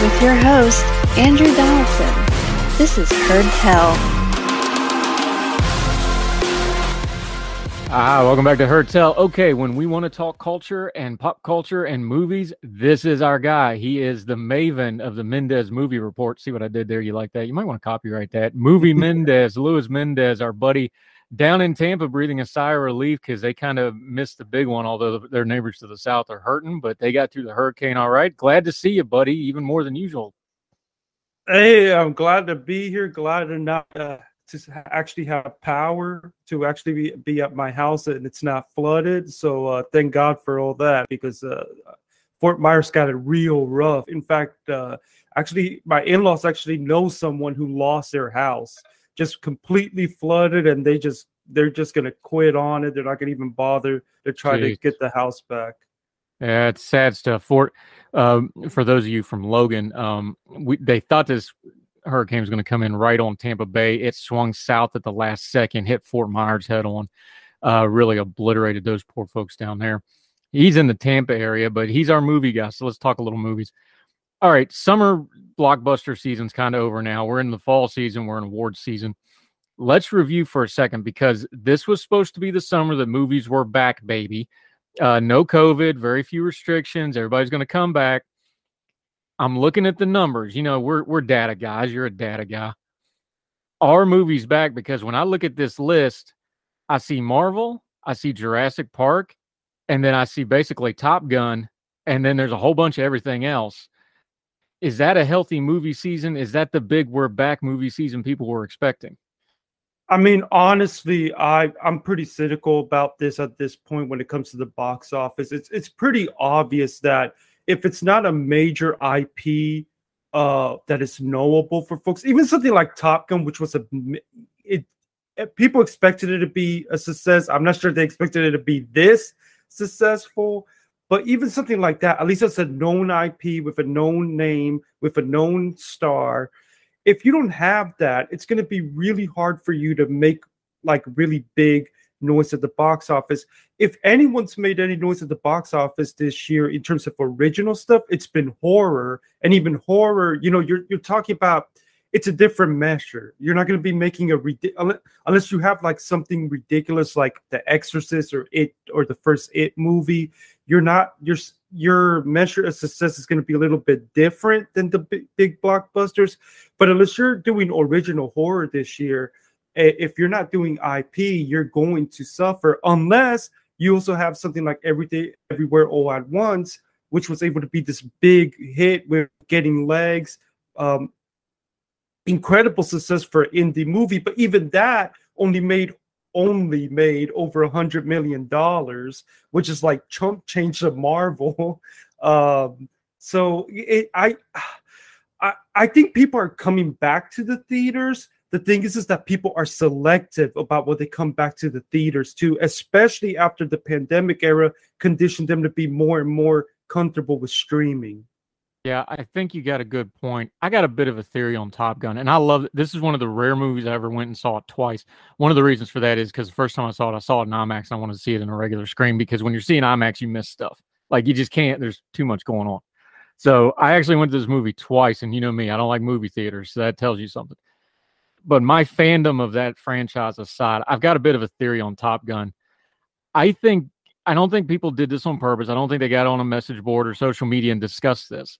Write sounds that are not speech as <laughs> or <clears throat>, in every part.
With your host, Andrew Donaldson. This is Heard Tell. Ah, welcome back to Heard Tell. Okay, when we want to talk culture and pop culture and movies, this is our guy. He is the maven of the Mendez Movie Report. See what I did there? You like that? You might want to copyright that. Movie <laughs> Mendez, Luis Mendez, our buddy down in Tampa, breathing a sigh of relief because they kind of missed the big one. Although their neighbors to the south are hurting, but they got through the hurricane all right. Glad to see you, buddy. Even more than usual. Hey, I'm glad to be here. Glad to not uh, to actually have power to actually be, be at my house and it's not flooded. So uh, thank God for all that because uh, Fort Myers got it real rough. In fact, uh, actually, my in-laws actually know someone who lost their house, just completely flooded, and they just they're just gonna quit on it. They're not gonna even bother to try Jeez. to get the house back. Yeah, it's sad stuff. Fort, um, for those of you from Logan, um, we, they thought this hurricane was going to come in right on Tampa Bay. It swung south at the last second, hit Fort Myers head on, uh, really obliterated those poor folks down there. He's in the Tampa area, but he's our movie guy. So let's talk a little movies. All right, summer blockbuster season's kind of over now. We're in the fall season, we're in award season. Let's review for a second because this was supposed to be the summer that movies were back, baby. Uh, no COVID, very few restrictions. Everybody's going to come back. I'm looking at the numbers. You know, we're we're data guys. You're a data guy. Our movie's back because when I look at this list, I see Marvel, I see Jurassic Park, and then I see basically Top Gun, and then there's a whole bunch of everything else. Is that a healthy movie season? Is that the big we're back movie season people were expecting? I mean, honestly, I I'm pretty cynical about this at this point when it comes to the box office. It's it's pretty obvious that if it's not a major IP uh, that is knowable for folks, even something like Top Gun, which was a it, it, people expected it to be a success. I'm not sure they expected it to be this successful, but even something like that, at least it's a known IP with a known name, with a known star. If you don't have that, it's going to be really hard for you to make like really big noise at the box office. If anyone's made any noise at the box office this year in terms of original stuff, it's been horror. And even horror, you know, you're you're talking about it's a different measure. You're not going to be making a unless you have like something ridiculous like The Exorcist or it or the first It movie. You're not your your measure of success is going to be a little bit different than the big, big blockbusters. But unless you're doing original horror this year, if you're not doing IP, you're going to suffer unless you also have something like Everything Everywhere All at Once, which was able to be this big hit with getting legs. Um, incredible success for indie movie, but even that only made only made over a hundred million dollars, which is like chump change to Marvel. <laughs> Um, so it, I, <sighs> I, I think people are coming back to the theaters the thing is is that people are selective about what they come back to the theaters to especially after the pandemic era conditioned them to be more and more comfortable with streaming. Yeah i think you got a good point. I got a bit of a theory on top gun and i love it. this is one of the rare movies i ever went and saw it twice. One of the reasons for that is because the first time i saw it i saw it in imax and i wanted to see it in a regular screen because when you're seeing imax you miss stuff. Like you just can't there's too much going on. So i actually went to this movie twice and you know me i don't like movie theaters so that tells you something but my fandom of that franchise aside, I've got a bit of a theory on Top Gun. I think I don't think people did this on purpose. I don't think they got on a message board or social media and discussed this.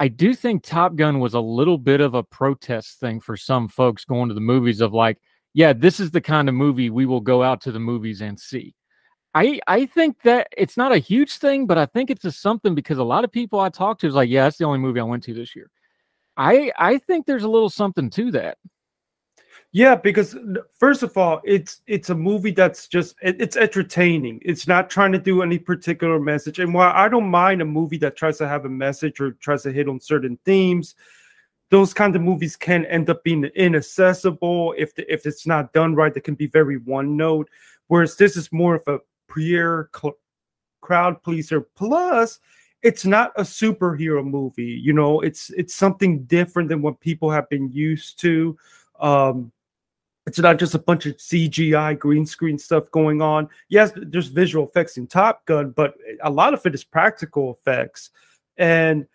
I do think Top Gun was a little bit of a protest thing for some folks going to the movies of like, yeah, this is the kind of movie we will go out to the movies and see. I I think that it's not a huge thing, but I think it's a something because a lot of people I talk to is like, yeah, that's the only movie I went to this year. I I think there's a little something to that. Yeah, because first of all, it's it's a movie that's just it, it's entertaining. It's not trying to do any particular message. And while I don't mind a movie that tries to have a message or tries to hit on certain themes, those kind of movies can end up being inaccessible if the, if it's not done right. They can be very one note. Whereas this is more of a pure crowd pleaser. Plus, it's not a superhero movie. You know, it's it's something different than what people have been used to. Um, it's not just a bunch of CGI green screen stuff going on. Yes, there's visual effects in Top Gun, but a lot of it is practical effects. And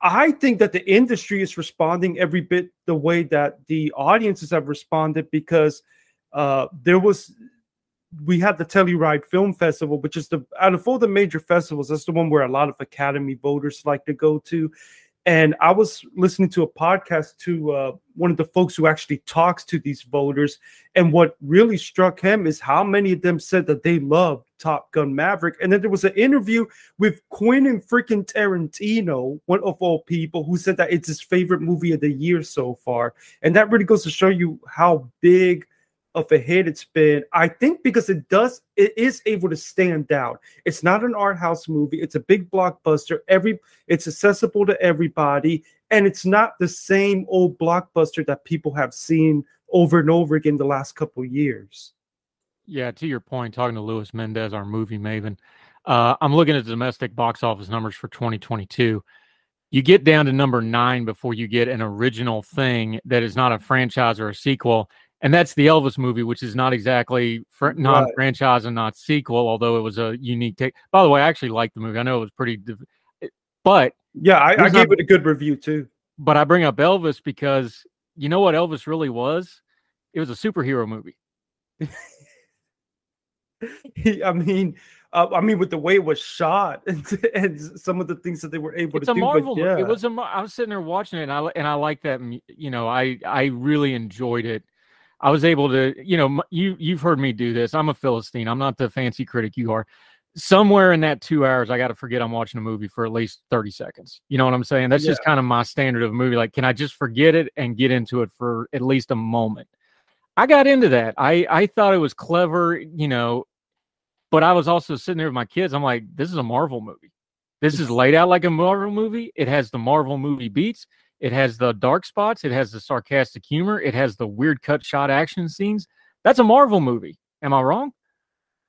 I think that the industry is responding every bit the way that the audiences have responded because uh, there was we had the Telluride Film Festival, which is the out of all the major festivals, that's the one where a lot of Academy voters like to go to. And I was listening to a podcast to uh, one of the folks who actually talks to these voters. And what really struck him is how many of them said that they loved Top Gun Maverick. And then there was an interview with Quentin freaking Tarantino, one of all people, who said that it's his favorite movie of the year so far. And that really goes to show you how big of a hit it's been. I think because it does, it is able to stand out. It's not an art house movie. It's a big blockbuster. Every it's accessible to everybody, and it's not the same old blockbuster that people have seen over and over again the last couple years. Yeah, to your point, talking to Luis Mendez, our movie maven, uh, I'm looking at the domestic box office numbers for 2022. You get down to number nine before you get an original thing that is not a franchise or a sequel and that's the Elvis movie, which is not exactly fr- non-franchise and not sequel, although it was a unique take. By the way, I actually liked the movie. I know it was pretty, div- but yeah, I, I gave not, it a good review too. But I bring up Elvis because you know what Elvis really was? It was a superhero movie. <laughs> I mean, uh, I mean, with the way it was shot <laughs> and, and some of the things that they were able it's to a do. Marvel. Yeah. It was a. I was sitting there watching it, and I and I like that. You know, I I really enjoyed it I was able to, you know, you you've heard me do this. I'm a philistine. I'm not the fancy critic you are. Somewhere in that two hours, I got to forget I'm watching a movie for at least 30 seconds. You know what I'm saying? That's yeah. just kind of my standard of movie. Like, can I just forget it and get into it for at least a moment? I got into that. I I thought it was clever, you know, but I was also sitting there with my kids. I'm like, this is a Marvel movie. This is laid out like a Marvel movie. It has the Marvel movie beats. It has the dark spots. It has the sarcastic humor. It has the weird cut shot action scenes. That's a Marvel movie. Am I wrong?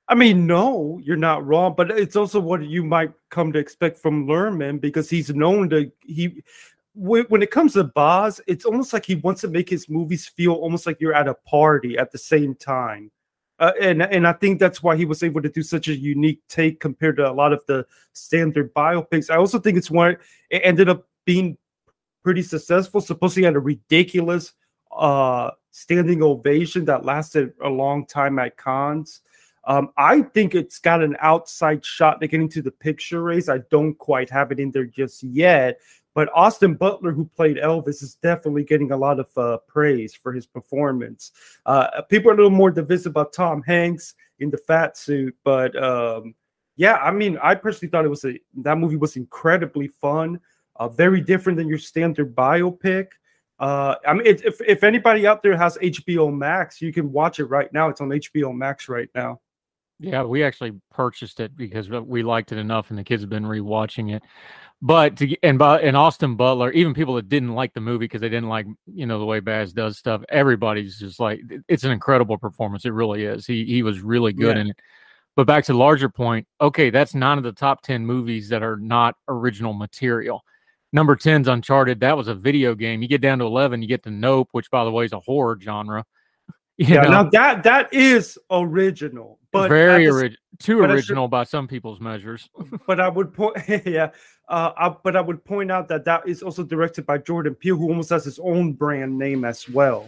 I mean, no, you're not wrong, but it's also what you might come to expect from Luhrmann because he's known to he when it comes to Baz, it's almost like he wants to make his movies feel almost like you're at a party at the same time. Uh, and and I think that's why he was able to do such a unique take compared to a lot of the standard biopics. I also think it's why it ended up being pretty successful. Supposedly had a ridiculous uh, standing ovation that lasted a long time at Cannes. Um, I think it's got an outside shot to get into the picture race. I don't quite have it in there just yet. But Austin Butler, who played Elvis, is definitely getting a lot of uh, praise for his performance. Uh, people are a little more divisive about Tom Hanks in the fat suit, but um, yeah, I mean, I personally thought it was a that movie was incredibly fun uh, very different than your standard biopic. Uh, I mean, it, if if anybody out there has HBO Max, you can watch it right now. It's on HBO Max right now. Yeah, we actually purchased it because we liked it enough, and the kids have been rewatching it. But to and by and Austin Butler, even people that didn't like the movie because they didn't like you know the way Baz does stuff, everybody's just like it's an incredible performance. It really is. He he was really good yeah. in it. But back to the larger point, okay, that's nine of the top ten movies that are not original material number 10's Uncharted. That was a video game. You get down to 11, you get to Nope, which, by the way, is a horror genre. <laughs> You yeah, know? now that that is original, but very original, too original by some people's measures. <laughs> but I would point, <laughs> yeah, uh, I, but I would point out that that is also directed by Jordan Peele, who almost has his own brand name as well.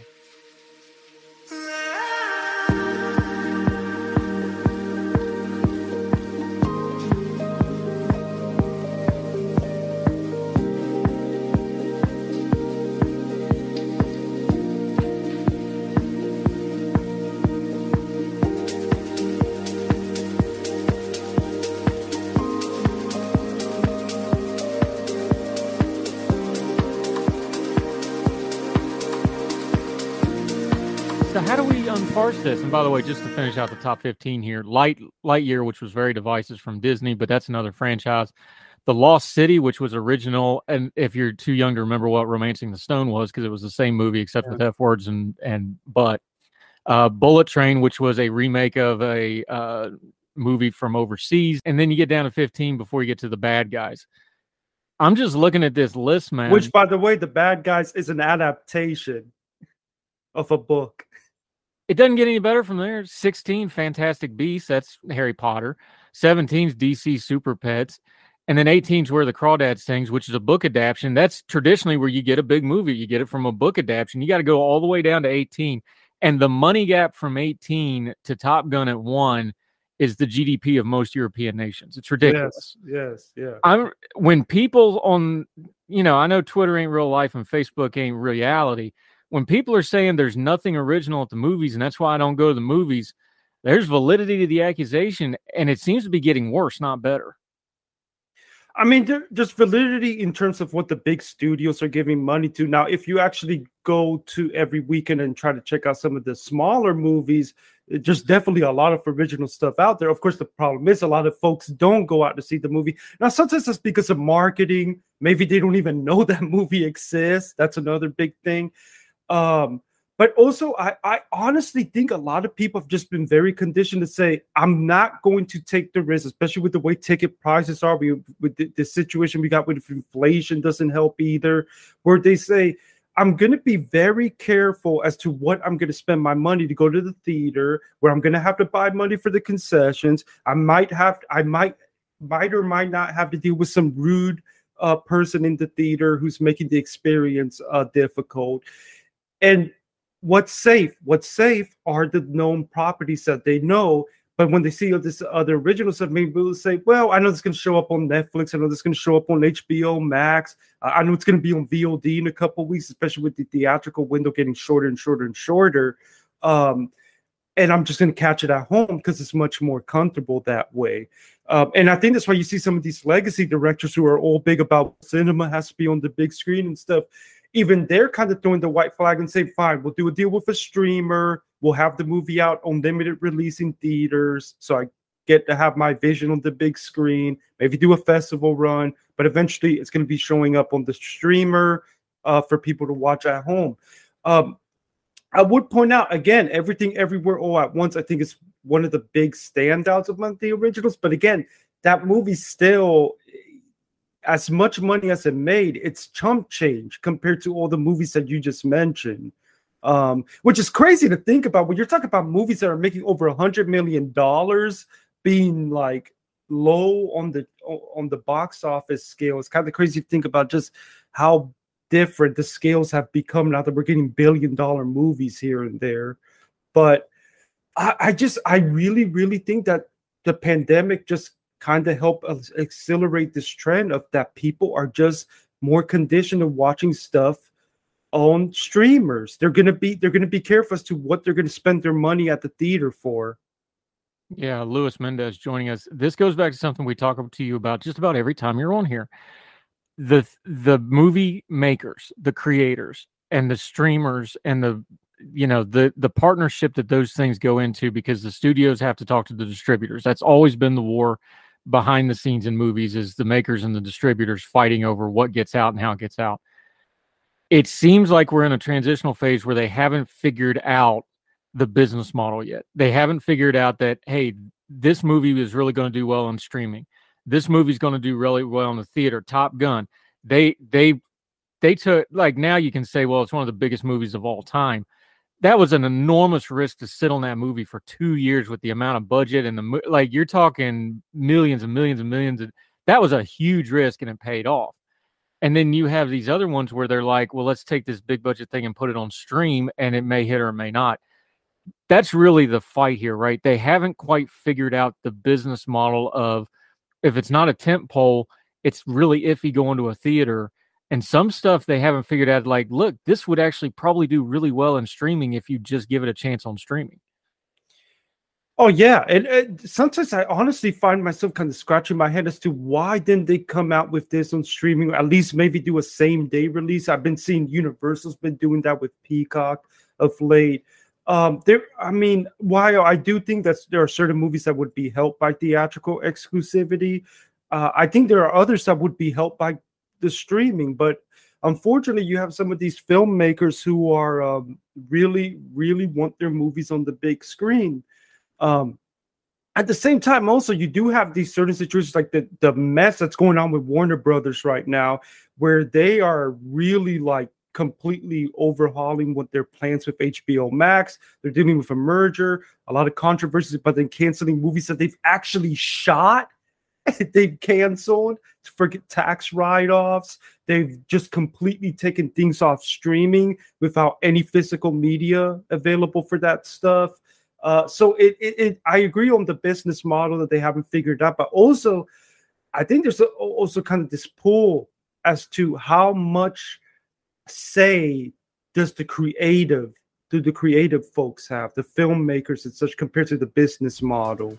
This. And by the way, just to finish out the top 15 here, Light Lightyear, which was very devices from Disney, but that's another franchise. The Lost City, which was original, and if you're too young to remember what Romancing the Stone was, because it was the same movie except yeah. with F words and and but. Uh, Bullet Train, which was a remake of a uh, movie from overseas, and then you get down to 15 before you get to the bad guys. I'm just looking at this list, man. Which, by the way, the bad guys is an adaptation of a book. It doesn't get any better from there. 16, Fantastic Beasts. That's Harry Potter. 17's DC Super Pets. And then 18's Where the Crawdads Sings, which is a book adaptation. That's traditionally where you get a big movie. You get it from a book adaptation. You got to go all the way down to 18. And the money gap from 18 to Top Gun at one is the GDP of most European nations. It's ridiculous. Yes, yes, yeah. I'm when people on, you know, I know Twitter ain't real life and Facebook ain't reality when people are saying there's nothing original at the movies and that's why I don't go to the movies, there's validity to the accusation and it seems to be getting worse, not better. I mean, there's validity in terms of what the big studios are giving money to. Now, if you actually go to every weekend and try to check out some of the smaller movies, there's definitely a lot of original stuff out there. Of course, the problem is a lot of folks don't go out to see the movie. Now, sometimes it's because of marketing. Maybe they don't even know <laughs> that movie exists. That's another big thing. Um, but also, I, I honestly think a lot of people have just been very conditioned to say, I'm not going to take the risk, especially with the way ticket prices are. We, with the, the situation we got with inflation doesn't help either, where they say, I'm going to be very careful as to what I'm going to spend my money to go to the theater, where I'm going to have to buy money for the concessions. I might have, I might, might or might not have to deal with some rude uh, person in the theater who's making the experience uh, difficult. And what's safe? What's safe are the known properties that they know. But when they see all this other original stuff, maybe they'll say, "Well, I know this is going to show up on Netflix. I know this is going to show up on HBO Max. I know it's going to be on VOD in a couple weeks, especially with the theatrical window getting shorter and shorter and shorter." Um, and I'm just going to catch it at home because it's much more comfortable that way. Um, and I think that's why you see some of these legacy directors who are all big about cinema has to be on the big screen and stuff even they're kind of throwing the white flag and say, fine, we'll do a deal with a streamer. We'll have the movie out on limited release in theaters. So I get to have my vision on the big screen, maybe do a festival run, but eventually it's going to be showing up on the streamer uh, for people to watch at home. Um, I would point out again, everything everywhere all at once. I think is one of the big standouts among the originals. But again, that movie still as much money as it made, it's chump change compared to all the movies that you just mentioned. Um, which is crazy to think about when you're talking about movies that are making over a hundred million dollars being like low on the on the box office scale. It's kind of crazy to think about just how different the scales have become now that we're getting billion dollar movies here and there. But I, I just I really, really think that the pandemic just kind of help accelerate this trend of that people are just more conditioned to watching stuff on streamers. They're gonna be they're gonna be careful as to what they're gonna spend their money at the theater for. Yeah, Luis Mendez joining us. This goes back to something we talk to you about just about every time you're on here. The the movie makers, the creators, and the streamers and the you know the the partnership that those things go into because the studios have to talk to the distributors. That's always been the war behind the scenes in movies is the makers and the distributors fighting over what gets out and how it gets out. It seems like we're in a transitional phase where they haven't figured out the business model yet. They haven't figured out that hey, this movie is really going to do well on streaming. This movie's going to do really well in the theater. Top Gun. They they they took like now you can say well it's one of the biggest movies of all time that was an enormous risk to sit on that movie for two years with the amount of budget and the like you're talking millions and millions and millions of, that was a huge risk and it paid off. And then you have these other ones where they're like well let's take this big budget thing and put it on stream and it may hit or may not. That's really the fight here right? They haven't quite figured out the business model of if it's not a tent pole it's really iffy going to a theater and some stuff they haven't figured out like look this would actually probably do really well in streaming if you just give it a chance on streaming. Oh yeah and, and sometimes i honestly find myself kind of scratching my head as to why didn't they come out with this on streaming at least maybe do a same day release. I've been seeing universal's been doing that with peacock of late. Um there i mean while i do think that there are certain movies that would be helped by theatrical exclusivity uh, I think there are others that would be helped by the streaming. But unfortunately, you have some of these filmmakers who are um, really, really want their movies on the big screen. Um, at the same time, also you do have these certain situations like the the mess that's going on with Warner Brothers right now, where they are really like completely overhauling what their plans with HBO Max. They're dealing with a merger, a lot of controversies, but then canceling movies that they've actually shot. <laughs> they've canceled forget tax write-offs. They've just completely taken things off streaming without any physical media available for that stuff. Uh, so it, it, it, I agree on the business model that they haven't figured out, but also I think there's also kind of this pull as to how much say does the creative do the creative folks have the filmmakers and such compared to the business model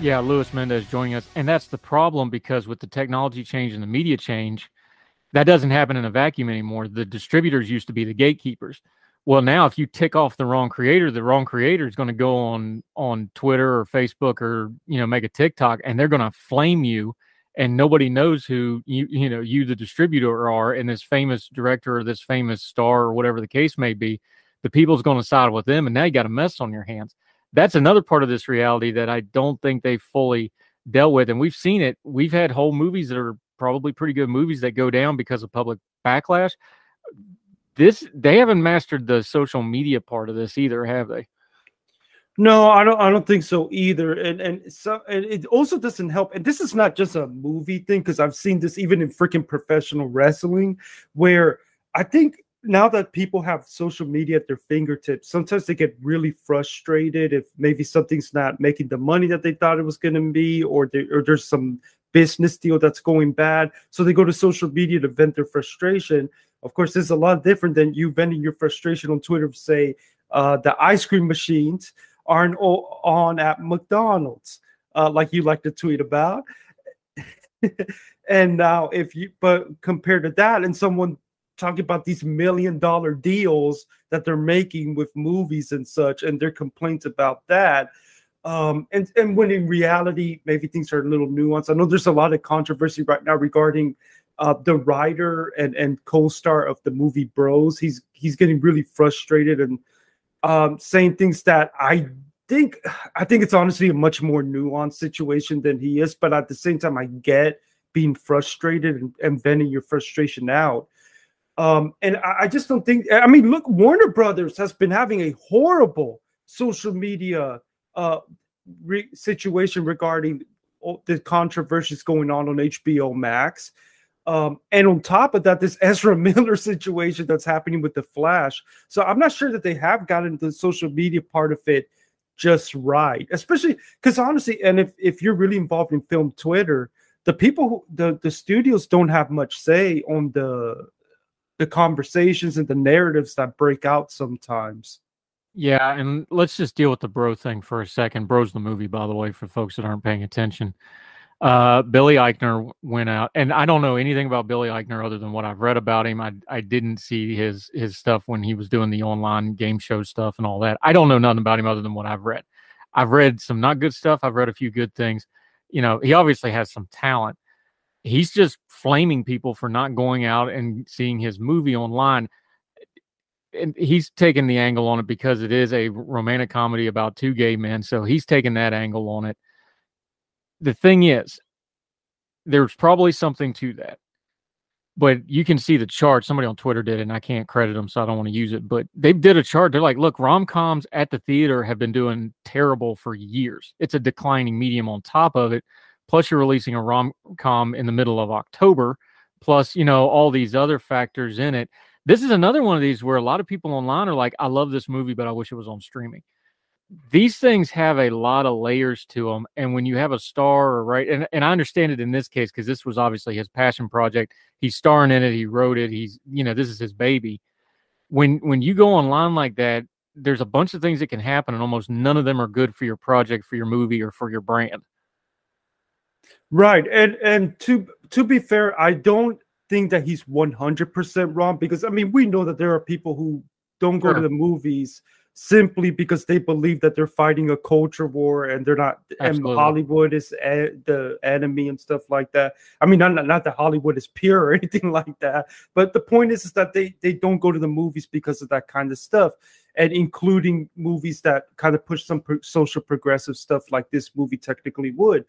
Yeah, Luis Mendez joining us. And that's the problem because with the technology change and the media change, that doesn't happen in a vacuum anymore. The distributors used to be the gatekeepers. Well, now if you tick off the wrong creator, the wrong creator is going to go on on Twitter or Facebook or you know make a TikTok and they're going to flame you and nobody knows who you you know you the distributor are and this famous director or this famous star or whatever the case may be the people's going to side with them and now you got a mess on your hands that's another part of this reality that I don't think they fully dealt with. And we've seen it. We've had whole movies that are probably pretty good movies that go down because of public backlash. This they haven't mastered the social media part of this either, have they? No, I don't. I don't think so either. And and so and it also doesn't help. And this is not just a movie thing because I've seen this even in freaking professional wrestling, where I think now that people have social media at their fingertips, sometimes they get really frustrated if maybe something's not making the money that they thought it was going to be, or, or there's some business deal that's going bad. So they go to social media to vent their frustration. Of course, this is a lot different than you venting your frustration on Twitter. Say uh, the ice cream machines aren't on at McDonald's, uh, like you like to tweet about. <laughs> and now, if you but compared to that, and someone talking about these million dollar deals that they're making with movies and such and their complaints about that. Um, and and when in reality maybe things are a little nuanced. I know there's a lot of controversy right now regarding uh, the writer and and co-star of the movie bros. He's he's getting really frustrated and um, saying things that i think i think it's honestly a much more nuanced situation than he is but at the same time i get being frustrated and, and venting your frustration out um, and I, I just don't think. I mean, look, Warner Brothers has been having a horrible social media uh, re- situation regarding the controversies going on on HBO Max. Um, and on top of that, this <laughs> Ezra Miller situation that's happening with the Flash. So I'm not sure that they have gotten the social media part of it just right, especially because honestly, and if if you're really involved in film Twitter, the people who the the studios don't have much say on the the conversations and the narratives that break out sometimes. Yeah, and let's just deal with the bro thing for a second. Bro's the movie, by the way, for folks that aren't paying attention. Uh, Billy Eichner went out, and I don't know anything about Billy Eichner other than what I've read about him. I I didn't see his his stuff when he was doing the online game show stuff and all that. I don't know nothing about him other than what I've read. I've read some not good stuff. I've read a few good things. You know, he obviously has some talent. He's just flaming people for not going out and seeing his movie online and he's taking the angle on it because it is a romantic comedy about two gay men. So he's taking that angle on it. The thing is, there's probably something to that. But you can see the chart. Somebody on Twitter did it, and I can't credit them, so I don't want to use it. But they did a chart. They're like, look, rom coms at the theater have been doing terrible for years. It's a declining medium on top of it. Plus, you're releasing a rom com in the middle of October. Plus, you know, all these other factors in it this is another one of these where a lot of people online are like, I love this movie, but I wish it was on streaming. These things have a lot of layers to them. And when you have a star, right, and, and I understand it in this case because this was obviously his passion project. He's starring in it, he wrote it, he's, you know, this is his baby. When when you go online like that, there's a bunch of things that can happen, and almost none of them are good for your project, for your movie, or for your brand. Right. And and to to be fair, I don't think that he's 100% wrong because I mean, we know that there are people who don't go sure. to the movies simply because they believe that they're fighting a culture war and they're not Absolutely. and Hollywood is a, the enemy and stuff like that. I mean not, not that Hollywood is pure or <laughs> anything like that, but the point is is that they they don't go to the movies because of that kind of stuff and including movies that kind of push some pro- social progressive stuff like this movie technically would.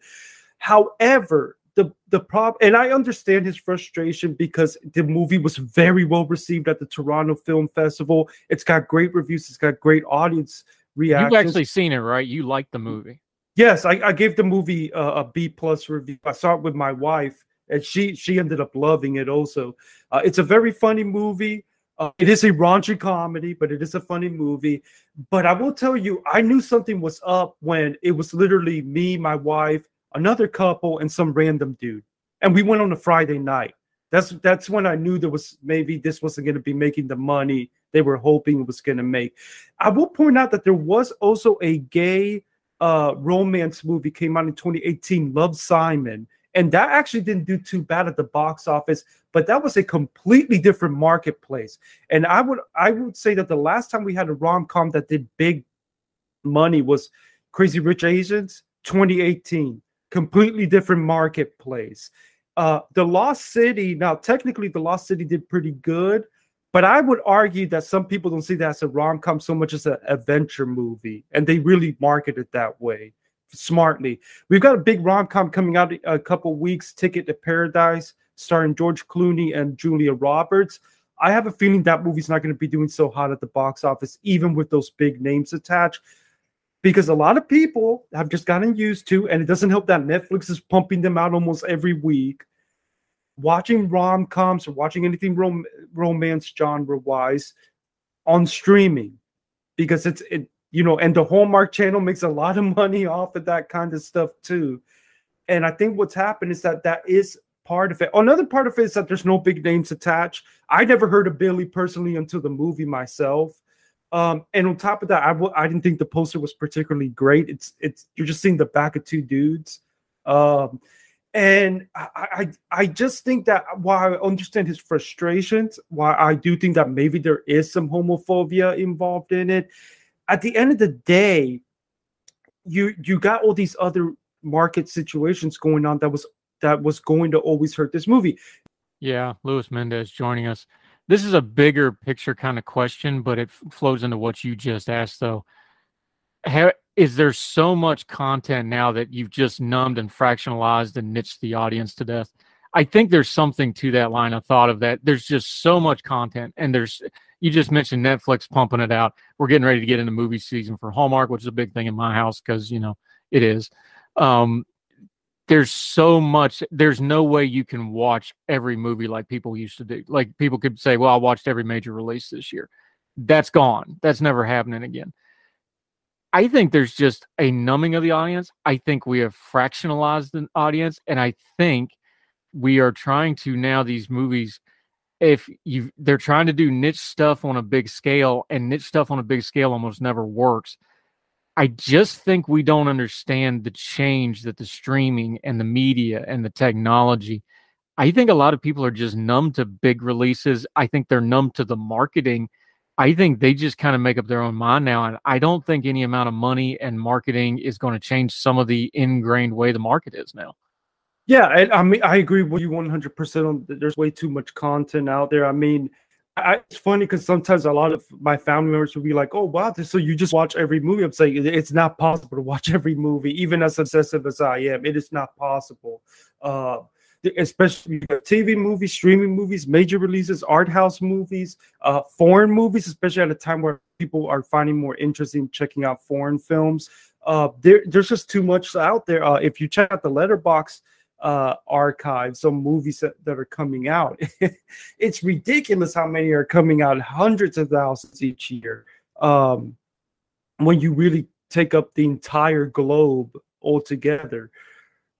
However, the the problem and i understand his frustration because the movie was very well received at the toronto film festival. It's got great reviews it's got great audience reactions. you've actually seen it right? You like the movie. Yes i, I gave the movie a, a b plus review. I saw it with my wife and she she ended up loving it also. Uh, it's a very funny movie. Uh, it is a raunchy comedy, but it is a funny movie. But I will tell you, I knew something was up when it was literally me, my wife, another couple, and some random dude. And we went on a Friday night. That's that's when I knew there was maybe this wasn't going to be making the money they were hoping it was going to make. I will point out that there was also a gay uh, romance movie came out in 2018, Love Simon, and that actually didn't do too bad at the box office. But that was a completely different marketplace. And I would I would say that the last time we had a rom com that did big money was Crazy Rich Asians 2018 completely different marketplace. Uh, the Lost City, now technically, the Lost City did pretty good, but I would argue that some people don't see that as a rom com so much as an adventure movie, and they really market it that way smartly. We've got a big rom com coming out a couple weeks Ticket to Paradise, starring George Clooney and Julia Roberts. I have a feeling that movie's not going to be doing so hot at the box office, even with those big names attached because a lot of people have just gotten used to, and it doesn't help that Netflix is pumping them out almost every week. Watching rom coms or watching anything rom- romance genre wise on streaming because it's it you know, and the Hallmark Channel makes a lot of <laughs> money off of that kind of stuff too. And I think what's happened is that that is part of it. Another part of it is that there's no big names attached. I never heard of Billy personally until the movie myself. Um, and on top of that, I w- I didn't think the poster was particularly great. It's it's you're just seeing the back of two dudes. Um, and I, I I just think that while I understand his frustrations, while I do think that maybe there is some homophobia involved in it, at the end of the day, you you got all these other market situations going on that was that was going to always hurt this movie. Yeah, Luis Mendez joining us this is a bigger picture kind of question, but it flows into what you just asked, though. How, is there so much content now that you've just numbed and fractionalized and niched the audience to death? I think there's something to that line of thought of that. There's just so much content, and there's you just mentioned Netflix pumping it out. We're getting ready to get into movie season for Hallmark, which is a big thing in my house because you know it is. Um, there's so much there's no way you can watch every movie like people used to do like people could say well i watched every major release this year that's gone that's never happening again I think there's just a numbing of the audience. I think we have fractionalized the audience, and I think we are trying to now these movies. If you they're trying to do niche stuff on a big scale, and niche stuff on a big scale almost never works. I just think we don't understand the change that the streaming and the media and the technology. I think a lot of people are just numb to big releases. I think they're numb to the marketing I think they just kind of make up their own mind now. And I don't think any amount of money and marketing is going to change some of the ingrained way the market is now. Yeah, I, I mean, I agree with you 100% on there's way too much content out there. I mean, I, it's funny because sometimes a lot of my family members will be like, "Oh, wow, so you just watch every movie?" I'm saying it's not possible to watch <laughs> every movie, even as obsessive as I am. It is not possible. Uh, especially TV movies, streaming movies, major releases, art house movies, uh, foreign movies, especially at a time where people are finding more interest in checking out foreign films. Uh, there, there's just too much out there. Uh, if you check out the Letterboxd uh, archive, some movies that, that are coming out, <laughs> it's ridiculous how many are coming out, hundreds of thousands each year. Um, when you really take up the entire globe altogether.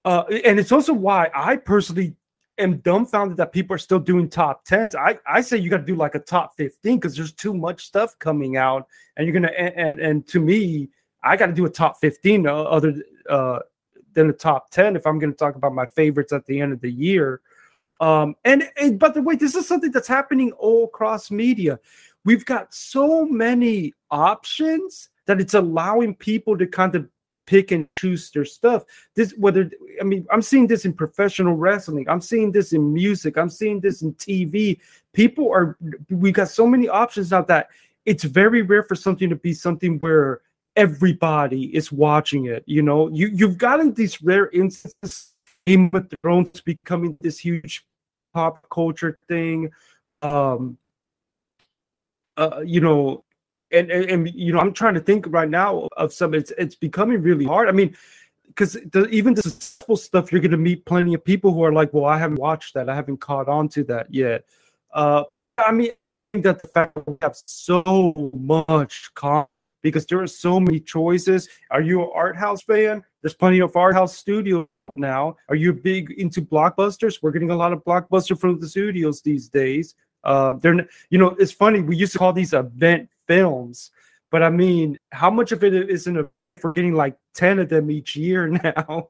Uh, and it's also why I personally am dumbfounded that people are still doing top 10s. I, I say you got to do like a top 15 because there's too much stuff coming out. And you're going to, and, and, to me, I got to do a top 15 uh, other uh, than a top 10 if I'm going to talk about my favorites at the end of the year. Um, and, and by the way, this is something that's happening all across media. We've got so many options that it's allowing people to kind of pick and choose their stuff. This whether I mean I'm seeing this in professional wrestling, I'm seeing this in music, I'm seeing this in TV. People are we got so many options now that it's very rare for something to be something where everybody is watching it. You know, you you've gotten these rare instances. Game of Thrones becoming this huge pop culture thing. Um, uh, you know, and, and, and you know i'm trying to think right now of some it's it's becoming really hard i mean because even the simple stuff you're going to meet plenty of people who are like well i haven't watched that i haven't caught on to that yet uh i mean I think that the fact that we have so much content because there are so many choices are you an art house fan there's plenty of art house studios now are you big into blockbusters we're getting a lot of blockbuster from the studios these days uh they're you know it's funny we used to call these event films. But I mean, how much of it isn't a, for getting like 10 of them each year <laughs> now?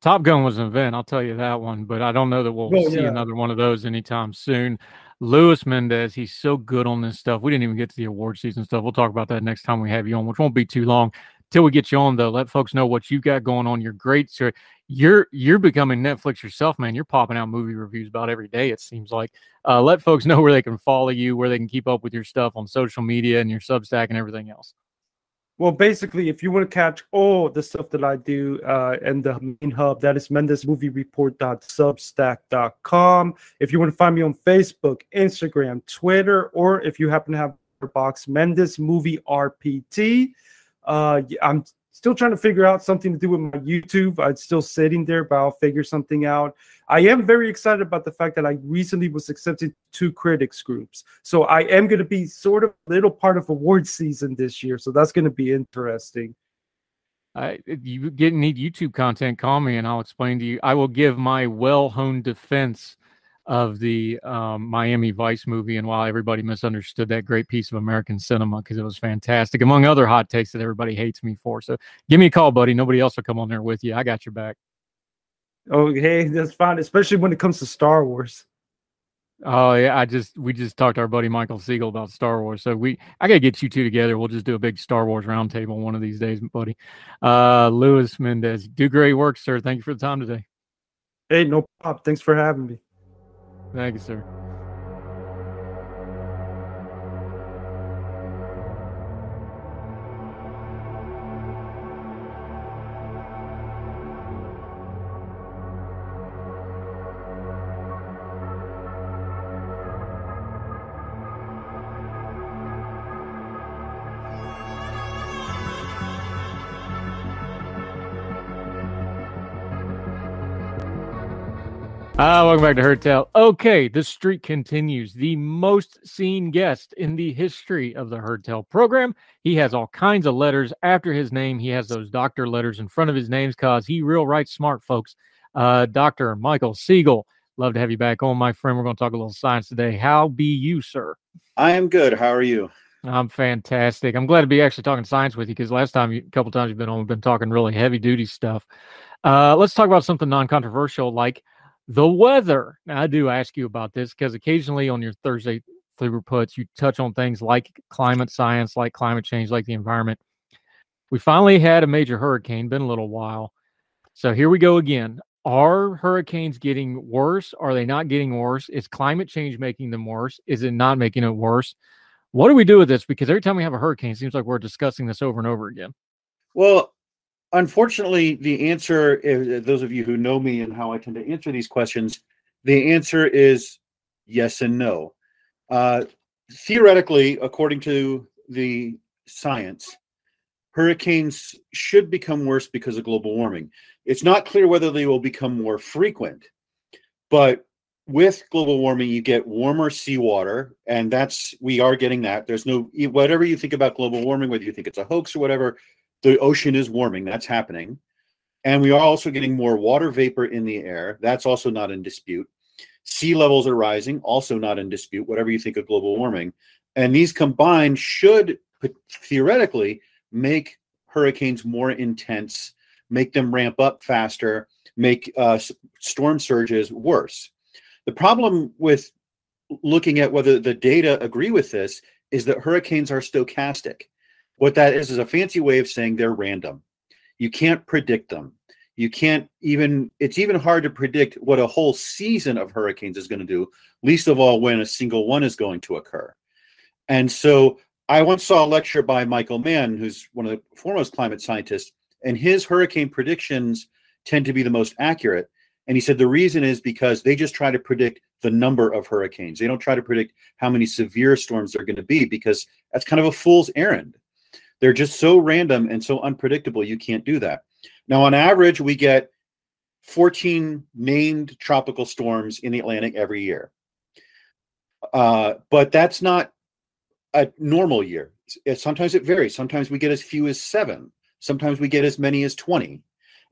Top Gun was an event, I'll tell you that one, but I don't know that we'll oh, see yeah. another one of those anytime soon. Luis Mendez, he's so good on this stuff. We didn't even get to the award season stuff. We'll talk about that next time we have you on, which won't be too long. Till we get you on, though, let folks know what you got going on. You're great. Sir you're you're becoming Netflix yourself, man. You're popping out movie reviews about every day. It seems like. Uh, let folks know where they can follow you, where they can keep up with your stuff on social media and your Substack and everything else. Well, basically, if you want to catch all the stuff that I do uh, and the main hub, that is mendezmoviereport.substack.com. If you want to find me on Facebook, Instagram, Twitter, or if you happen to have a box, Mendez Movie RPT. Uh, I'm still trying to figure out something to do with my YouTube. I'm still sitting there, but I'll figure something out. I am very excited about the fact that I recently was accepted to critics groups. So I am going to be sort of a little part of award season this year. So that's going to be interesting. I, you get need YouTube content, call me and I'll explain to you. I will give my well honed defense of the um, Miami Vice movie and why everybody misunderstood that great piece of American cinema because it was fantastic, among other hot takes that everybody hates me for. So give me a call, buddy. Nobody else will come on there with you. I got your back. Okay, that's fine, especially when it comes to Star Wars. Oh yeah, I just we just talked to our buddy Michael Siegel about Star Wars. So we I gotta get you two together. We'll just do a big Star Wars roundtable one of these days, buddy. Uh Luis Mendez, do great work, sir. Thank you for the time today. Hey, no problem. Thanks for having me. Thank you, sir. Ah, welcome back to Heard Tell. Okay, the streak continues. The most seen guest in the history of the Heard Tell program. He has all kinds of letters after his name. He has those doctor letters in front of his names cause he real right smart, folks. Uh, Dr. Michael Siegel. Love to have you back on, my friend. We're going to talk a little science today. How be you, sir? I am good. How are you? I'm fantastic. I'm glad to be actually talking science with you because last time, you, a couple times you've been on, we've been talking really heavy duty stuff. Uh, let's talk about something non controversial like the weather. Now, I do ask you about this because occasionally on your Thursday through puts, you touch on things like climate science, like climate change, like the environment. We finally had a major hurricane, been a little while. So here we go again. Are hurricanes getting worse? Are they not getting worse? Is climate change making them worse? Is it not making it worse? What do we do with this? Because every time we have a hurricane, it seems like we're discussing this over and over again. Well, unfortunately, the answer, those of you who know me and how I tend to answer these questions, the answer is yes and no. Uh, theoretically, according to the science, hurricanes should become worse because of global warming. It's not clear whether they will become more frequent, but with global warming, you get warmer seawater, and that's we are getting that. There's no whatever you think about global warming, whether you think it's a hoax or whatever, the ocean is warming. That's happening. And we are also getting more water vapor in the air. That's also not in dispute. Sea levels are rising, also not in dispute, whatever you think of global warming. And these combined should theoretically make hurricanes more intense, make them ramp up faster, make uh, storm surges worse. The problem with looking at whether the data agree with this is that hurricanes are stochastic. What that is is a fancy way of saying they're random. You can't predict them. You can't even, it's even hard to predict what a whole season of hurricanes is going to do, least of all when a single one is going to occur. And so I once saw a lecture by Michael Mann, who's one of the foremost climate scientists, and his hurricane predictions tend to be the most accurate. And he said the reason is because they just try to predict the number of hurricanes. They don't try to predict how many severe storms they are going to be because that's kind of a fool's errand. They're just so random and so unpredictable, you can't do that. Now, on average, we get 14 named tropical storms in the Atlantic every year. Uh, but that's not a normal year. Sometimes it varies. Sometimes we get as few as seven. Sometimes we get as many as 20.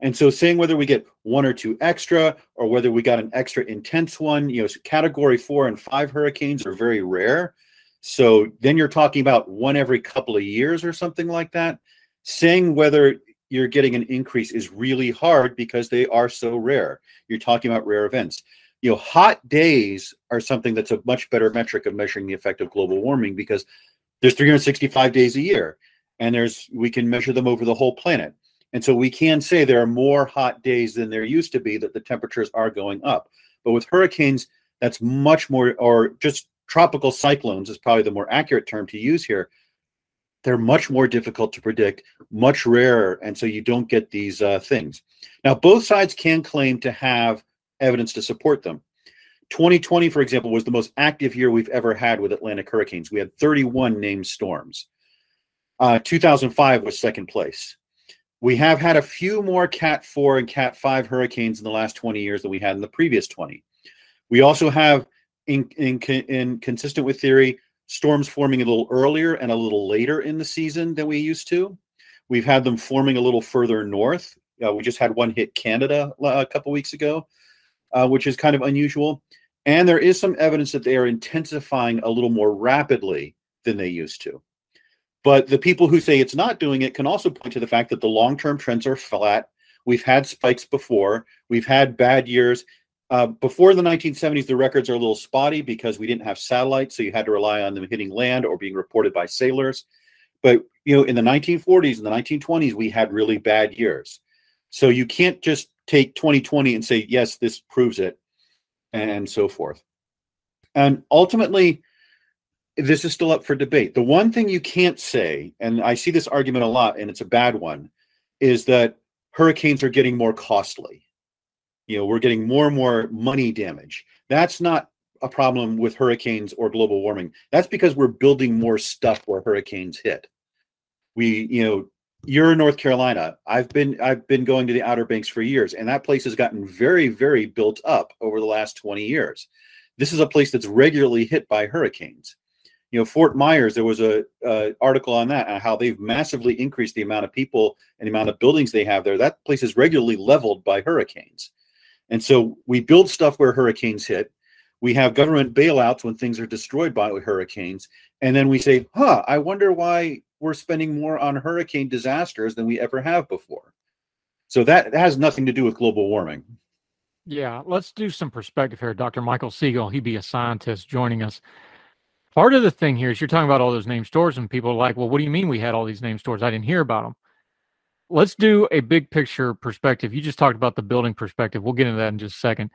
And so saying whether we get one or two extra or whether we got an extra intense one, you know, category four and five hurricanes are very rare. So then you're talking about one every couple of years or something like that. Saying whether you're getting an increase is really hard because they are so rare. You're talking about rare events. You know, hot days are something that's a much better metric of measuring the effect of global warming because there's 365 days a year and there's we can measure them over the whole planet. And so we can say there are more hot days than there used to be that the temperatures are going up. But with hurricanes, that's much more or just tropical cyclones is probably the more accurate term to use here. They're much more difficult to predict, much rarer, and so you don't get these uh, things. Now, both sides can claim to have evidence to support them. 2020, for example, was the most active year we've ever had with Atlantic hurricanes. We had 31 named storms. Uh, 2005 was second place. We have had a few more Cat 4 and Cat 5 hurricanes in the last 20 years than we had in the previous 20. We also have in, in, in consistent with theory, storms forming a little earlier and a little later in the season than we used to. We've had them forming a little further north. Uh, we just had one hit Canada a couple weeks ago, uh, which is kind of unusual. And there is some evidence that they are intensifying a little more rapidly than they used to. But the people who say it's not doing it can also point to the fact that the long term trends are flat. We've had spikes before, we've had bad years. Uh, before the 1970s, the records are a little spotty because we didn't have satellites, so you had to rely on them hitting land or being reported by sailors. But you know, in the 1940s and the 1920s, we had really bad years. So you can't just take 2020 and say yes, this proves it, and so forth. And ultimately, this is still up for debate. The one thing you can't say, and I see this argument a lot, and it's a bad one, is that hurricanes are getting more costly you know we're getting more and more money damage that's not a problem with hurricanes or global warming that's because we're building more stuff where hurricanes hit we you know you're in North Carolina. I've been I've been going to the Outer Banks for years, and that place has gotten very, very built up over the last 20 years. This is a place that's regularly hit by hurricanes. You know, Fort Myers, there was a, article on that on how they've massively increased the amount of people and the amount of buildings they have there. That place is regularly leveled by hurricanes. And so we build stuff where hurricanes hit. We have government bailouts when things are destroyed by hurricanes. And then we say, huh, I wonder why we're spending more on hurricane disasters than we ever have before. So that, has nothing to do with global warming. Yeah, let's do some perspective here. Dr. Michael Siegel, he'd be a scientist joining us. Part of the thing here is you're talking about all those name stores, and people are like, well, what do you mean we had all these name stores? I didn't hear about them. Let's do a big picture perspective. You just talked about the building perspective. We'll get into that in just a second.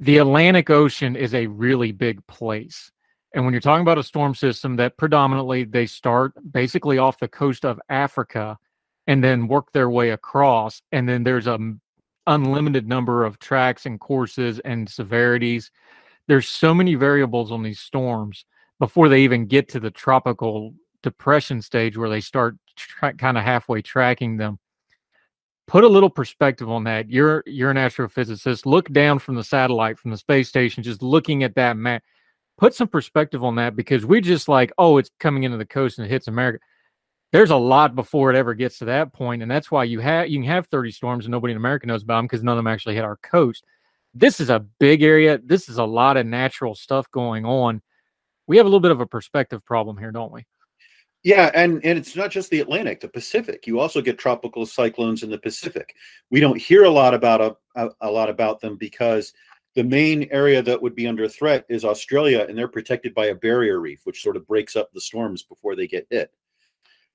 The Atlantic Ocean is a really big place. And when you're talking about a storm system that predominantly they start basically off the coast of Africa and then work their way across, and then there's a unlimited number of tracks and courses and severities. There's so many variables on these storms before they even get to the tropical depression stage where they start tra- kind of halfway tracking them. Put a little perspective on that. You're you're an astrophysicist. Look down from the satellite from the space station, just looking at that map put some perspective on that because we just like, oh, it's coming into the coast and it hits America. There's a lot before it ever gets to that point, and that's why you have you can have 30 storms and nobody in America knows about them because none of them actually hit our coast. This is a big area. This is a lot of natural stuff going on. We have a little bit of a perspective problem here, don't we? Yeah, and and it's not just the Atlantic, the Pacific. You also get tropical cyclones in the Pacific. We don't hear a lot about a, a, a lot about them because the main area that would be under threat is Australia, and they're protected by a barrier reef, which sort of breaks up the storms before they get hit.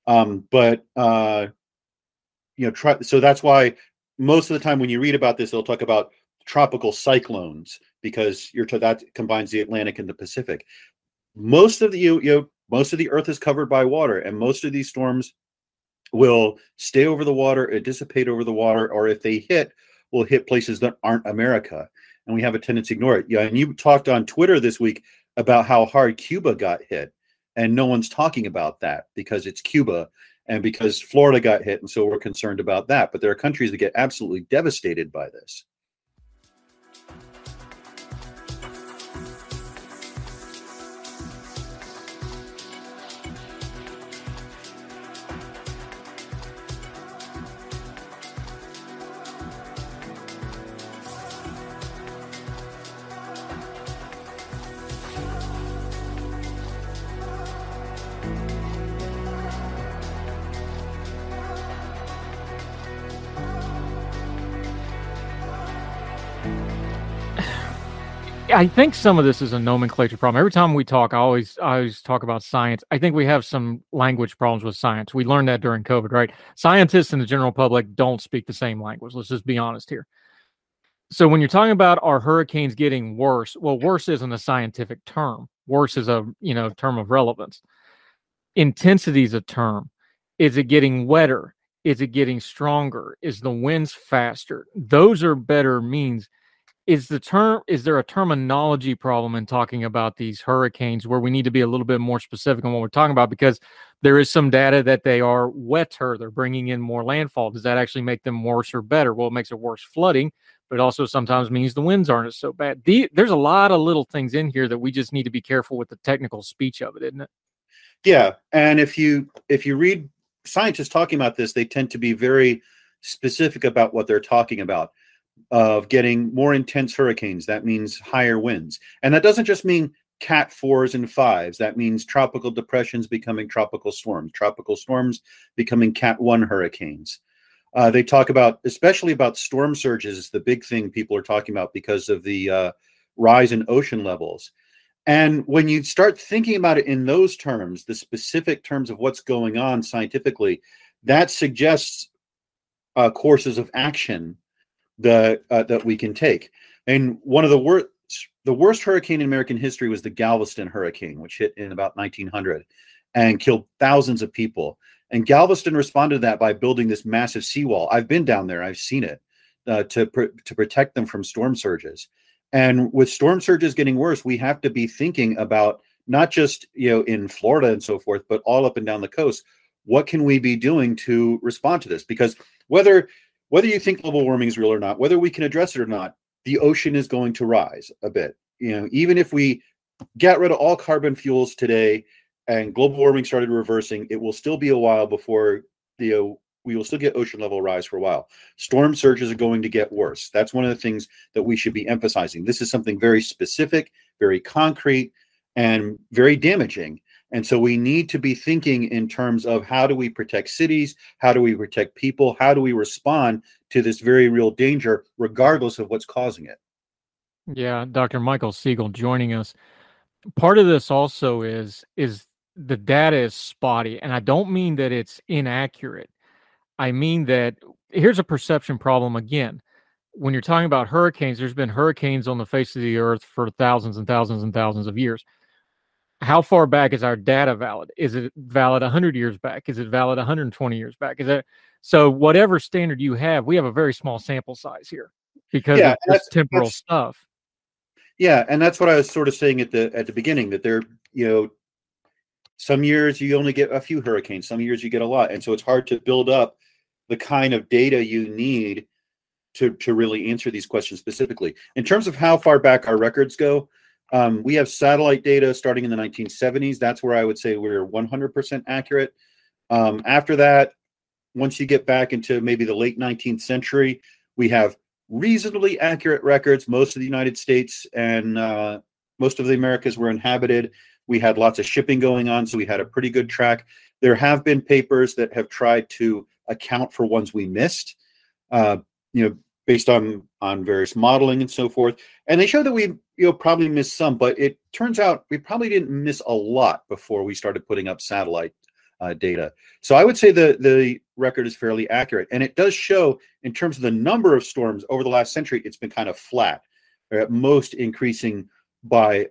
Um, but uh, you know, try, so that's why most of the time when you read about this, they'll talk about tropical cyclones because you're that combines the Atlantic and the Pacific. Most of the you, you know, most of the Earth is covered by water, and most of these storms will stay over the water, or dissipate over the water, or if they hit, will hit places that aren't America and we have a tendency to ignore it. Yeah, and you talked on Twitter this week about how hard Cuba got hit, and no one's talking about that because it's Cuba and because Florida got hit, and so we're concerned about that. But there are countries that get absolutely devastated by this. I think some of this is a nomenclature problem. Every time we talk, I always I always talk about science. I think we have some language problems with science. We learned that during COVID, right? Scientists and the general public don't speak the same language. Let's just be honest here. So when you're talking about are hurricanes getting worse, well, worse isn't a scientific term. Worse is a you know term of relevance. Intensity is a term. Is it getting wetter? Is it getting stronger? Is the winds faster? Those are better means is the term is there a terminology problem in talking about these hurricanes where we need to be a little bit more specific on what we're talking about? Because there is some data that they are wetter they're bringing in more landfall. Does that actually make them worse or better? Well it makes it worse flooding but it also sometimes means the winds aren't as so bad. The, there's a lot of little things in here that we just need to be careful with the technical speech of it isn't it? Yeah and if you if you read scientists talking about this they tend to be very specific about what they're talking about of getting more intense hurricanes. That means higher winds. And that doesn't just mean cat fours and fives. That means tropical depressions becoming tropical storms, tropical storms becoming cat one hurricanes. Uh, they talk about, especially about storm surges, is the big thing people are talking about because of the uh, rise in ocean levels. And when you start thinking about it in those terms, the specific terms of what's going on scientifically, that suggests uh, courses of action that uh, that we can take. And one of the worst the worst hurricane in American history was the Galveston hurricane, which hit in about 1900 and killed thousands of people. And Galveston responded to that by building this massive seawall. I've been down there; I've seen it uh, to pr- to protect them from storm surges. And with storm surges getting worse, we have to be thinking about not just you know in Florida and so forth, but all up and down the coast. what can we be doing to respond to this? Because whether whether you think global warming is real or not, whether we can address it or not, the ocean is going to rise a bit. You know, even if we get rid of all carbon fuels today and global warming started reversing, it will still be a while before the uh, we will still get ocean level rise for a while. Storm surges are going to get worse. That's one of the things that we should be emphasizing. This is something very specific, very concrete, and very damaging. And so we need to be thinking in terms of how do we protect cities? How do we protect people? How do we respond to this very real danger, regardless of what's causing it? Yeah, Dr. Michael Siegel joining us. Part of this also is is the data is spotty, and I don't mean that it's inaccurate. I mean that here's a perception problem again. When you're talking about hurricanes, there's been hurricanes on the face of the earth for thousands and thousands and thousands of years how far back is our data valid? Is it valid 100 years back? Is it valid 120 years back? Is it so? Whatever standard you have, we have a very small sample size here because yeah, of this temporal stuff. Yeah, and that's what I was sort of saying at the at the beginning that there, you know, some years you only get a few hurricanes, some years you get a lot, and so it's hard to build up the kind of data you need to to really answer these questions specifically. In terms of how far back our records go, um, we have satellite data starting in the 1970s. That's where I would say we're 100% accurate. Um, after that, once you get back into maybe the late 19th century, we have reasonably accurate records. Most of the United States and uh, most of the Americas were inhabited. We had lots of shipping going on, so we had a pretty good track. There have been papers that have tried to account for ones we missed. Uh, you know, based on on various modeling and so forth. And they show that we you know probably missed some but it turns out we probably didn't miss a lot before we started putting up satellite uh, data. So i would say the the record is fairly accurate and it does show in terms of the number of storms over the last century it's been kind of flat or at most increasing by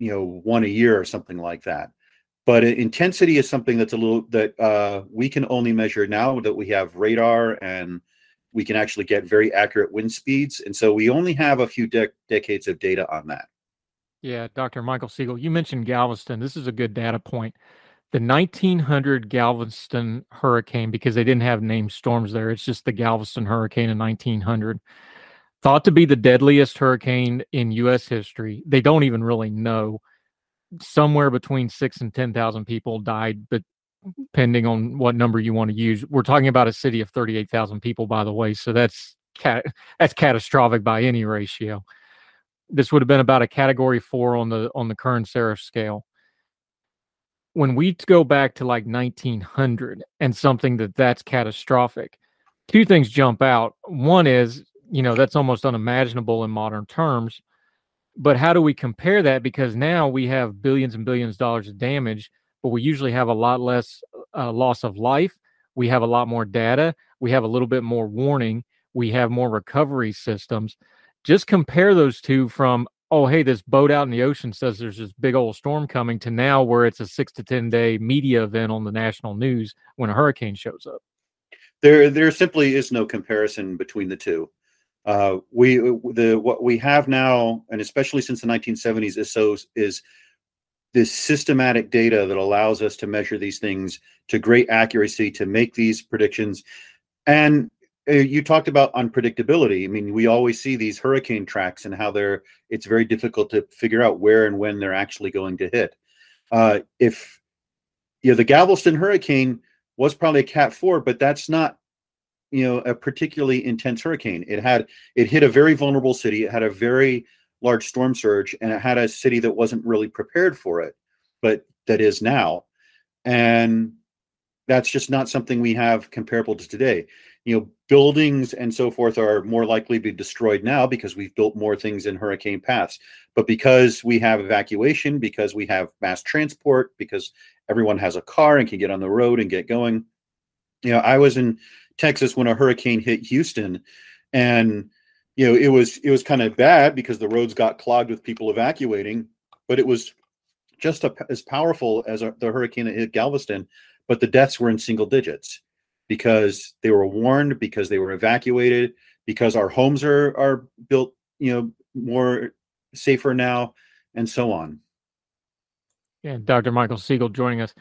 you know one a year or something like that. But intensity is something that's a little that uh, we can only measure now that we have radar and we can actually get very accurate wind speeds. And so we only have a few de- decades of data on that. Yeah, Dr. Michael Siegel, you mentioned Galveston. This is a good data point. The 1900 Galveston hurricane, because they didn't have named storms there, it's just the Galveston hurricane in 1900, thought to be the deadliest hurricane in U.S. history. They don't even really know. Somewhere between six and 10,000 people died, but depending on what number you want to use. We're talking about a city of 38,000 people, by the way, so that's cat- that's catastrophic by any ratio. This would have been about a category four on the on the Kern Seraph scale. When we go back to like 1900 and something that that's catastrophic, two things jump out. One is, you know, that's almost unimaginable in modern terms. But how do we compare that? Because now we have billions and billions of dollars of damage but we usually have a lot less uh, loss of life. We have a lot more data. We have a little bit more warning. We have more recovery systems. Just compare those two from, oh, hey, this boat out in the ocean says there's this big old storm coming to now where it's a six to 10 day media event on the national news when a hurricane shows up. There, there simply is no comparison between the two. Uh, we the what we have now, and especially since the 1970s, is so is this systematic data that allows us to measure these things to great accuracy to make these predictions. And uh, you talked about unpredictability. I mean we always see these hurricane tracks and how they're it's very difficult to figure out where and when they're actually going to hit. Uh, if you know the galveston hurricane was probably a cat 4 but that's not you know a particularly intense hurricane. It had it hit a very vulnerable city. It had a very large storm surge and it had a city that wasn't really prepared for it, but that is now. And that's just not something we have comparable to today. You know, buildings and so forth are more likely to be destroyed now because we've built more things in hurricane paths. But because we have evacuation, because we have mass transport, because everyone has a car and can get on the road and get going. You know, I was in Texas when a hurricane hit Houston and you know, it was it was kind of bad because the roads got clogged with people evacuating, but it was just a, as powerful as a, the hurricane that hit Galveston, but the deaths were in single digits because they were warned, because they were evacuated, because our homes are are built, you know, more safer now, and so on. Yeah, Dr. Michael Siegel joining us.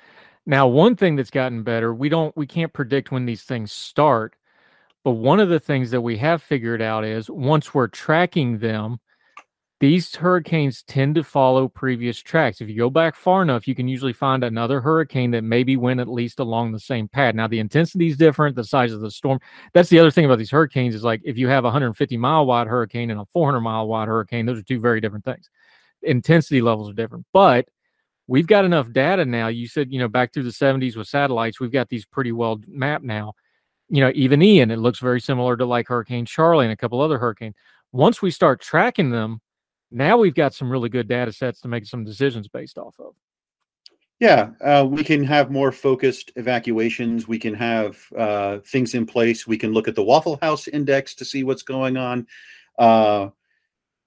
Now, one thing that's gotten better, we don't we can't predict when these things start, but one of the things that we have figured out is once we're tracking them, these hurricanes tend to follow previous tracks. If you go back far enough, you can usually find another hurricane that maybe went at least along the same path. Now, the intensity is different, the size of the storm. That's the other thing about these hurricanes is like if you have a 150 mile wide hurricane and a 400 mile wide hurricane, those are two very different things. Intensity levels are different, but we've got enough data now. You said, you know, back through the 70s with satellites, we've got these pretty well mapped now. You know, even Ian, it looks very similar to like Hurricane Charley and a couple other hurricanes. Once we start tracking them, now we've got some really good data sets to make some decisions based off of. Yeah, uh, we can have more focused evacuations. We can have uh, things in place. We can look at the Waffle House Index to see what's going on, uh,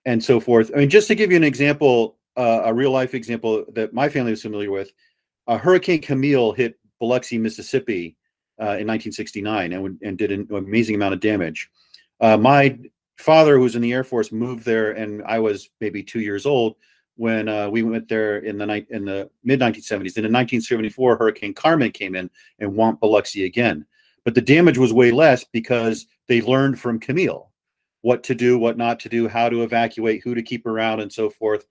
and so forth. I mean, just to give you an example, uh, a real life example that my family was familiar with, Hurricane Camille hit Biloxi, Mississippi, in 1969, and and did an amazing amount of damage. Uh, my father, who was in the Air Force, moved there, and I was maybe two years old when uh, we went there in the night in the mid 1970s. And in 1974, Hurricane Carmen came in and whomped Biloxi again. But the damage was way less because they learned from Camille what to do, what not to do, how to evacuate, who to keep around, and so forth,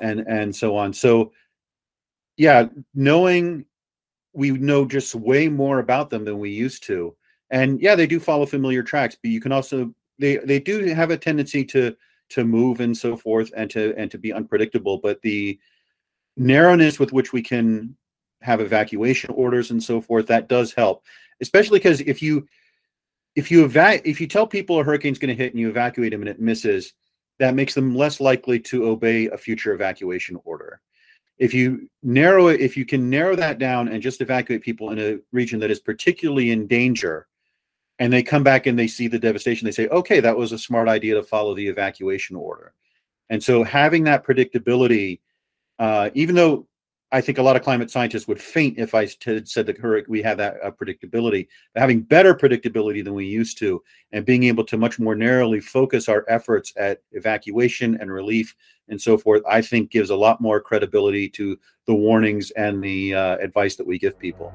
and and so on. So, yeah, knowing we know just way more about them than we used to. And yeah, they do follow familiar tracks, but you can also they they do have a tendency to to move and so forth and to and to be unpredictable but the narrowness with which we can have evacuation orders and so forth that does help especially because if you if you eva- if you tell people a hurricane's going to hit and you evacuate them and it misses that makes them less likely to obey a future evacuation order if you narrow it if you can narrow that down and just evacuate people in a region that is particularly in danger and they come back and they see the devastation they say okay that was a smart idea to follow the evacuation order. And so having that predictability uh, even though i think a lot of climate scientists would faint if i t- said that we have that uh, predictability but having better predictability than we used to and being able to much more narrowly focus our efforts at evacuation and relief and so forth i think gives a lot more credibility to the warnings and the uh, advice that we give people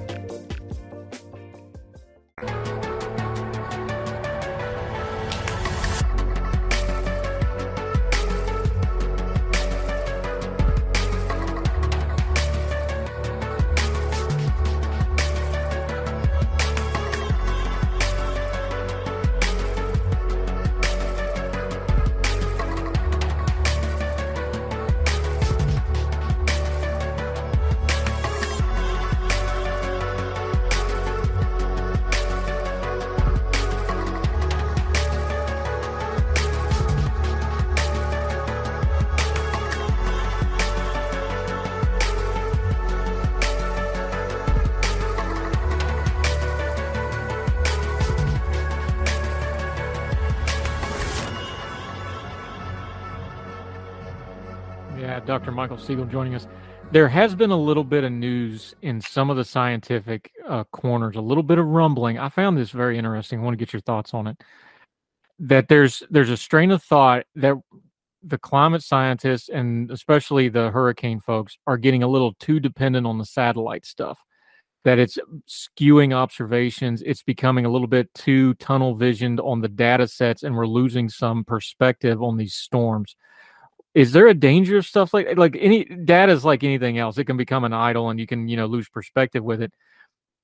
Michael Siegel joining us. There has been a little bit of news in some of the scientific uh, corners, a little bit of rumbling. I found this very interesting. I want to get your thoughts on it. That there's there's a strain of thought that the climate scientists and especially the hurricane folks are getting a little too dependent on the satellite stuff. That it's skewing observations. It's becoming a little bit too tunnel visioned on the data sets, and we're losing some perspective on these storms is there a danger of stuff like like any data is like anything else it can become an idol and you can you know lose perspective with it.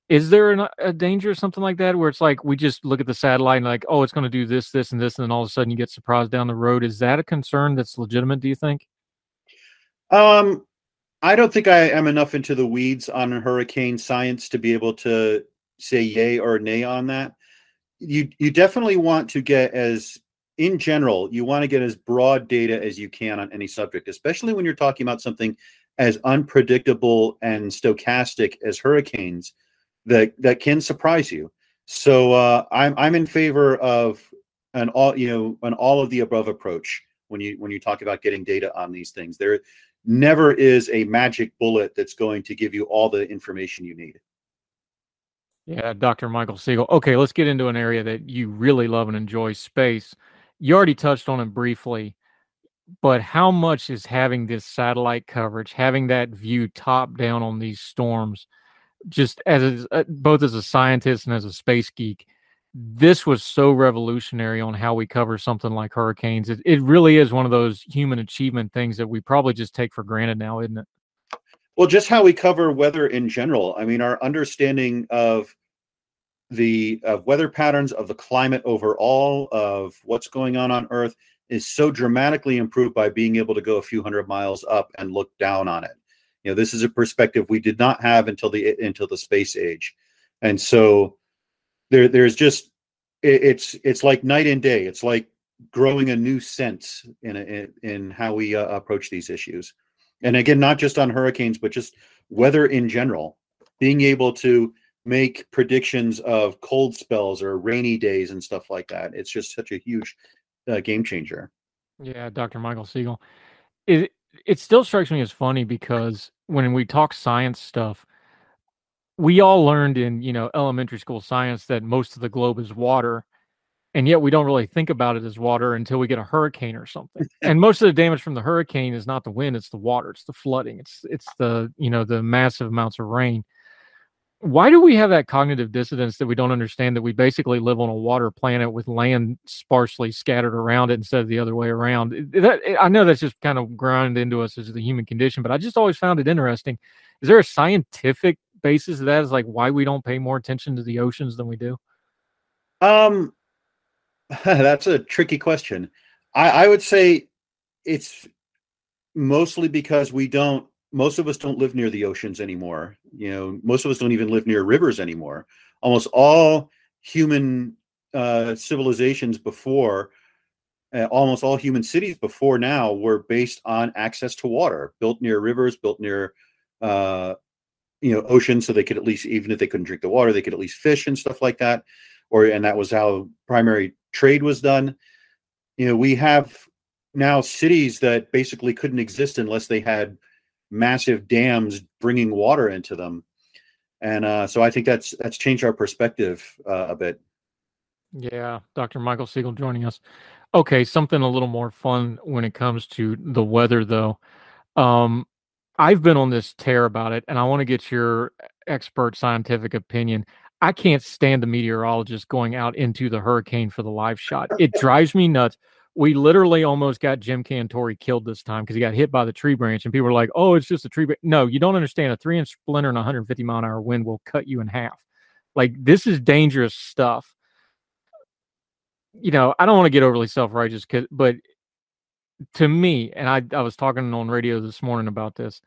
Is there an, a danger or something like that where it's like we just look at the satellite and like oh it's going to do this this and this and then all of a sudden you get surprised down the road? Is that a concern that's legitimate do you think? Um i don't think i am enough into the weeds on hurricane science to be able to say yay or nay on that. You you definitely want to get as in general you want to get as broad data as you can on any subject especially when you're talking about something as unpredictable and stochastic as hurricanes that that can surprise you. So uh, I'm I'm in favor of an all you know an all of the above approach when you when you talk about getting data on these things. There never is a magic bullet that's going to give you all the information you need. Yeah, Dr. Michael Siegel. Okay, let's get into an area that you really love and enjoy space. You already touched on it briefly, but how much is having this satellite coverage, having that view top down on these storms, just as a, uh, both as a scientist and as a space geek, this was so revolutionary on how we cover something like hurricanes. It, it really is one of those human achievement things that we probably just take for granted now, isn't it? Well, just how we cover weather in general. I mean, our understanding of the weather patterns of the climate overall of what's going on on Earth is so dramatically improved by being able to go a few hundred miles up and look down on it. You know, this is a perspective we did not have until the until the space age, and so there there's just it, it's it's like night and day. It's like growing a new sense in in, in how we uh, approach these issues, and again, not just on hurricanes, but just weather in general. Being able to make predictions of cold spells or rainy days and stuff like that. It's just such a huge uh, game changer. Yeah, Dr. Michael Siegel. It it still strikes me as funny because when we talk science stuff, we all learned in you know elementary school science that most of the globe is water, and yet we don't really think about it as water until we get a hurricane or something. <laughs> and most of the damage from the hurricane is not the wind; it's the water, it's the flooding, it's it's the you know the massive amounts of rain why do we have that cognitive dissonance that we don't understand that we basically live on a water planet with land sparsely scattered around it instead of the other way around? That, I know that's just kind of ground into us as the human condition, but I just always found it interesting. Is there a scientific basis to that? Is like why we don't pay more attention to the oceans than we do? Um, <laughs> that's a tricky question. I, I would say it's mostly because we don't most of us don't live near the oceans anymore. You know, most of us don't even live near rivers anymore. Almost all human uh, civilizations before, uh, almost all human cities before now were based on access to water, built near rivers, built near, uh, you know, oceans, so they could at least, even if they couldn't drink the water, they could at least fish and stuff like that. Or and that was how primary trade was done. You know, we have now cities that basically couldn't exist unless they had massive dams bringing water into them. And uh, so i think that's that's changed our perspective uh, a bit. Yeah dr michael siegel joining us. Okay something a little more fun when it comes to the weather though. Um, i've been on this tear about it and i want to get your expert scientific opinion. I can't stand the meteorologist going out into the hurricane for the live shot. It drives me nuts we literally almost got Jim Cantore killed this time because he got hit by the tree branch, and people were like, "Oh, it's just a tree." branch." No, you don't understand. A three-inch splinter and 150 mile an hour wind will cut you in half. Like this is dangerous stuff. You know, I don't want to get overly self-righteous, but to me, and I, I was talking on radio this morning about this.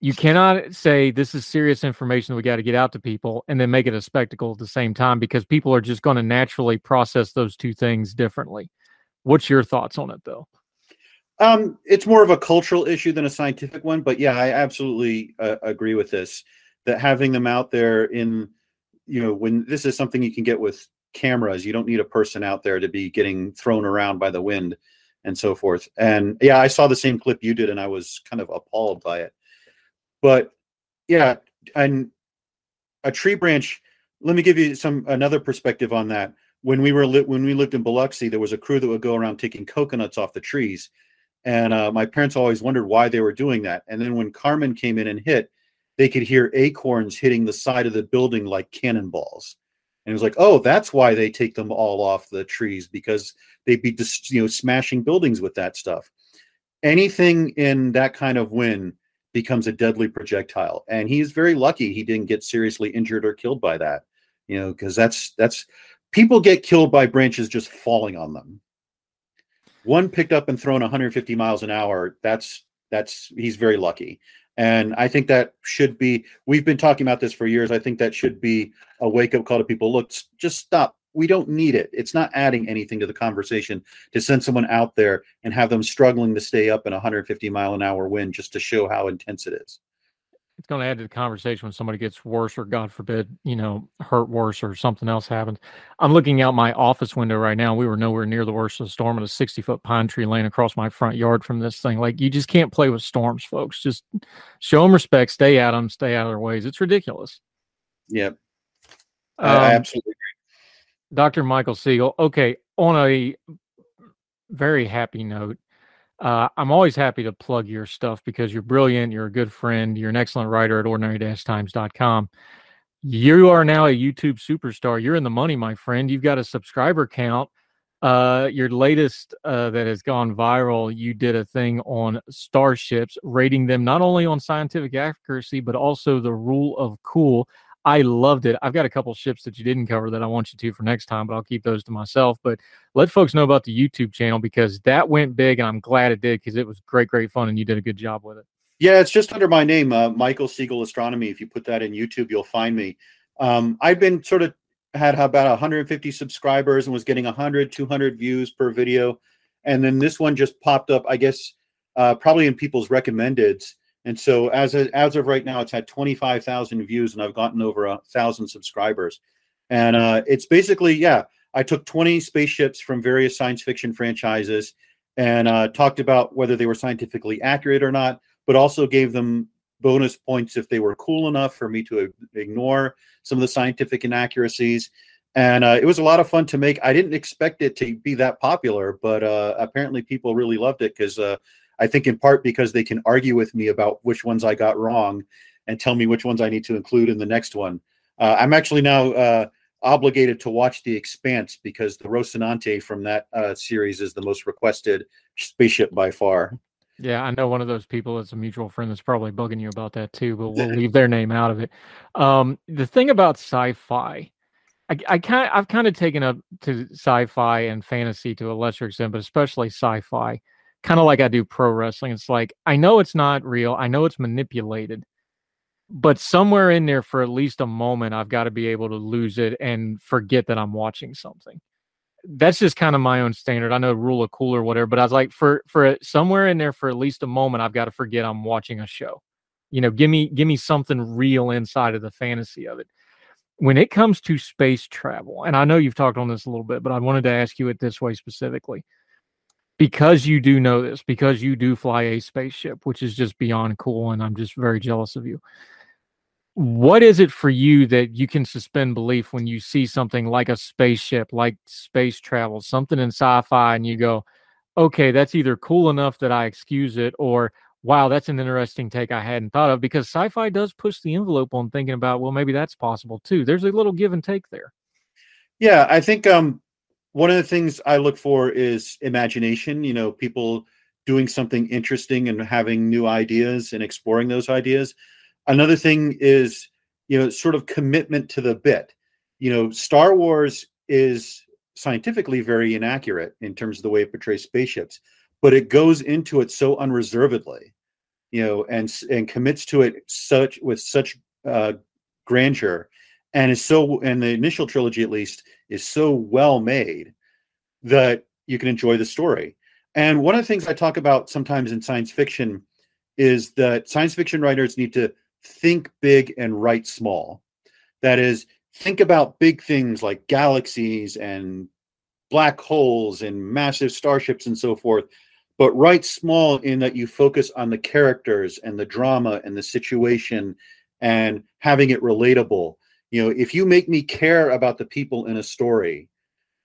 You cannot say this is serious information we got to get out to people and then make it a spectacle at the same time because people are just going to naturally process those two things differently What's your thoughts on it, though? Um, it's more of a cultural issue than a scientific one, but yeah, I absolutely uh, agree with this. That having them out there in, you know, when this is something you can get with cameras, you don't need a person out there to be getting thrown around by the wind and so forth. And yeah, I saw the same clip you did, and I was kind of appalled by it. But yeah, and a tree branch. Let me give you some another perspective on that when we were li- when we lived in Biloxi, there was a crew that would go around taking coconuts off the trees, and uh, my parents always wondered why they were doing that. And then when Carmen came in and hit, they could hear acorns hitting the side of the building like cannonballs. And it was like, oh, that's why they take them all off the trees because they'd be just you know smashing buildings with that stuff. anything in that kind of wind becomes a deadly projectile. And he's very lucky he didn't get seriously injured or killed by that. You know, because that's that's people get killed by branches just falling on them. One picked up and thrown 150 miles an hour. That's that's he's very lucky. And I think that should be, we've been talking about this for years. I think that should be a wake up call to people. Look, just stop. We don't need it. It's not adding anything to the conversation to send someone out there and have them struggling to stay up in 150 mile an hour wind just to show how intense it is it's going to add to the conversation when somebody gets worse or god forbid you know hurt worse or something else happens i'm looking out my office window right now we were nowhere near the worst of the storm and a 60 foot pine tree laying across my front yard from this thing. Like you just can't play with storms folks. Just show them respect stay at them stay out of their ways. It's ridiculous. Yep. Um, i absolutely agree. Dr michael siegel okay on a very happy note uh, I'm always happy to plug your stuff because you're brilliant, you're a good friend, you're an excellent writer at ordinary-times.com. You are now a YouTube superstar. You're in the money, my friend. You've got a subscriber count. Uh, your latest uh, that has gone viral, you did a thing on starships, rating them not only on scientific accuracy, but also the rule of cool. I loved it. I've got a couple ships that you didn't cover that I want you to for next time, but I'll keep those to myself. But let folks know about the YouTube channel because that went big, and I'm glad it did because it was great, great fun, and you did a good job with it. Yeah, it's just under my name, uh, Michael Siegel Astronomy. If you put that in YouTube, you'll find me. Um, I've been sort of had about 150 subscribers and was getting 100, 200 views per video, and then this one just popped up. I guess uh, probably in people's recommendeds and so as of, as of right now, it's had 25,000 views and I've gotten over a thousand subscribers. And uh, it's basically, yeah, I took 20 spaceships from various science fiction franchises and uh, talked about whether they were scientifically accurate or not, but also gave them bonus points if they were cool enough for me to ignore some of the scientific inaccuracies. And uh, it was a lot of fun to make. I didn't expect it to be that popular, but uh, apparently people really loved it because uh, I think in part because they can argue with me about which ones I got wrong and tell me which ones I need to include in the next one. Uh, I'm actually now uh, obligated to watch The Expanse because the Rocinante from that uh, series is the most requested spaceship by far. Yeah, I know one of those people that's a mutual friend that's probably bugging you about that too, but we'll <laughs> leave their name out of it. Um, the thing about sci-fi, I, I kind I've kind of taken up to sci-fi and fantasy to a lesser extent, but especially sci-fi kind of like I do pro wrestling. It's like I know it's not real, I know it's manipulated, but somewhere in there for at least a moment, I've got to be able to lose it and forget that I'm watching something. That's just kind of my own standard. I know rule of cool or whatever, but I was like, for for somewhere in there for at least a moment, I've got to forget I'm watching a show. You know, give me give me something real inside of the fantasy of it. When it comes to space travel, and I know you've talked on this a little bit, but I wanted to ask you it this way specifically because you do know this, because you do fly a spaceship, which is just beyond cool, and I'm just very jealous of you. What is it for you that you can suspend belief when you see something like a spaceship, like space travel, something in sci fi, and you go, okay, that's either cool enough that I excuse it, or wow, that's an interesting take I hadn't thought of because sci fi does push the envelope on thinking about, well, maybe that's possible too. There's a little give and take there. Yeah, I think um, one of the things I look for is imagination. You know, people doing something interesting and having new ideas and exploring those ideas. Another thing is, you know, sort of commitment to the bit. You know, Star Wars is scientifically very inaccurate in terms of the way it portrays spaceships, but it goes into it so unreservedly, you know, and and commits to it such with such uh, grandeur, and is so. And the initial trilogy, at least, is so well made that you can enjoy the story. And one of the things I talk about sometimes in science fiction is that science fiction writers need to think big and write small. That is, think about big things like galaxies and black holes and massive starships and so forth, but write small in that you focus on the characters and the drama and the situation and having it relatable you know if you make me care about the people in a story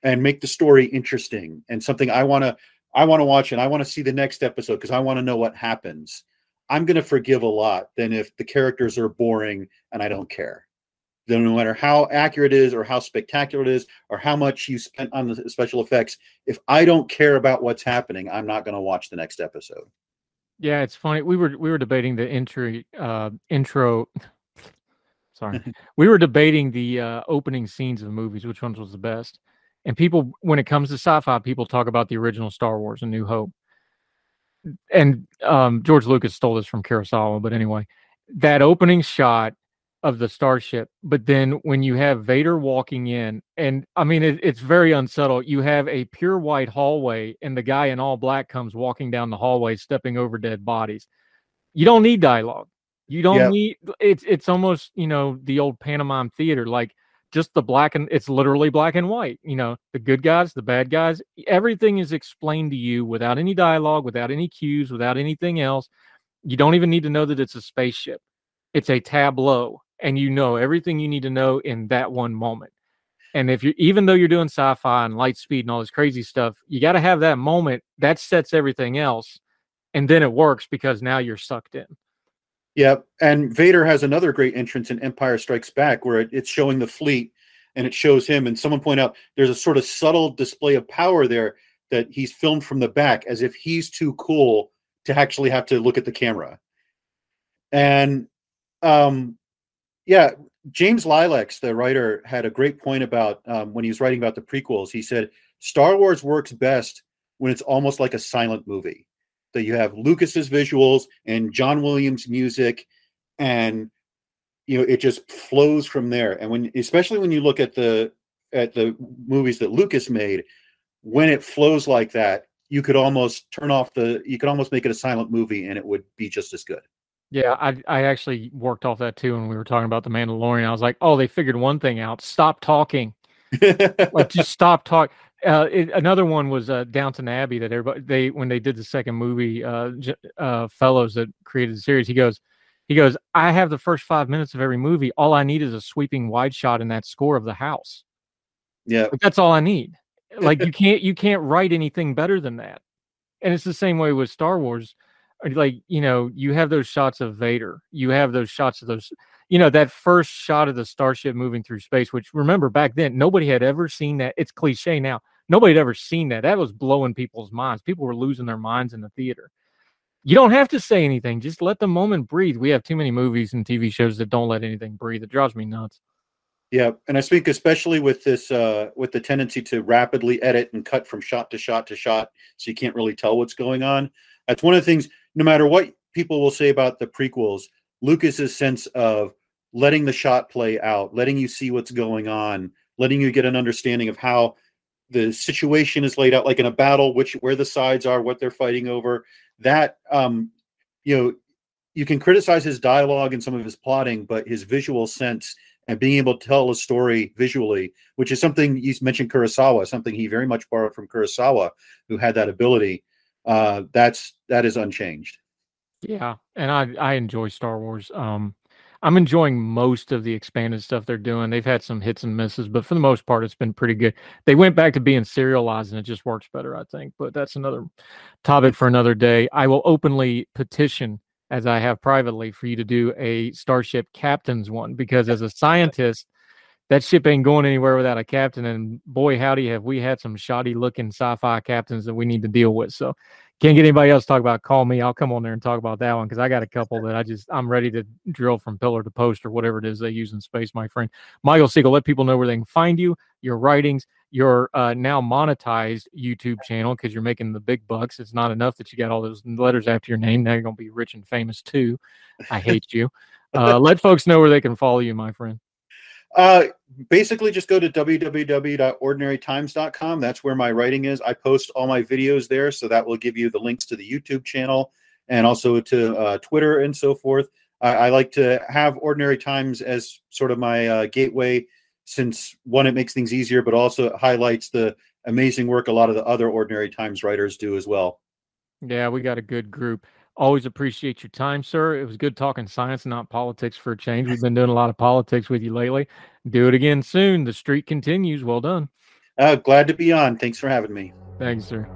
and make the story interesting and something i want to i want to watch and i want to see the next episode because i want to know what happens i'm going to forgive a lot than if the characters are boring and i don't care then no matter how accurate it is or how spectacular it is or how much you spent on the special effects if i don't care about what's happening i'm not going to watch the next episode Yeah, it's funny. We were we were debating the intro uh, intro. <laughs> Sorry, we were debating the uh, opening scenes of movies, which ones was the best. And people, when it comes to sci-fi, people talk about the original Star Wars and New Hope. And um, George Lucas stole this from Kurosawa, but anyway, that opening shot of the starship. But then when you have Vader walking in, and I mean, it, it's very unsettled. You have a pure white hallway, and the guy in all black comes walking down the hallway, stepping over dead bodies. You don't need dialogue. You don't Yep. need it's it's almost you know the old pantomime theater like just the black and it's literally black and white you know the good guys the bad guys everything is explained to you without any dialogue without any cues without anything else. You don't even need to know that it's a spaceship. It's a tableau and you know everything you need to know in that one moment. And if you're even though you're doing sci-fi and light speed and all this crazy stuff you got to have that moment that sets everything else and then it works because now you're sucked in Yep. And Vader has another great entrance in Empire Strikes Back where it, it's showing the fleet and it shows him. And someone point out there's a sort of subtle display of power there that he's filmed from the back as if he's too cool to actually have to look at the camera. And um, yeah, James Lileks, the writer, had a great point about um, when he was writing about the prequels. He said Star Wars works best when it's almost like a silent movie that you have Lucas's visuals and John Williams music and you know it just flows from there and when especially when you look at the at the movies that Lucas made when it flows like that you could almost turn off the you could almost make it a silent movie and it would be just as good Yeah, I I actually worked off that too when we were talking about the Mandalorian. I was like, oh, they figured one thing out: stop talking. <laughs> Like, just stop talk. Uh, it, another one was uh, Downton Abbey that everybody they when they did the second movie, uh, uh, Fellowes that created the series. He goes, he goes, I have the first five minutes of every movie. All I need is a sweeping wide shot in that score of the house. yeah Like, that's all I need. Like you <laughs> can't you can't write anything better than that. And it's the same way with Star Wars. Uh, Like you know, you have those shots of Vader. You have those shots of those. You know that first shot of the starship moving through space. Which remember back then, nobody had ever seen that. It's cliche now. Nobody had ever seen that. That was blowing people's minds. People were losing their minds in the theater. You don't have to say anything. Just let the moment breathe. We have too many movies and TV shows that don't let anything breathe. It drives me nuts. Yeah, and I speak especially with this uh with the tendency to rapidly edit and cut from shot to shot to shot so you can't really tell what's going on. That's one of the things no matter what people will say about the prequels, Lucas's sense of letting the shot play out, letting you see what's going on, letting you get an understanding of how the situation is laid out like in a battle which where the sides are, what they're fighting over. That um you know, you can criticize his dialogue and some of his plotting, but his visual sense and being able to tell a story visually, which is something you mentioned Kurosawa, something he very much borrowed from Kurosawa, who had that ability. Uh, that's that is unchanged. Yeah, and I I enjoy Star Wars. Um, I'm enjoying most of the expanded stuff they're doing. They've had some hits and misses, but for the most part, it's been pretty good. They went back to being serialized, and it just works better, I think. But that's another topic for another day. I will openly petition, as I have privately, for you to do a Starship Captains one because as a scientist, that ship ain't going anywhere without a captain. And boy, howdy, have we had some shoddy looking sci-fi captains that we need to deal with. So can't get anybody else to talk about. Call me. I'll come on there and talk about that one because I got a couple that I just I'm ready to drill from pillar to post or whatever it is they use in space, my friend. Michael Siegel, let people know where they can find you, your writings, your uh, now monetized YouTube channel because you're making the big bucks. It's not enough that you got all those letters after your name. Now you're gonna be rich and famous too. I hate you. Uh, let folks know where they can follow you, my friend. Uh, basically, just go to www.ordinarytimes.com. That's where my writing is. I post all my videos there, so that will give you the links to the YouTube channel and also to uh, Twitter and so forth. I, I like to have Ordinary Times as sort of my uh, gateway, since one, it makes things easier, but also it highlights the amazing work a lot of the other Ordinary Times writers do as well. Yeah, we got a good group. Always appreciate your time, sir. It was good talking science, not politics for a change. We've <laughs> been doing a lot of politics with you lately. Do it again soon. The street continues. Well done. Uh, glad to be on. Thanks for having me. Thanks, sir.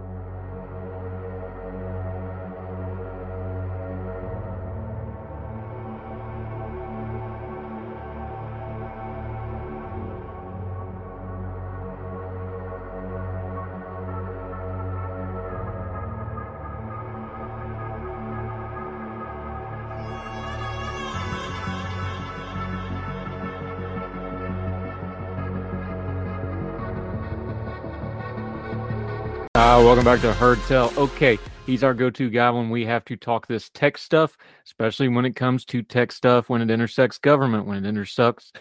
Welcome back to Heard Tell. Okay, he's our go-to guy when we have to talk this tech stuff, especially when it comes to tech stuff, when it intersects government, when it intersects,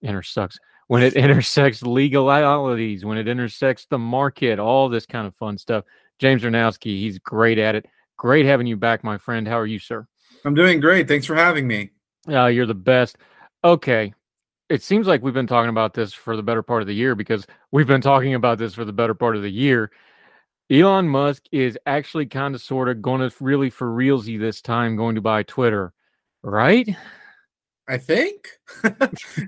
intersects, when it <laughs> intersects legalities, when it intersects the market, all this kind of fun stuff. James Czerniawski, he's great at it. Great having you back, my friend. How are you, sir? I'm doing great. Thanks for having me. Uh, you're the best. Okay, it seems like we've been talking about this for the better part of the year because we've been talking about this for the better part of the year Elon Musk is actually kind of sort of going to really for realsy this time going to buy Twitter, right? I think <laughs>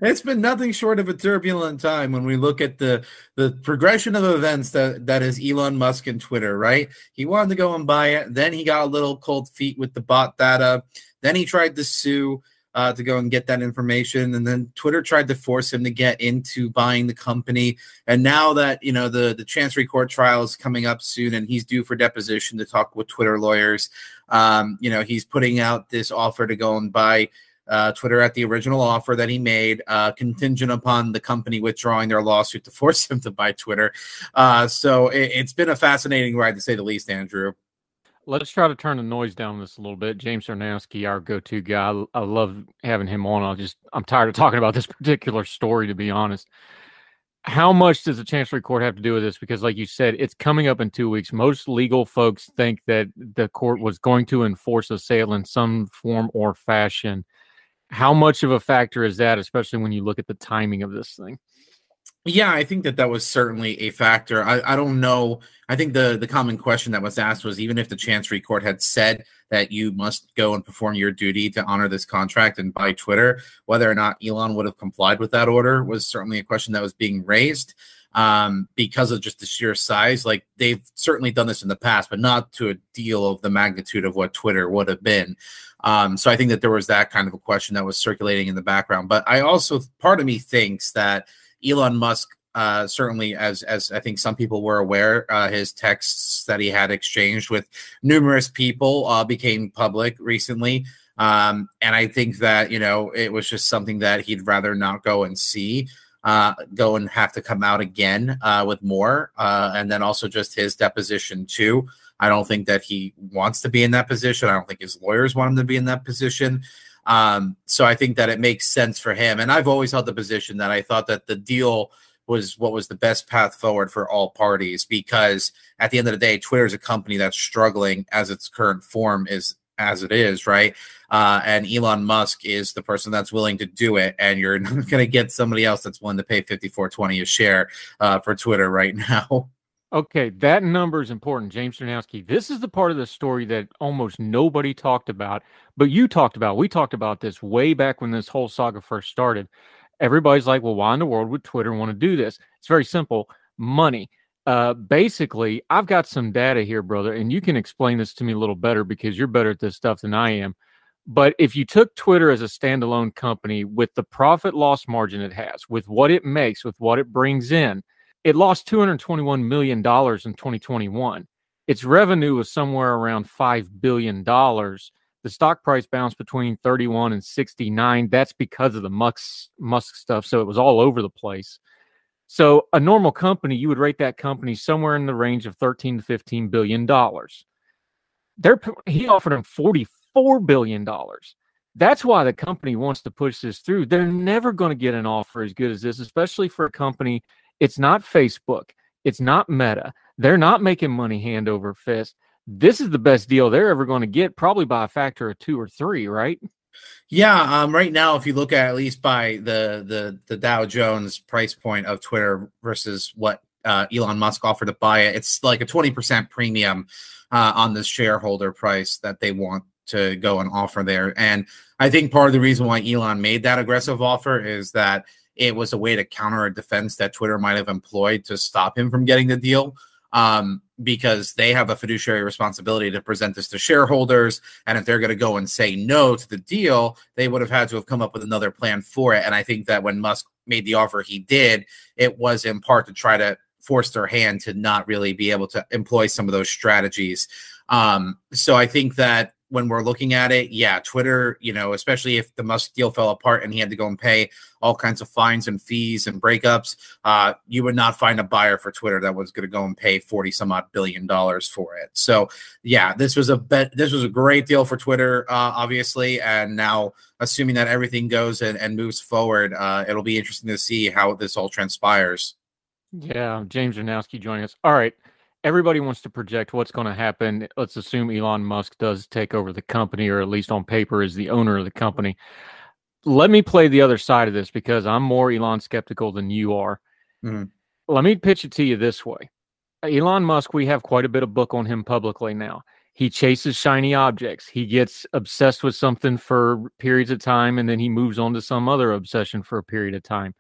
it's been nothing short of a turbulent time when we look at the the progression of events that that is Elon Musk and Twitter, right? He wanted to go and buy it, then he got a little cold feet with the bot data, then he tried to sue uh, to go and get that information. And then Twitter tried to force him to get into buying the company. And now that you know the the Chancery Court trial is coming up soon, and he's due for deposition to talk with Twitter lawyers. Um, you know, he's putting out this offer to go and buy. Uh, Twitter at the original offer that he made, uh, contingent upon the company withdrawing their lawsuit to <laughs> force him to buy Twitter. Uh, so it, it's been a fascinating ride to say the least, Andrew. Let's try to turn the noise down this a little bit. James Czerniawski, our go-to guy. I, I love having him on. I just I'm tired of talking about this particular story, to be honest. How much does the Chancery Court have to do with this? Because, like you said, it's coming up in two weeks. Most legal folks think that the court was going to enforce a sale in some form or fashion. How much of a factor is that, especially when you look at the timing of this thing? Yeah, I think that that was certainly a factor. I, I don't know. I think the the common question that was asked was even if the Chancery Court had said that you must go and perform your duty to honor this contract and buy Twitter, whether or not Elon would have complied with that order was certainly a question that was being raised um, because of just the sheer size. Like they've certainly done this in the past, but not to a deal of the magnitude of what Twitter would have been. Um, so I think that there was that kind of a question that was circulating in the background. But I also, part of me thinks that Elon Musk uh, certainly, as as I think some people were aware, uh, his texts that he had exchanged with numerous people uh, became public recently. Um, and I think that you know it was just something that he'd rather not go and see, uh, go and have to come out again uh, with more, uh, and then also just his deposition too. I don't think that he wants to be in that position. I don't think his lawyers want him to be in that position. Um, so I think that it makes sense for him. And I've always held the position that I thought that the deal was what was the best path forward for all parties because at the end of the day, Twitter is a company that's struggling as its current form is as it is, right? Uh, and Elon Musk is the person that's willing to do it, and you're <laughs> not going to get somebody else that's willing to pay fifty four twenty a share uh, for Twitter right <laughs> now. Okay, that number is important, James Czerniawski. This is the part of the story that almost nobody talked about, but you talked about. We talked about this way back when this whole saga first started. Everybody's like, well, why in the world would Twitter want to do this? It's very simple money. Uh, basically, I've got some data here, brother, and you can explain this to me a little better because you're better at this stuff than I am. But if you took Twitter as a standalone company with the profit loss margin it has, with what it makes, with what it brings in, it lost $221 million in 2021. Its revenue was somewhere around $5 billion. The stock price bounced between 31 and 69. That's because of the Musk, Musk stuff. So it was all over the place. So a normal company, you would rate that company somewhere in the range of 13 to 15 billion dollars. They're he offered him 44 billion dollars. That's why the company wants to push this through. They're never going to get an offer as good as this, especially for a company it's not Facebook. It's not Meta. They're not making money hand over fist. This is the best deal they're ever going to get, probably by a factor of two or three, right? Yeah, um, right now, if you look at at least by the the the Dow Jones price point of Twitter versus what uh, Elon Musk offered to buy it, it's like a twenty percent premium uh, on the shareholder price that they want to go and offer there. And I think part of the reason why Elon made that aggressive offer is that it was a way to counter a defense that Twitter might have employed to stop him from getting the deal. Um, because they have a fiduciary responsibility to present this to shareholders. And if they're going to go and say no to the deal, they would have had to have come up with another plan for it. And I think that when Musk made the offer he did, it was in part to try to force their hand to not really be able to employ some of those strategies. Um, so I think that when we're looking at it, yeah, Twitter, you know, especially if the Musk deal fell apart and he had to go and pay all kinds of fines and fees and breakups, uh, you would not find a buyer for Twitter that was going to go and pay 40 some odd billion dollars for it. So, yeah, this was a bet. This was a great deal for Twitter, uh, obviously. And now, assuming that everything goes and, and moves forward, uh, it'll be interesting to see how this all transpires. Yeah, James Czerniawski joining us. All right everybody wants to project what's going to happen. Let's assume Elon Musk does take over the company, or at least on paper is the owner of the company. Let me play the other side of this because I'm more Elon skeptical than you are. Mm-hmm. Let me pitch it to you this way Elon Musk, we have quite a bit of book on him publicly now. He chases shiny objects. He gets obsessed with something for periods of time and then he moves on to some other obsession for a period of time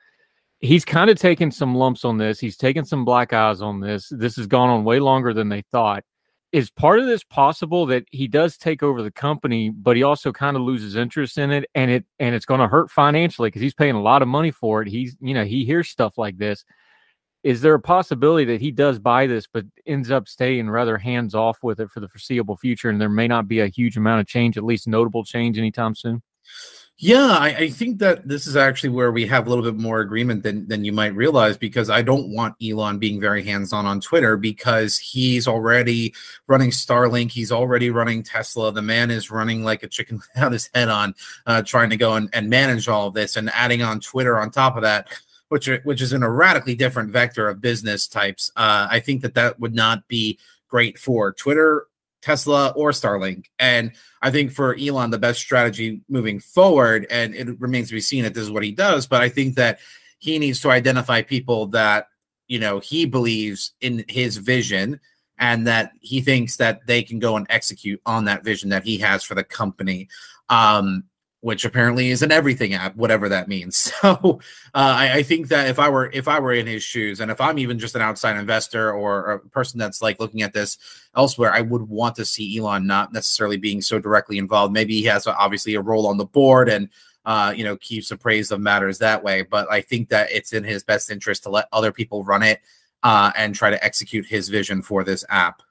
he's kind of taken some lumps on this. He's taken some black eyes on this. This has gone on way longer than they thought. Is part of this possible that he does take over the company, but he also kind of loses interest in it, and it and it's going to hurt financially because he's paying a lot of money for it. He's you know he hears stuff like this. Is there a possibility that he does buy this, but ends up staying rather hands off with it for the foreseeable future, and there may not be a huge amount of change, at least notable change, anytime soon? Yeah, I, I, think that this is actually where we have a little bit more agreement than than you might realize because I don't want Elon being very hands on on Twitter because he's already running Starlink, he's already running Tesla. The man is running like a chicken <laughs> without his head on, uh, trying to go and, and manage all of this and adding on Twitter on top of that. Which, are, which is in a radically different vector of business types. Uh, I think that that would not be great for Twitter Tesla or Starlink. And I think for Elon, the best strategy moving forward, and it remains to be seen that this is what he does, but I think that he needs to identify people that, you know, he believes in his vision and that he thinks that they can go and execute on that vision that he has for the company. Um, which apparently is an everything app, whatever that means. <laughs> So uh, I, I, think that if I were if I were in his shoes, and if I'm even just an outside investor or a person that's like looking at this elsewhere, I would want to see Elon not necessarily being so directly involved. Maybe he has obviously a role on the board and uh, you know keeps appraised of matters that way. But I think that it's in his best interest to let other people run it uh, and try to execute his vision for this app.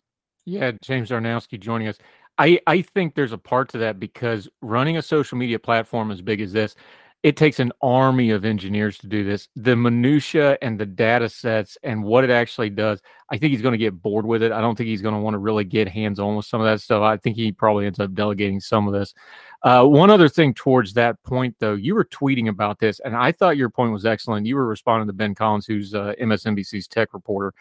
Yeah, James Czerniawski joining us. I, I think there's a part to that because running a social media platform as big as this, it takes an army of engineers to do this. The minutia and the data sets and what it actually does, I think he's going to get bored with it. I don't think he's going to want to really get hands on with some of that stuff. I think he probably ends up delegating some of this. Uh, one other thing towards that point, though, you were tweeting about this, and I thought your point was excellent. You were responding to Ben Collins, who's uh, MSNBC's tech reporter,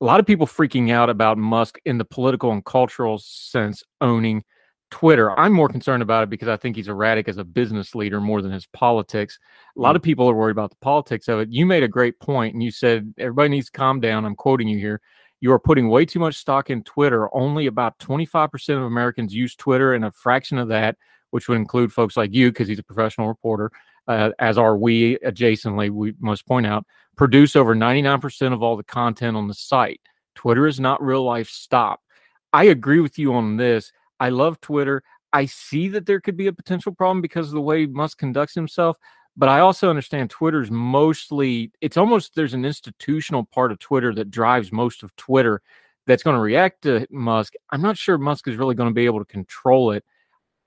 a lot of people freaking out about Musk in the political and cultural sense owning Twitter. I'm more concerned about it because I think he's erratic as a business leader more than his politics. A lot of mm. people are worried about the politics of it. You made a great point and you said everybody needs to calm down. I'm quoting you here. You are putting way too much stock in Twitter. Only about 25% of Americans use Twitter, and a fraction of that, which would include folks like you, because he's a professional reporter, uh, as are we adjacently, we must point out, produce over 99% of all the content on the site. Twitter is not real life. Stop. I agree with you on this. I love Twitter. I see that there could be a potential problem because of the way Musk conducts himself, but I also understand Twitter's mostly, it's almost there's an institutional part of Twitter that drives most of Twitter that's going to react to Musk. I'm not sure Musk is really going to be able to control it.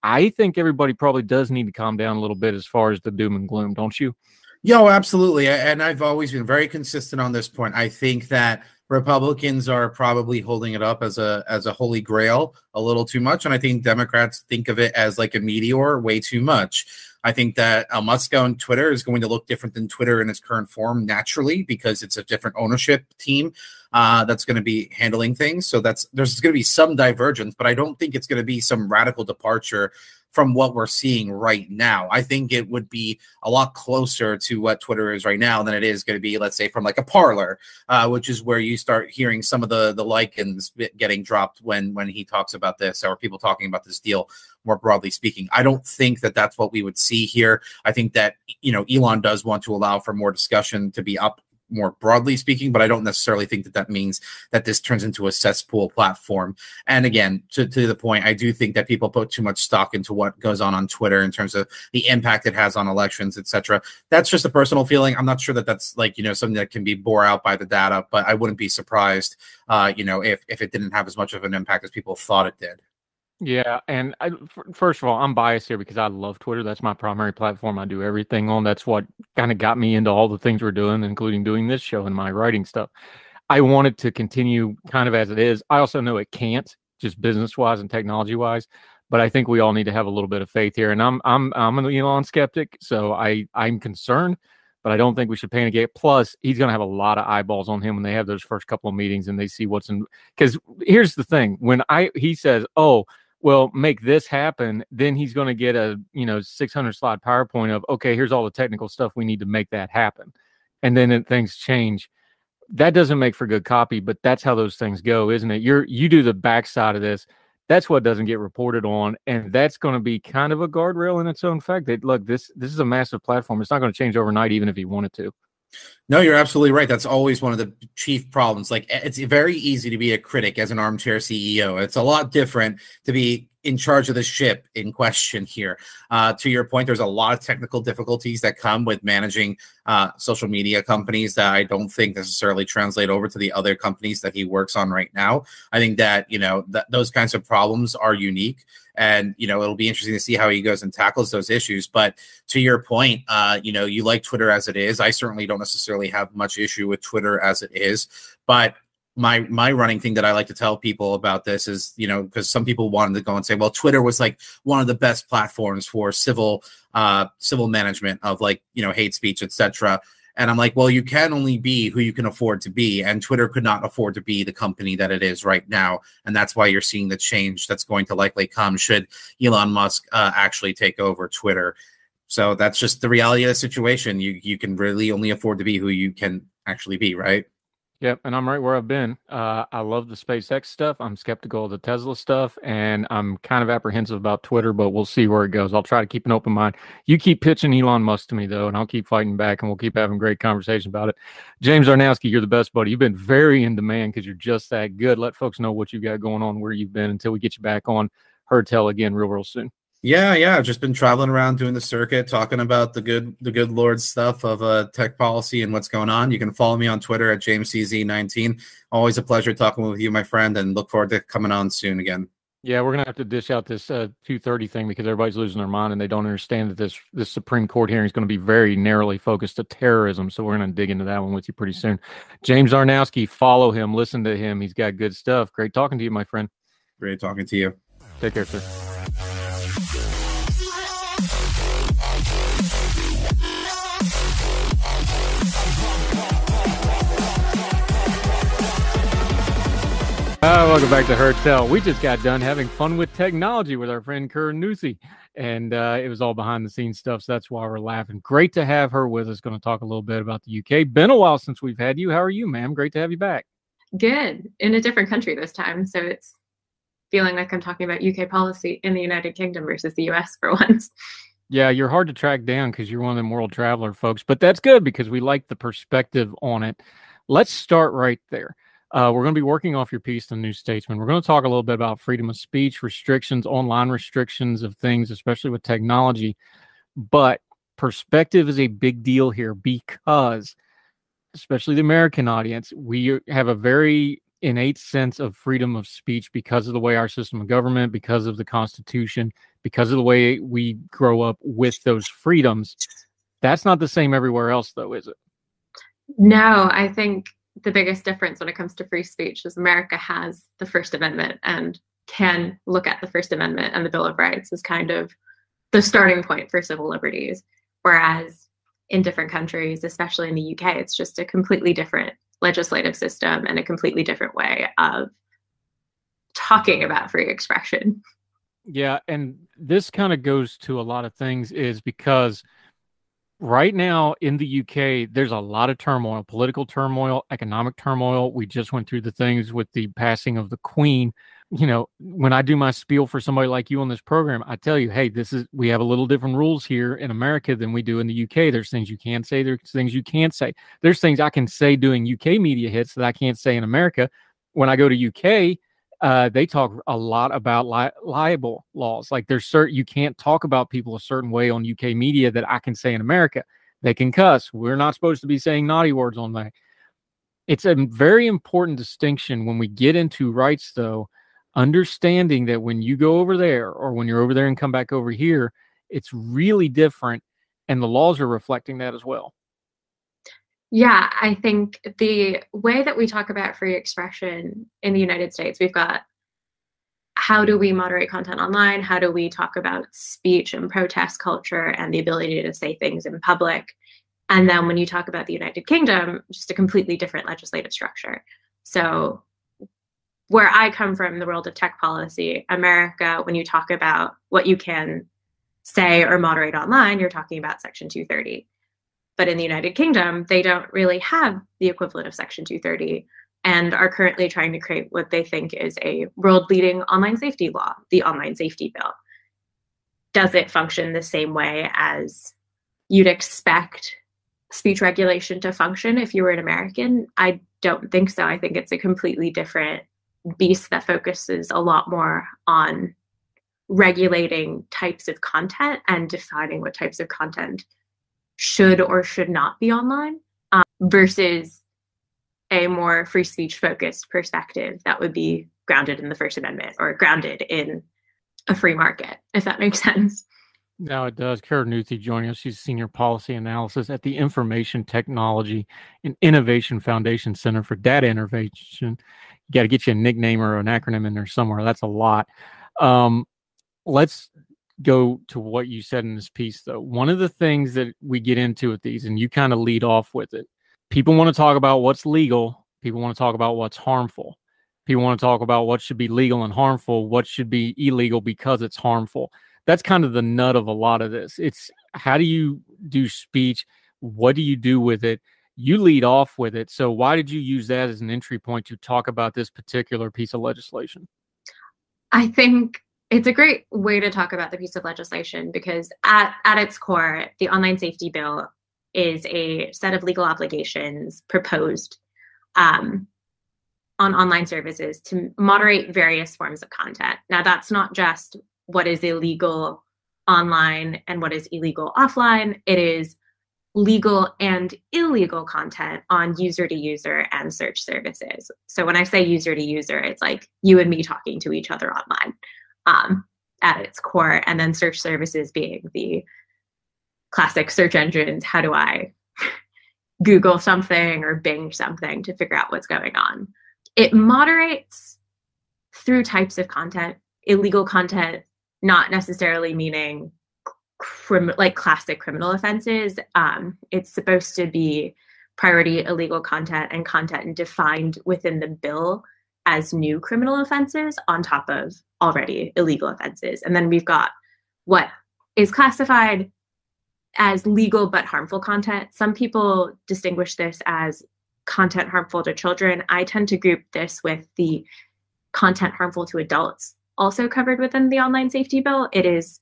I think everybody probably does need to calm down a little bit as far as the doom and gloom, don't you? Yo, absolutely. And I've always been very consistent on this point. I think that Republicans are probably holding it up as a as a holy grail a little too much, and I think Democrats think of it as like a meteor way too much. I think that uh, Musk on Twitter is going to look different than Twitter in its current form naturally because it's a different ownership team uh, that's going to be handling things. So that's there's going to be some divergence, but I don't think it's going to be some radical departure from what we're seeing right now. I think it would be a lot closer to what Twitter is right now than it is going to be, let's say, from like a Parler, uh, which is where you start hearing some of the the lichens getting dropped when when he talks about this or people talking about this deal more broadly speaking. I don't think that that's what we would see here. I think that you know Elon does want to allow for more discussion to be up more broadly speaking, but I don't necessarily think that that means that this turns into a cesspool platform. And again, to, to the point, I do think that people put too much stock into what goes on on Twitter in terms of the impact it has on elections, etc. That's just a personal feeling. I'm not sure that that's like you know something that can be bore out by the data, but I wouldn't be surprised, uh, you know, if if it didn't have as much of an impact as people thought it did. Yeah, and I, first of all, I'm biased here because I love Twitter. That's my primary platform. I do everything on. That's what kind of got me into all the things we're doing, including doing this show and my writing stuff. I want it to continue kind of as it is. I also know it can't, just business wise and technology wise. But I think we all need to have a little bit of faith here. And I'm I'm I'm an Elon skeptic, so I I'm concerned, but I don't think we should panic. Plus, he's going to have a lot of eyeballs on him when they have those first couple of meetings and they see what's in. Because here's the thing: when I he says, "Oh, well make this happen then he's going to get a you know 600 slide powerpoint of okay here's all the technical stuff we need to make that happen and then it, things change. That doesn't make for good copy but that's how those things go isn't it? You're you do the backside of this. That's what doesn't get reported on and that's going to be kind of a guardrail in its own fact that look this this is a massive platform. It's not going to change overnight even if he wanted to no, you're absolutely right. That's always one of the chief problems. Like it's very easy to be a critic as an armchair CEO. It's a lot different to be in charge of the ship in question here. Uh, to your point, there's a lot of technical difficulties that come with managing uh, social media companies that I don't think necessarily translate over to the other companies that he works on right now. I think that you know those kinds of problems are unique, and you know it'll be interesting to see how he goes and tackles those issues. But to your point, uh, you know you like Twitter as it is. I certainly don't necessarily have much issue with Twitter as it is, but my my running thing that I like to tell people about this is, you know, because some people wanted to go and say, well, Twitter was like one of the best platforms for civil uh civil management of like, you know, hate speech, etc. And I'm like, well, you can only be who you can afford to be. And Twitter could not afford to be the company that it is right now. And that's why you're seeing the change that's going to likely come should Elon Musk uh, actually take over Twitter. So that's just the reality of the situation. You you can really only afford to be who you can actually be, right? Yep, and I'm right where I've been. Uh, I love the SpaceX stuff. I'm skeptical of the Tesla stuff, and I'm kind of apprehensive about Twitter, but we'll see where it goes. I'll try to keep an open mind. You keep pitching Elon Musk to me, though, and I'll keep fighting back, and we'll keep having great conversation about it. James Czerniawski, you're the best buddy. You've been very in demand because you're just that good. Let folks know what you've got going on, where you've been, until we get you back on Heard Tell again real, real soon. Yeah, yeah. I've just been traveling around doing the circuit, talking about the good the good Lord stuff of uh, tech policy and what's going on. You can follow me on Twitter at JamesCZ19. Always a pleasure talking with you, my friend, and look forward to coming on soon again. Yeah, we're gonna have to dish out this uh, 230 thing because everybody's losing their mind and they don't understand that this this Supreme Court hearing is going to be very narrowly focused to terrorism. So we're gonna dig into that one with you pretty soon. James Czerniawski, follow him, listen to him. He's got good stuff. Great talking to you, my friend. Great talking to you. Take care, sir. Uh, welcome back to Heard Tell. We just got done having fun with technology with our friend Karen Nuthi, and uh, it was all behind the scenes stuff. So that's why we're laughing. Great to have her with us. Going to talk a little bit about the UK. Been a while since we've had you. How are you, ma'am? Great to have you back. Good. In a different country this time, so it's feeling like I'm talking about UK policy in the United Kingdom versus the US for <laughs> once. Yeah, you're hard to track down because you're one of them world traveler folks, but that's good because we like the perspective on it. Let's start right there. Uh, we're going to be working off your piece, The New Statesman. We're going to talk a little bit about freedom of speech, restrictions, online restrictions of things, especially with technology. But perspective is a big deal here because, especially the American audience, we have a very innate sense of freedom of speech because of the way our system of government, because of the Constitution, because of the way we grow up with those freedoms. That's not the same everywhere else, though, is it? No, I think the biggest difference when it comes to free speech is America has the First Amendment and can look at the First Amendment and the Bill of Rights as kind of the starting point for civil liberties. Whereas in different countries, especially in the UK, it's just a completely different legislative system and a completely different way of talking about free expression. Yeah, and this kind of goes to a lot of things is because right now in the UK, there's a lot of turmoil, political turmoil, economic turmoil. We just went through the things with the passing of the Queen. You know, when I do my spiel for somebody like you on this program, I tell you, hey, this is we have a little different rules here in America than we do in the UK. There's things you can say, there's things you can't say. There's things I can say doing UK media hits that I can't say in America. When I go to UK, uh, they talk a lot about li- libel laws. Like there's certain you can't talk about people a certain way on UK media that I can say in America. They can cuss. We're not supposed to be saying naughty words on that. It's a very important distinction when we get into rights, though. understanding that when you go over there or when you're over there and come back over here, it's really different. And the laws are reflecting that as well. Yeah, I think the way that we talk about free expression in the United States, we've got how do we moderate content online? How do we talk about speech and protest culture and the ability to say things in public? And then when you talk about the United Kingdom, just a completely different legislative structure. So, where I come from, the world of tech policy, America, when you talk about what you can say or moderate online, you're talking about Section 230. But in the United Kingdom, they don't really have the equivalent of Section 230 and are currently trying to create what they think is a world leading online safety law, the Online Safety Bill. Does it function the same way as you'd expect speech regulation to function if you were an American? I don't think so. I think it's a completely different beast that focuses a lot more on regulating types of content and defining what types of content should or should not be online um, versus a more free speech focused perspective that would be grounded in the First Amendment or grounded in a free market, if that makes sense. Now it does. Kara Nuthi joining us. She's senior policy analysis at the Information Technology and Innovation Foundation Center for Data Innovation. You got to get you a nickname or an acronym in there somewhere. That's a lot. Um, let's go to what you said in this piece, though. One of the things that we get into with these, and you kind of lead off with it, people want to talk about what's legal. People want to talk about what's harmful. People want to talk about what should be legal and harmful, what should be illegal because it's harmful that's kind of the nut of a lot of this. It's how do you do speech? What do you do with it? You lead off with it. So why did you use that as an entry point to talk about this particular piece of legislation? I think it's a great way to talk about the piece of legislation because at, at its core, the online safety bill is a set of legal obligations proposed um, on online services to moderate various forms of content. Now, that's not just what is illegal online and what is illegal offline. It is legal and illegal content on user to user and search services. So when I say user to user, it's like you and me talking to each other online um, at its core, and then search services being the classic search engines. How do I <laughs> Google something or Bing something to figure out what's going on? It moderates through types of content, illegal content not necessarily meaning crim- like classic criminal offenses. Um, it's supposed to be priority illegal content and content defined within the bill as new criminal offenses on top of already illegal offenses. And then we've got what is classified as legal but harmful content. Some people distinguish this as content harmful to children. I tend to group this with the content harmful to adults also covered within the online safety bill. It is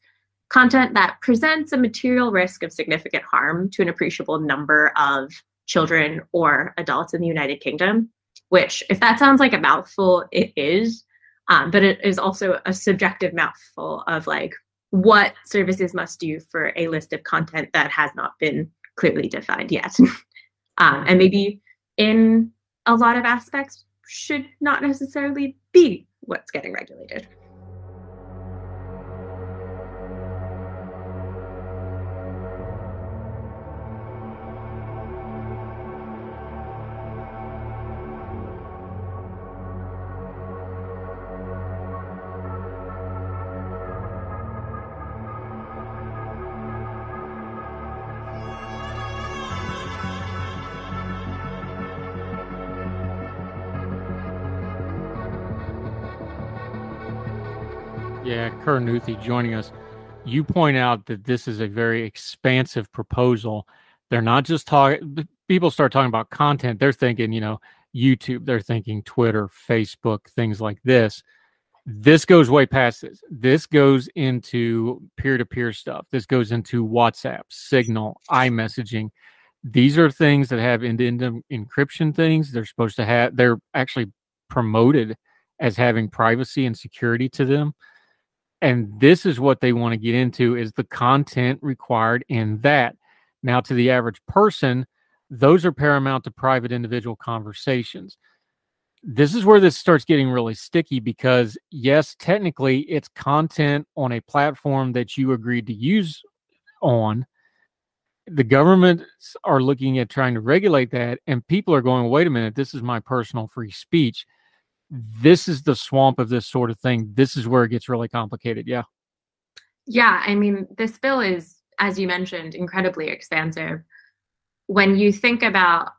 content that presents a material risk of significant harm to an appreciable number of children or adults in the United Kingdom, which, if that sounds like a mouthful, it is. Um, but it is also a subjective mouthful of like what services must do for a list of content that has not been clearly defined yet. <laughs> um, and maybe in a lot of aspects should not necessarily be what's getting regulated. Kara joining us. You point out that this is a very expansive proposal. They're not just talking, people start talking about content. They're thinking, you know, YouTube, they're thinking Twitter, Facebook, things like this. This goes way past this. This goes into peer to peer stuff. This goes into WhatsApp, Signal, iMessaging. These are things that have end to end encryption things. They're supposed to have, they're actually promoted as having privacy and security to them and this is what they want to get into is the content required in that. Now to the average person those are paramount to private individual conversations. This is where this starts getting really sticky because yes technically it's content on a platform that you agreed to use on. The governments are looking at trying to regulate that and people are going wait a minute this is my personal free speech this is the swamp of this sort of thing this is where it gets really complicated yeah yeah i mean this bill is as you mentioned incredibly expansive when you think about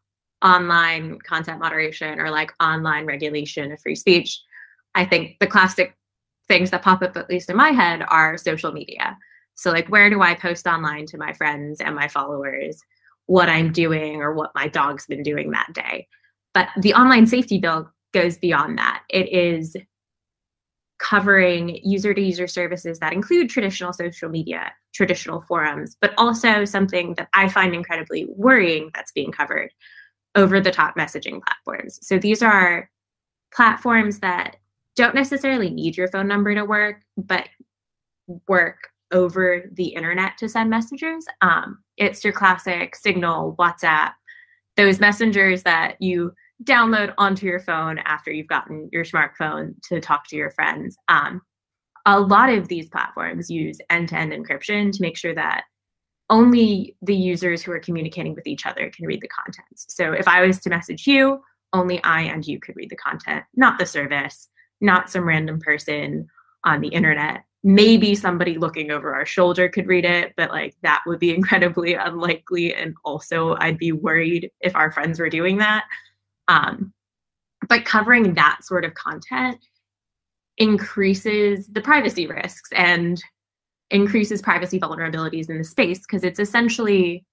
online content moderation or like online regulation of free speech, I think the classic things that pop up, at least in my head, are social media. So, like, where do I post online to my friends and my followers what I'm doing or what my dog's been doing that day? But the online safety bill goes beyond that. It is covering user to user services that include traditional social media, traditional forums, but also something that I find incredibly worrying that's being covered, over the top messaging platforms. So these are platforms that don't necessarily need your phone number to work, but work over the internet to send messages. Um, it's your classic Signal, WhatsApp, those messengers that you download onto your phone after you've gotten your smartphone to talk to your friends. Um, a lot of these platforms use end to end encryption to make sure that only the users who are communicating with each other can read the contents. So if I was to message you, only I and you could read the content, not the service, not some random person on the internet. Maybe somebody looking over our shoulder could read it, but like that would be <laughs> incredibly unlikely. And also, I'd be worried if our friends were doing that. Um, but covering that sort of content increases the privacy risks and increases privacy vulnerabilities in the space because it's essentially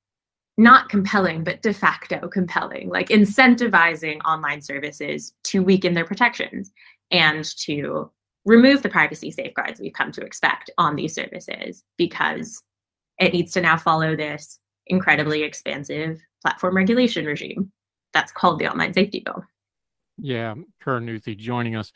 not compelling, but de facto compelling, like incentivizing online services to weaken their protections and to remove the privacy safeguards we've come to expect on these services because it needs to now follow this incredibly expansive platform regulation regime that's called the Online Safety Bill. Yeah, Karen Nuthi joining us.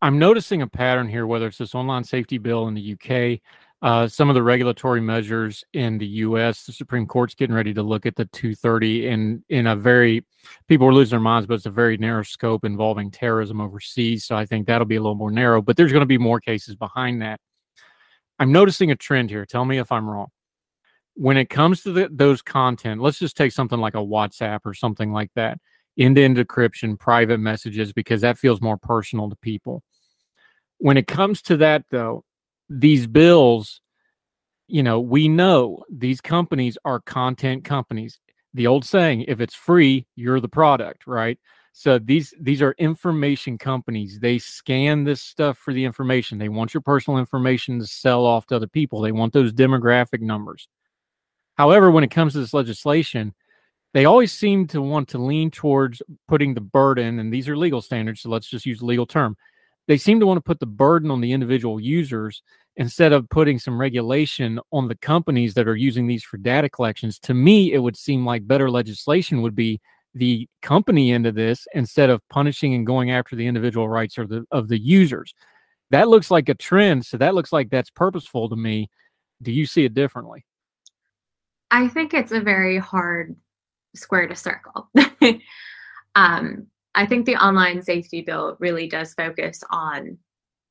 I'm noticing a pattern here, whether it's this online safety bill in the UK uh, some of the regulatory measures in the U.S. The Supreme Court's getting ready to look at the 230 in in a very people are losing their minds, but it's a very narrow scope involving terrorism overseas. So I think that'll be a little more narrow. But there's going to be more cases behind that. I'm noticing a trend here. Tell me if I'm wrong. When it comes to the, those content, let's just take something like a WhatsApp or something like that, end-to-end encryption, private messages, because that feels more personal to people. When it comes to that, though, these bills, you know, we know these companies are content companies. The old saying, if it's free, you're the product, right? So these these are information companies. They scan this stuff for the information. They want your personal information to sell off to other people. They want those demographic numbers. However, when it comes to this legislation, they always seem to want to lean towards putting the burden, and these are legal standards, so let's just use legal term they seem to want to put the burden on the individual users instead of putting some regulation on the companies that are using these for data collections. To me, it would seem like better legislation would be the company end of this instead of punishing and going after the individual rights of the of the users. That looks like a trend, so that looks like that's purposeful to me. Do you see it differently? I think it's a very hard square to circle. <laughs> um, I think the online safety bill really does focus on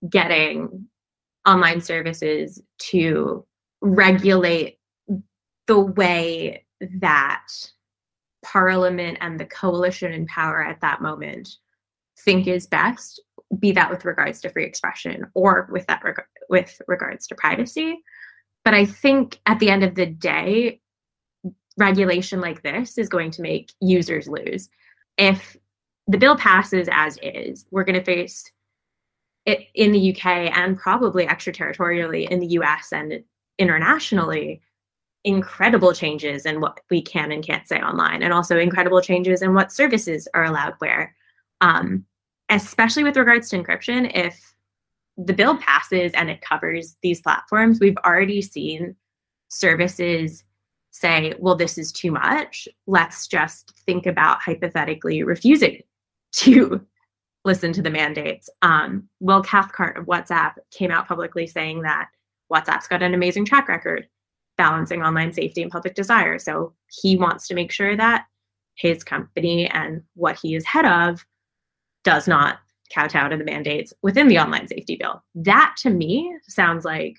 getting online services to regulate the way that Parliament and the coalition in power at that moment think is best, be that with regards to free expression or with that reg- with regards to privacy. But I think at the end of the day, regulation like this is going to make users lose. If the bill passes as is, we're going to face it in the UK and probably extraterritorially in the US and internationally incredible changes in what we can and can't say online and also incredible changes in what services are allowed where um, especially with regards to encryption if the bill passes and it covers these platforms we've already seen services say well this is too much let's just think about hypothetically refusing to <laughs> listen to the mandates. Um, Will Cathcart of WhatsApp came out publicly saying that WhatsApp's got an amazing track record balancing online safety and public desire. So he wants to make sure that his company and what he is head of does not kowtow to the mandates within the online safety bill. That to me sounds like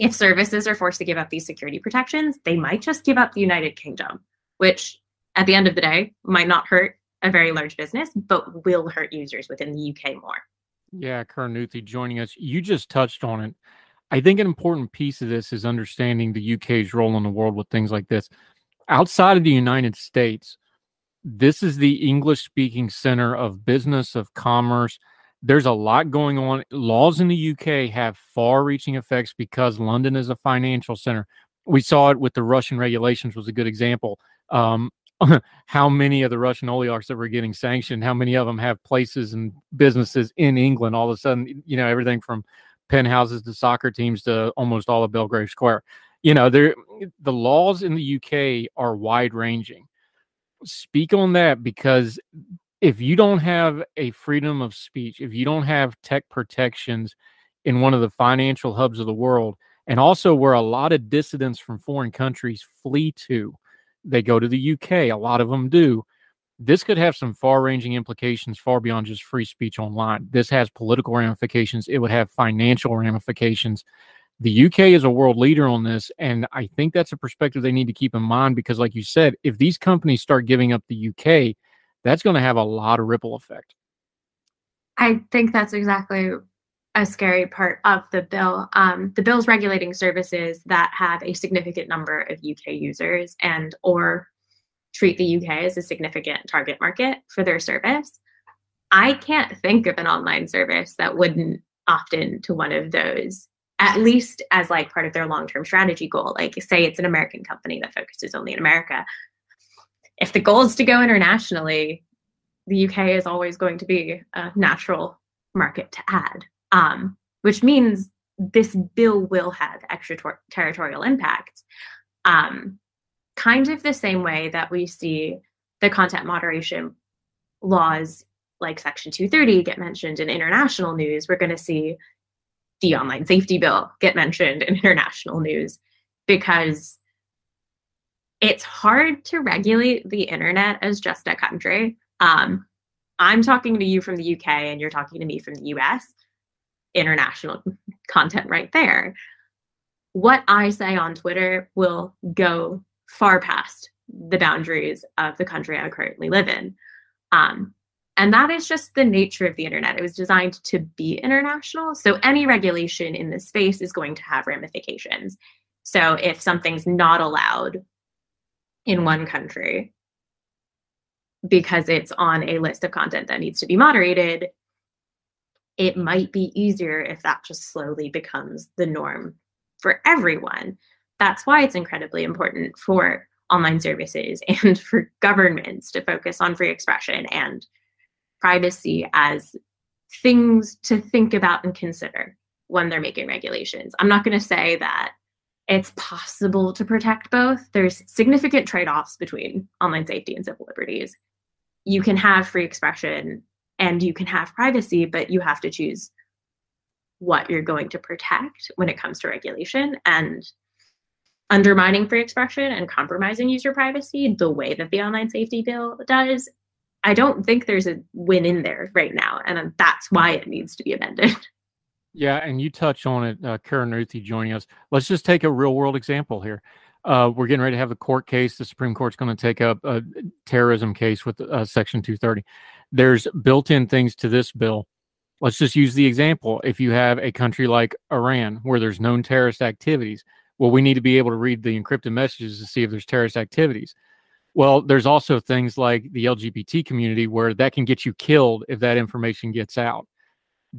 if services are forced to give up these security protections, they might just give up the United Kingdom, which at the end of the day might not hurt a very large business, but will hurt users within the UK more. Yeah, Karunnuthy joining us. You just touched on it. I think an important piece of this is understanding the UK's role in the world with things like this. Outside of the United States, this is the English speaking center of business, of commerce. There's a lot going on. Laws in the UK have far reaching effects because London is a financial center. We saw it with the Russian regulations, was a good example. Um, <laughs> how many of the Russian oligarchs that were getting sanctioned, how many of them have places and businesses in England all of a sudden, you know, everything from penthouses to soccer teams to almost all of Belgrave Square. You know, there the laws in the UK are wide ranging speak on that because if you don't have a freedom of speech, if you don't have tech protections in one of the financial hubs of the world, and also where a lot of dissidents from foreign countries flee to, they go to the UK, a lot of them do. This could have some far ranging implications far beyond just free speech online. This has political ramifications, it would have financial ramifications the UK is a world leader on this. And I think that's a perspective they need to keep in mind because, like you said, if these companies start giving up the UK, that's going to have a lot of ripple effect. I think that's exactly a scary part of the bill. Um, the bill's regulating services that have a significant number of UK users and or treat the UK as a significant target market for their service. I can't think of an online service that wouldn't opt in to one of those at least as like part of their long-term strategy goal like say it's an american company that focuses only in america if the goal is to go internationally the uk is always going to be a natural market to add um, which means this bill will have extraterritorial impacts um, kind of the same way that we see the content moderation laws like section 230 get mentioned in international news. We're going to see the online safety bill get mentioned in international news because it's hard to regulate the internet as just a country. Um, I'm talking to you from the UK and you're talking to me from the US. International <laughs> content right there. What I say on Twitter will go far past the boundaries of the country I currently live in. Um, and that is just the nature of the internet. It was designed to be international. So any regulation in this space is going to have ramifications. So if something's not allowed in hmm. one country because it's on a list of content that needs to be moderated, it might be easier if that just slowly becomes the norm for everyone. That's why it's incredibly important for online services <laughs> and for governments to focus on free expression and privacy as things to think about and consider when they're making regulations. I'm not going to say that it's possible to protect both. There's significant trade offs between online safety and civil liberties. You can have free expression and you can have privacy, but you have to choose what you're going to protect when it comes to regulation. And undermining free expression and compromising user privacy the way that the online safety bill does I don't think there's a win in there right now, and that's why it needs to be amended. <laughs> Yeah, and you touch on it, uh, Ruthie joining us. Let's just take a real world example here. Uh, we're getting ready to have a court case. The Supreme Court's going to take up a terrorism case with uh, Section 230. There's built in things to this bill. Let's just use the example. If you have a country like Iran where there's known terrorist activities, well, we need to be able to read the encrypted messages to see if there's terrorist activities. Well, there's also things like the LGBT community where that can get you killed if that information gets out.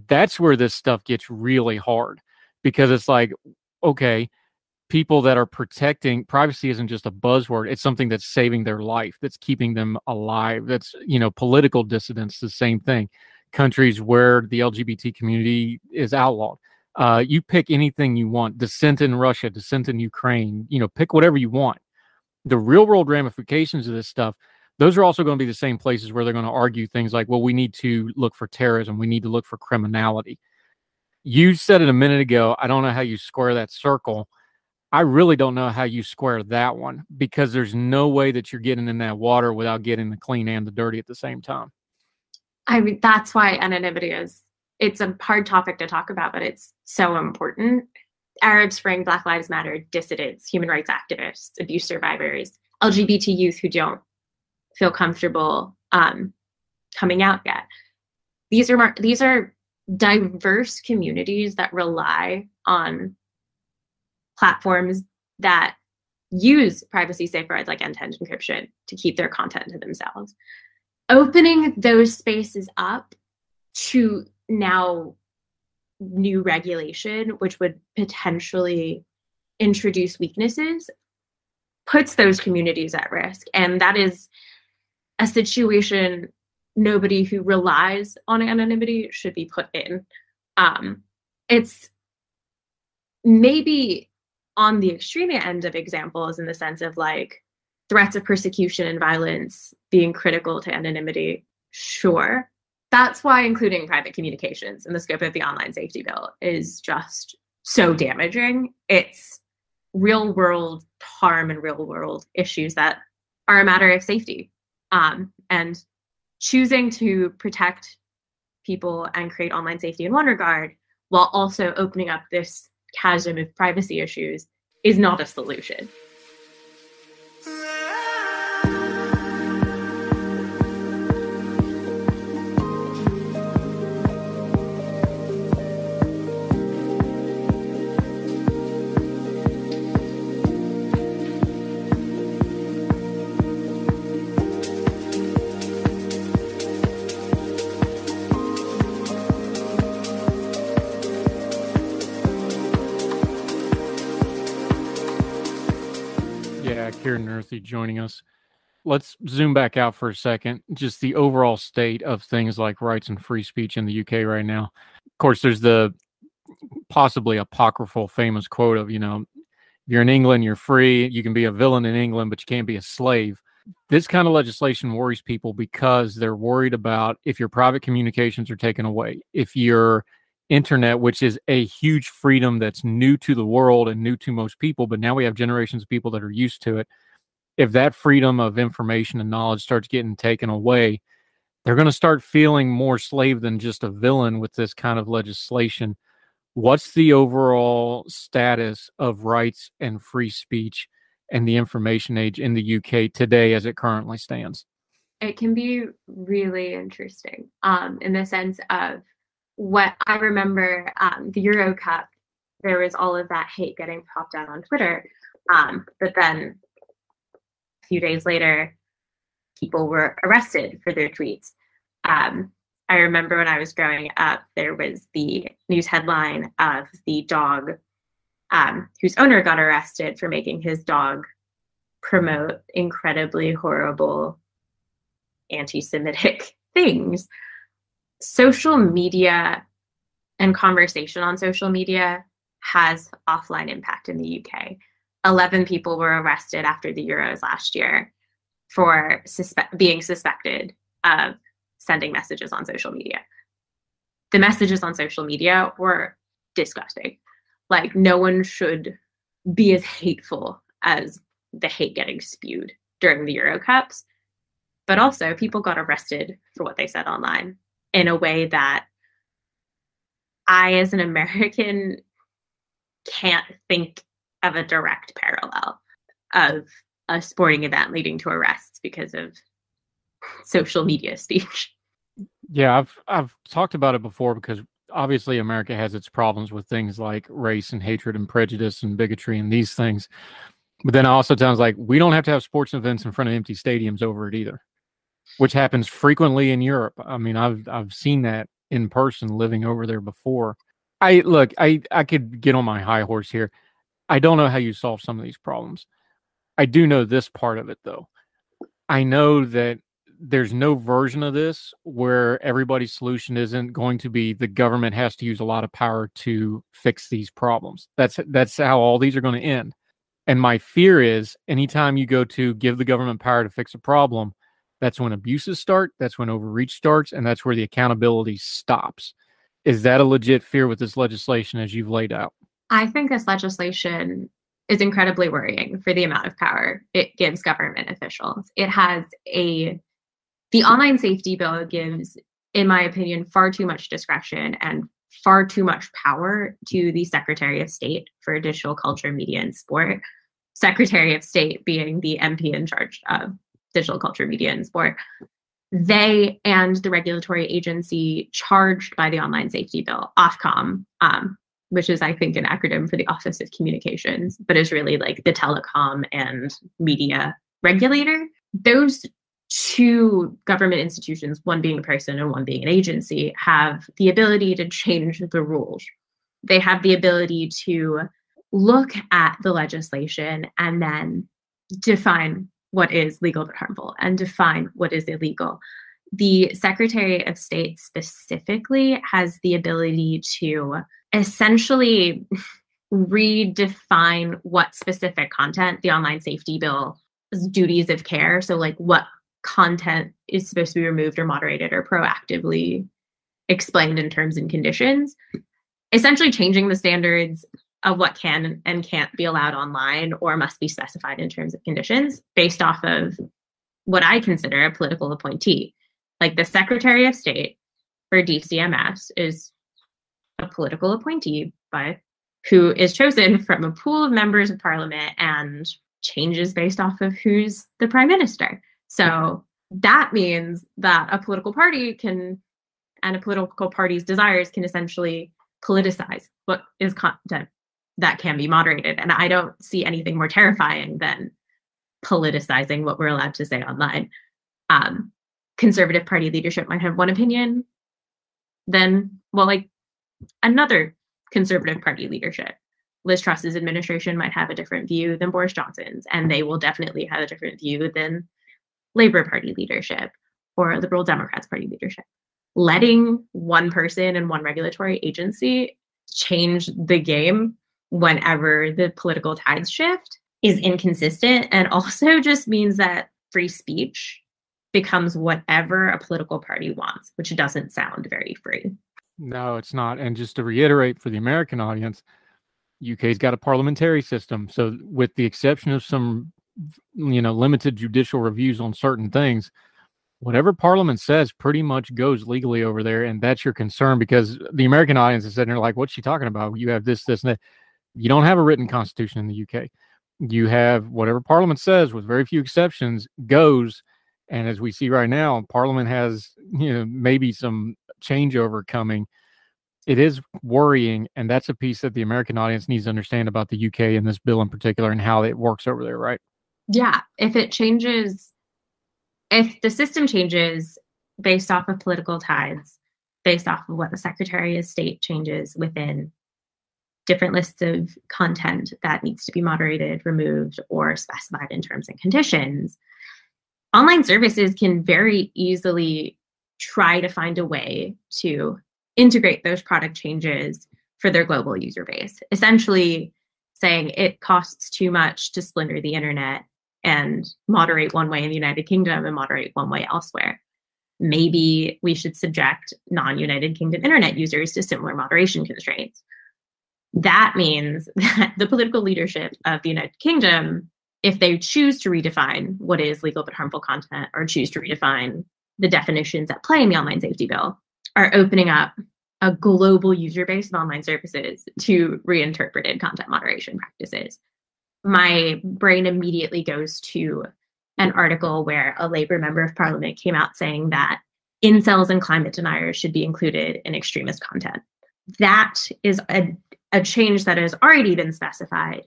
That's where this stuff gets really hard because it's like, okay, people that are protecting privacy isn't just a buzzword, it's something that's saving their life, that's keeping them alive. That's, you know, political dissidents, the same thing. Countries where the LGBT community is outlawed. Uh, you pick anything you want dissent in Russia, dissent in Ukraine, you know, pick whatever you want the real world ramifications of this stuff those are also going to be the same places where they're going to argue things like well we need to look for terrorism. We need to look for criminality. You said it a minute ago i don't know how you square that circle. I really don't know how you square that one because there's no way that you're getting in that water without getting the clean and the dirty at the same time. I mean, that's why anonymity is it's a hard topic to talk about, but it's so important. Arab Spring, Black Lives Matter, dissidents, human rights activists, abuse survivors, LGBT youth who don't feel comfortable um, coming out yet. These are these are diverse communities that rely on platforms that use privacy safeguards like end-to-end encryption to keep their content to themselves. Opening those spaces up to now new regulation, which would potentially introduce weaknesses, puts those communities at risk. And that is a situation nobody who relies on anonymity should be put in. Um, it's maybe on the extreme end of examples in the sense of like threats of persecution and violence being critical to anonymity, sure. That's why including private communications in the scope of the online safety bill is just so damaging. It's real world harm and real world issues that are a matter of safety. Um, and choosing to protect people and create online safety in one regard while also opening up this chasm of privacy issues is not a solution. Kieran Nuthi joining us. Let's zoom back out for a second. Just the overall state of things like rights and free speech in the UK right now. Of course, there's the possibly apocryphal famous quote of, you know, you're in England, you're free. You can be a villain in England, but you can't be a slave. This kind of legislation worries people because they're worried about if your private communications are taken away, if your internet, which is a huge freedom that's new to the world and new to most people, but now we have generations of people that are used to it. If that freedom of information and knowledge starts getting taken away, they're going to start feeling more slave than just a villain with this kind of legislation. What's the overall status of rights and free speech and the information age in the UK today as it currently stands? It can be really interesting um, in the sense of what I remember um, the Euro Cup, there was all of that hate getting popped out on Twitter. Um, but then a few days later, people were arrested for their tweets. Um, I remember when I was growing up, there was the news headline of the dog um, whose owner got arrested for making his dog promote incredibly horrible anti Semitic <laughs> things social media and conversation on social media has offline impact in the UK. 11 people were arrested after the Euros last year for suspe- being suspected of sending messages on social media. The messages on social media were disgusting. Like, no one should be as hateful as the hate getting spewed during the Euro Cups. But also, people got arrested for what they said online in a way that I, as an American, can't think of a direct parallel of a sporting event leading to arrests because of social media speech. Yeah, I've I've talked about it before because obviously America has its problems with things like race and hatred and prejudice and bigotry and these things. But then also sounds like we don't have to have sports events in front of empty stadiums over it either which happens frequently in Europe. I mean, I've I've seen that in person living over there before. I look, I I could get on my high horse here. I don't know how you solve some of these problems. I do know this part of it though. I know that there's no version of this where everybody's solution isn't going to be the government has to use a lot of power to fix these problems. That's that's how all these are going to end. And my fear is anytime you go to give the government power to fix a problem, that's when abuses start, that's when overreach starts, and that's where the accountability stops. Is that a legit fear with this legislation as you've laid out? I think this legislation is incredibly worrying for the amount of power it gives government officials. It has a the online safety bill gives in my opinion, far too much discretion and far too much power to the Secretary of State for Digital Culture, Media, and Sport. Secretary of State being the MP in charge of digital culture, media, and sport. They and the regulatory agency charged by the Online Safety Bill, Ofcom, um, which is, I think, an acronym for the Office of Communications, but is really like the telecom and media regulator. Those two government institutions, one being a person and one being an agency, have the ability to change the rules. They have the ability to look at the legislation and then define what is legal but harmful and define what is illegal. The Secretary of State specifically has the ability to essentially redefine what specific content the online safety bill duties of care so like what content is supposed to be removed or moderated or proactively explained in terms and conditions, essentially changing the standards of what can and can't be allowed online or must be specified in terms of conditions based off of what I consider a political appointee. Like the Secretary of State for DCMS is a political appointee by who is chosen from a pool of members of parliament and changes based off of who's the prime minister. So that means that a political party can, and a political party's desires can essentially politicize what is content that can be moderated. And I don't see anything more terrifying than politicizing what we're allowed to say online. Um, conservative party leadership might have one opinion, then, well, like another conservative party leadership. Liz Truss's administration might have a different view than Boris Johnson's, and they will definitely have a different view than Labor Party leadership or Liberal Democrats Party leadership. Letting one person and one regulatory agency change the game whenever the political tides shift is inconsistent and <laughs> also just means that free speech becomes whatever a political party wants, which doesn't sound very free. No, it's not. And just to reiterate for the American audience, UK's got a parliamentary system. So, with the exception of some you know limited judicial reviews on certain things whatever parliament says pretty much goes legally over there and that's your concern because the american audience is sitting there like what's she talking about you have this this and that you don't have a written constitution in the uk you have whatever parliament says with very few exceptions goes and as we see right now parliament has you know maybe some changeover coming. It is worrying and that's a piece that the american audience needs to understand about the uk and this bill in particular and how it works over there right? Yeah, if it changes, if the system changes based off of political tides, based off of what the Secretary of State changes within different lists of content that needs to be moderated, removed, or specified in terms and conditions, online services can very easily try to find a way to integrate those product changes for their global user base. Essentially, saying it costs too much to splinter the internet and moderate one way in the United Kingdom and moderate one way elsewhere. Maybe we should subject non United Kingdom internet users to similar moderation constraints. That means <laughs> that the political leadership of the United Kingdom, if they choose to redefine what is legal but harmful content or choose to redefine the definitions at play in the online safety bill, are opening up a global user base of online services to reinterpreted content moderation practices my brain immediately goes to an article where a labor member of parliament came out saying that incels and climate deniers should be included in extremist content. That is a, a change that has already been specified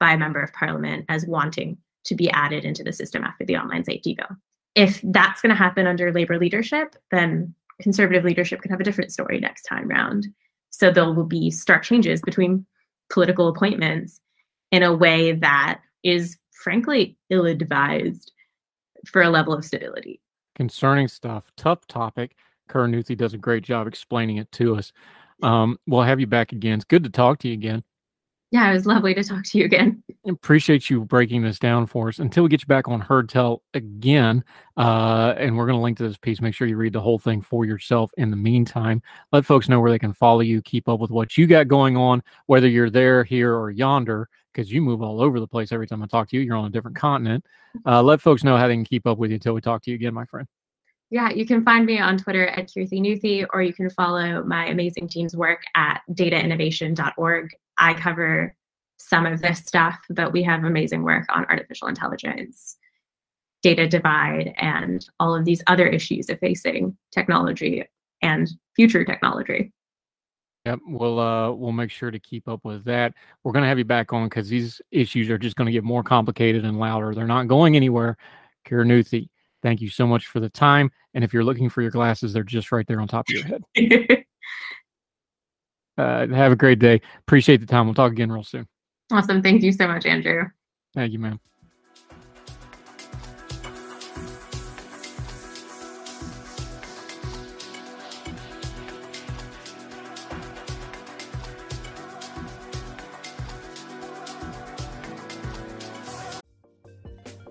by a member of parliament as wanting to be added into the system after the online safety bill. If that's going to happen under labor leadership, then conservative leadership could have a different story next time round. So there will be stark changes between political appointments in a way that is frankly ill advised for a level of stability. Concerning stuff, tough topic. Karan does a great job explaining it to us. Um, we'll have you back again. It's good to talk to you again. Yeah, it was lovely to talk to you again. Appreciate you breaking this down for us. Until we get you back on Heard Tell again, uh, and we're going to link to this piece. Make sure you read the whole thing for yourself. In the meantime, let folks know where they can follow you, keep up with what you got going on, whether you're there, here, or yonder because you move all over the place every time I talk to you. You're on a different continent. Uh, let folks know how they can keep up with you until we talk to you again, my friend. Yeah, you can find me on Twitter at Kirthi Nuthi, or you can follow my amazing team's work at datainnovation.org. I cover some of this stuff, but we have amazing work on artificial intelligence, data divide, and all of these other issues of facing technology and future technology. Yep, we'll uh we'll make sure to keep up with that. We're gonna have you back on because these issues are just gonna get more complicated and louder. They're not going anywhere. Kira Nuthi, thank you so much for the time. And if you're looking for your glasses, they're just right there on top of your head. <laughs> uh, have a great day. Appreciate the time. We'll talk again real soon. Awesome. Thank you so much, Andrew. Thank you, ma'am.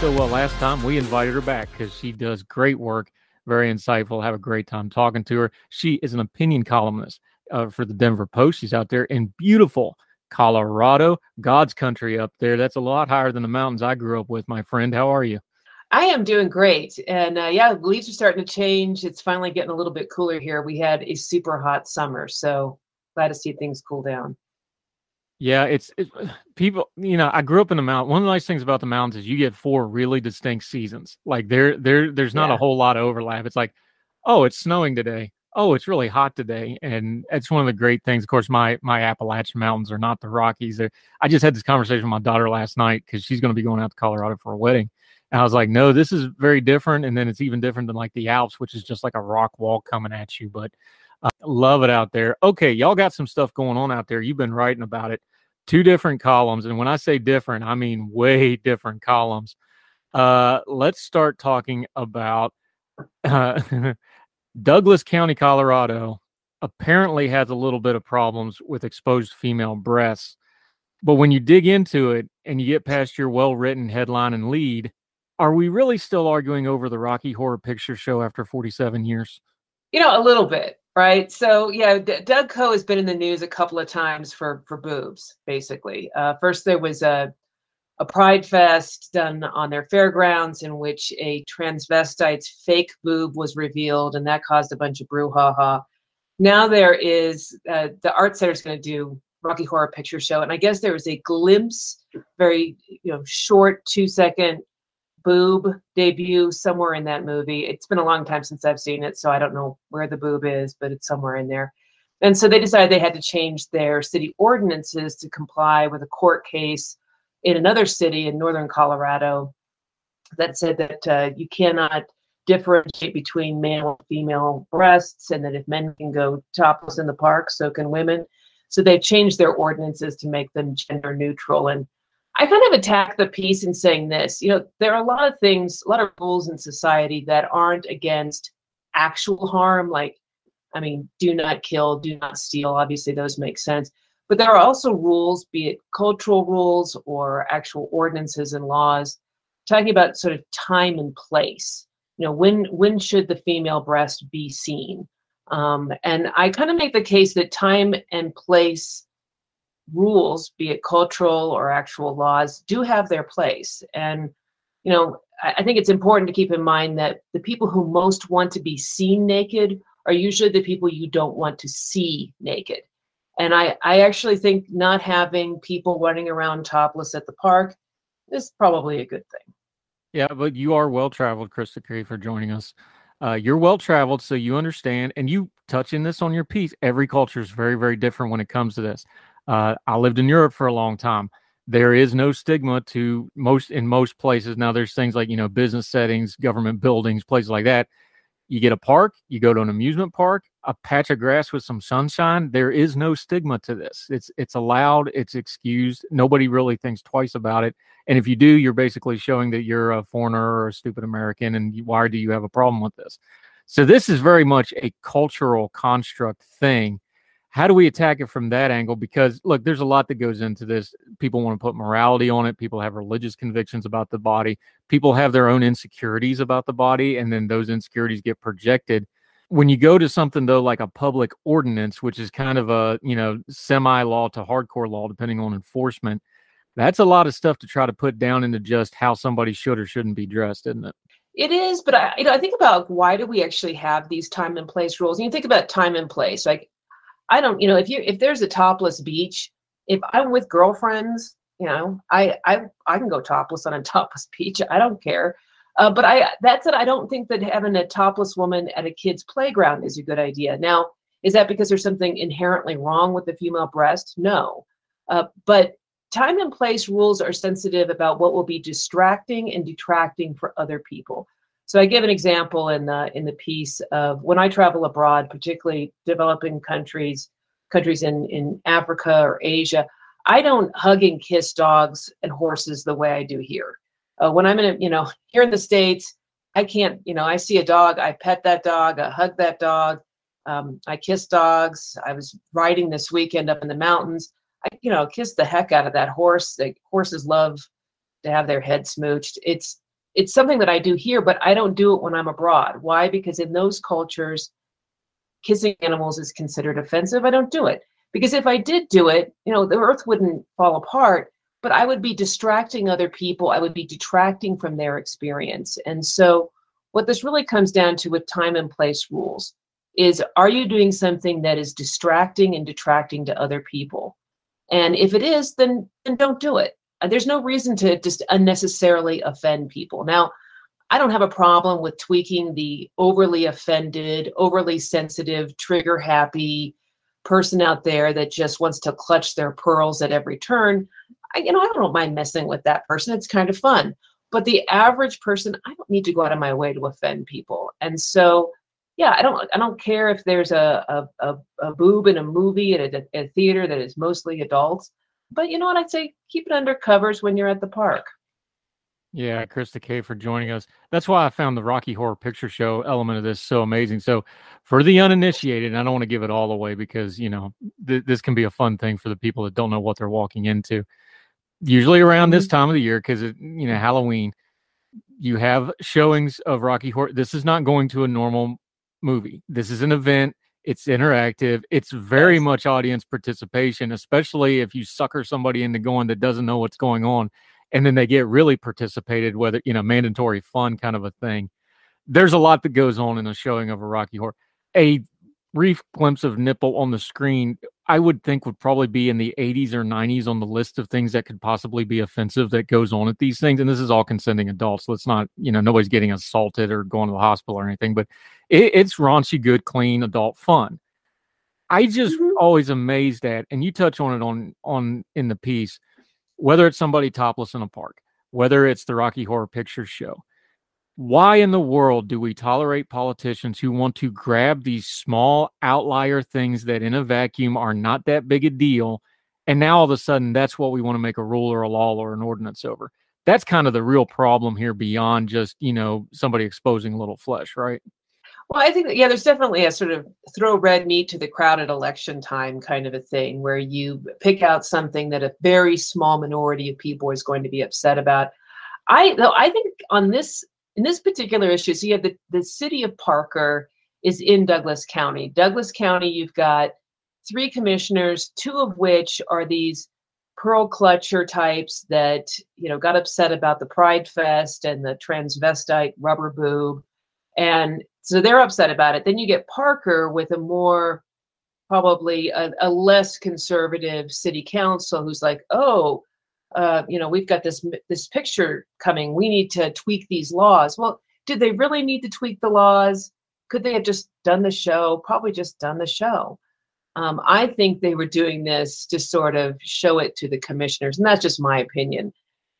So well last time. We invited her back because she does great work, very insightful. Have a great time talking to her. She is an opinion columnist uh, for the Denver Post. She's out there in beautiful Colorado, God's country up there. That's a lot higher than the mountains I grew up with, my friend. How are you? I am doing great. And uh, yeah, the leaves are starting to change. It's finally getting a little bit cooler here. We had a super hot summer. So glad to see things cool down. Yeah, it's, it's <sighs> people. You know, I grew up in the mountain. One of the nice things about the mountains is you get four really distinct seasons. Like there, there, there's not Yeah. a whole lot of overlap. It's like, oh, it's snowing today. Oh, it's really hot today, and it's one of the great things. Of course, my my Appalachian mountains are not the Rockies. They're, I just had this conversation with my daughter last night because she's going to be going out to Colorado for a wedding, and I was like, no, this is very different. And then it's even different than like the Alps, which is just like a rock wall coming at you. But uh, love it out there. Okay, y'all got some stuff going on out there. You've been writing about it two different columns and when i say different i mean way different columns. Uh let's start talking about uh, <laughs> douglas county colorado apparently has a little bit of problems with exposed female breasts but when you dig into it and you get past your well-written headline and lead are we really still arguing over the rocky horror picture show after 47 years? You know, a little bit, right? So yeah, D- DougCo has been in the news a couple of times for for boobs, basically. Uh, first, there was a a Pride Fest done on their fairgrounds in which a transvestite's fake boob was revealed, and that caused a bunch of brouhaha. Now there is uh, the art center is going to do Rocky Horror Picture Show, and I guess there was a glimpse, very you know short two second boob debut somewhere in that movie. It's been a long time since I've seen it, so I don't know where the boob is, but it's somewhere in there. And so they decided they had to change their city ordinances to comply with a court case in another city in northern Colorado that said that uh, you cannot differentiate between male and female breasts, and that if men can go topless in the park, so can women. So they've changed their ordinances to make them gender neutral. And I kind of attack the piece in saying this. You know, there are a lot of things, a lot of rules in society that aren't against actual harm, like, I mean, do not kill, do not steal. Obviously, those make sense. But there are also rules, be it cultural rules or actual ordinances and laws, talking about sort of time and place. You know, when when should the female breast be seen? Um, and I kind of make the case that time and place rules, be it cultural or actual laws, do have their place. And, you know, I, I think it's important to keep in mind that the people who most want to be seen naked are usually the people you don't want to see naked. And I, I actually think not having people running around topless at the park is probably a good thing. Yeah, but you are well traveled, Krista Kafer, for joining us. Uh, you're well traveled, so you understand, and you touch in this on your piece. Every culture is very, very different when it comes to this. Uh, I lived in Europe for a long time. There is no stigma to most in most places. Now, there's things like you know business settings, government buildings, places like that. You get a park, you go to an amusement park, a patch of grass with some sunshine. There is no stigma to this. It's it's allowed, it's excused. Nobody really thinks twice about it. And if you do, you're basically showing that you're a foreigner or a stupid American, and why do you have a problem with this? So this is very much a cultural construct thing. How do we attack it from that angle? Because look, there's a lot that goes into this. People want to put morality on it. People have religious convictions about the body. People have their own insecurities about the body, and then those insecurities get projected. When you go to something though, like a public ordinance, which is kind of a you know semi law to hardcore law, depending on enforcement, that's a lot of stuff to try to put down into just how somebody should or shouldn't be dressed, isn't it? It is, but I, you know, I think about why do we actually have these time and place rules? And you think about time and place, like I don't, you know, if you if there's a topless beach, if I'm with girlfriends, you know, I I I can go topless on a <laughs> topless beach. I don't care. Uh, but I that's it. I don't think that having a topless woman at a kid's playground is a good idea. Now, is that because there's something inherently wrong with the female breast? No. Uh, but time and place rules are sensitive about what will be distracting and detracting for other people. So I give an example in the in the piece of when I travel abroad, particularly developing countries, countries in in Africa or Asia. I don't hug and kiss dogs and horses the way I do here. Uh, when I'm in, a, you know, here in the states, I can't, you know, I see a dog, I pet that dog, I hug that dog, um, I kiss dogs. I was riding this weekend up in the mountains. I, you know, kissed the heck out of that horse. The horses love to have their head smooched. It's it's something that I do here, but I don't do it when I'm abroad. Why? Because in those cultures, kissing animals is considered offensive. I don't do it because if I did do it, you know, the earth wouldn't fall apart, but I would be distracting other people. I would be detracting from their experience. And so, what this really comes down to with time and place rules is are you doing something that is distracting and detracting to other people? And if it is, then then don't do it. Uh, there's no reason to just unnecessarily offend people. Now, I don't have a problem with tweaking the overly offended, overly sensitive, trigger happy person out there that just wants to clutch their pearls at every turn. I, you know, I don't mind messing with that person. It's kind of fun. But the average person, I don't need to go out of my way to offend people. And so yeah, I don't I don't care if there's a a, a, a boob in a movie at a, a, theater that is mostly adults. But you know what? I'd say keep it under covers when you're at the park. Yeah, Krista Kafer joining us. That's why I found the Rocky Horror Picture Show element of this so amazing. So, for the uninitiated, I don't want to give it all away because you know th- this can be a fun thing for the people that don't know what they're walking into. Usually around this mm-hmm. time of the year, because you know Halloween, you have showings of Rocky Horror. This is not going to a normal movie. This is an event. It's interactive. It's very yes. much audience participation, especially if you sucker somebody into going that doesn't know what's going on, and then they get really participated, whether you know mandatory fun kind of a thing. There's a lot that goes on in a showing of a Rocky Horror. A brief glimpse of nipple on the screen, I would think would probably be in the 80s or 90s on the list of things that could possibly be offensive that goes on at these things. And this is all consenting adults. So it's not, you know, nobody's getting assaulted or going to the hospital or anything, but it, it's raunchy, good, clean adult fun. I just mm-hmm. always amazed at, and you touch on it on on in the piece, whether it's somebody topless in a park, whether it's the Rocky Horror Picture Show, why in the world do we tolerate politicians who want to grab these small outlier things that in a vacuum are not that big a deal and now all of a sudden that's what we want to make a rule or a law or an ordinance over? That's kind of the real problem here beyond just you know somebody exposing a little flesh right? Well i think yeah there's definitely a sort of throw red meat to the crowd at election time kind of a thing where you pick out something that a very small minority of people is going to be upset about. I though i think on this in this particular issue, so you have the, the city of Parker is in Douglas County. Douglas County, you've got three commissioners, two of which are these pearl clutcher types that you know got upset about the Pride Fest and the transvestite rubber boob, and so they're upset about it. Then you get Parker with a more probably a, a less conservative city council who's like, oh, uh, you know, we've got this this picture coming. We need to tweak these laws. Well, did they really need to tweak the laws? Could they have just done the show? Probably just done the show. Um, I think they were doing this to sort of show it to the commissioners, and that's just my opinion.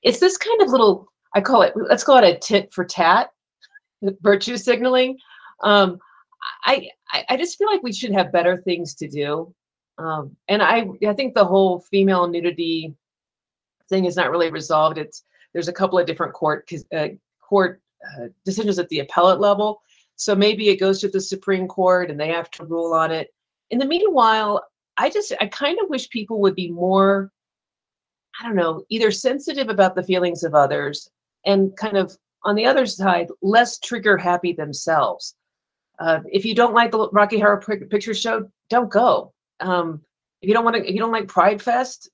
It's this kind of little, I call it, let's call it a tit for tat, <laughs> virtue signaling. Um, I, I just feel like we should have better things to do. Um, and I I think the whole female nudity thing is not really resolved. It's there's a couple of different court uh, court uh, decisions at the appellate level. So maybe it goes to the Supreme Court and they have to rule on it. In the meanwhile, I just I kind of wish people would be more I don't know, either sensitive about the feelings of others and kind of on the other side, less trigger happy themselves. Uh, if you don't like the Rocky Horror Picture Show, don't go. Um, if you don't want to, if you don't like Pride Fest,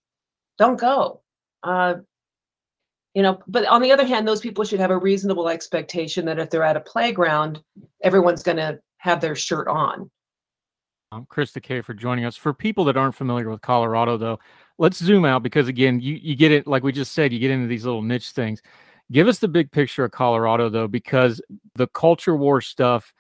don't go. Uh, you know, but on the other hand, those people should have a reasonable expectation that if they're at a playground, everyone's going to have their shirt on. Um, Chris K for joining us. For people that aren't familiar with Colorado, though, let's zoom out because again, you you get it like we just said, you get into these little niche things. Give us the big picture of Colorado, though, because the culture war stuff,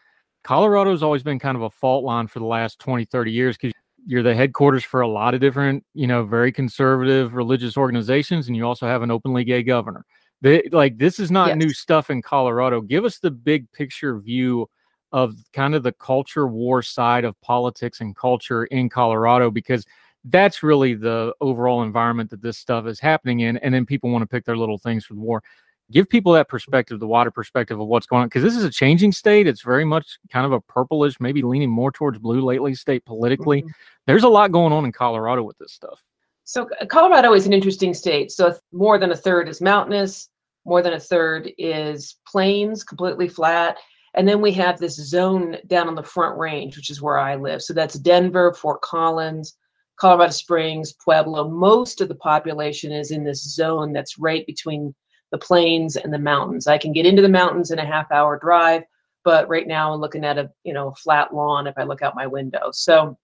Colorado's always been kind of a fault line for the last 20, 30 years because you're the headquarters for a lot of different, you know, very conservative religious organizations, and you also have an openly gay governor. They, like this is not yes. new stuff in Colorado. Give us the big picture view of kind of the culture war side of politics and culture in Colorado because that's really the overall environment that this stuff is happening in. And then people want to pick their little things for the war give people that perspective, the wider perspective of what's going on, because this is a changing state. It's very much kind of a purplish, maybe leaning more towards blue lately, state politically. Mm-hmm. There's a lot going on in Colorado with this stuff. So Colorado is an interesting state. So more than a third is mountainous, more than a third is plains, completely flat. And then we have this zone down on the front range, which is where I live. So that's Denver, Fort Collins, Colorado Springs, Pueblo. Most of the population is in this zone that's right between the plains and the mountains. I can get into the mountains in a half hour drive, but right now I'm looking at a you know flat lawn if I look out my window. So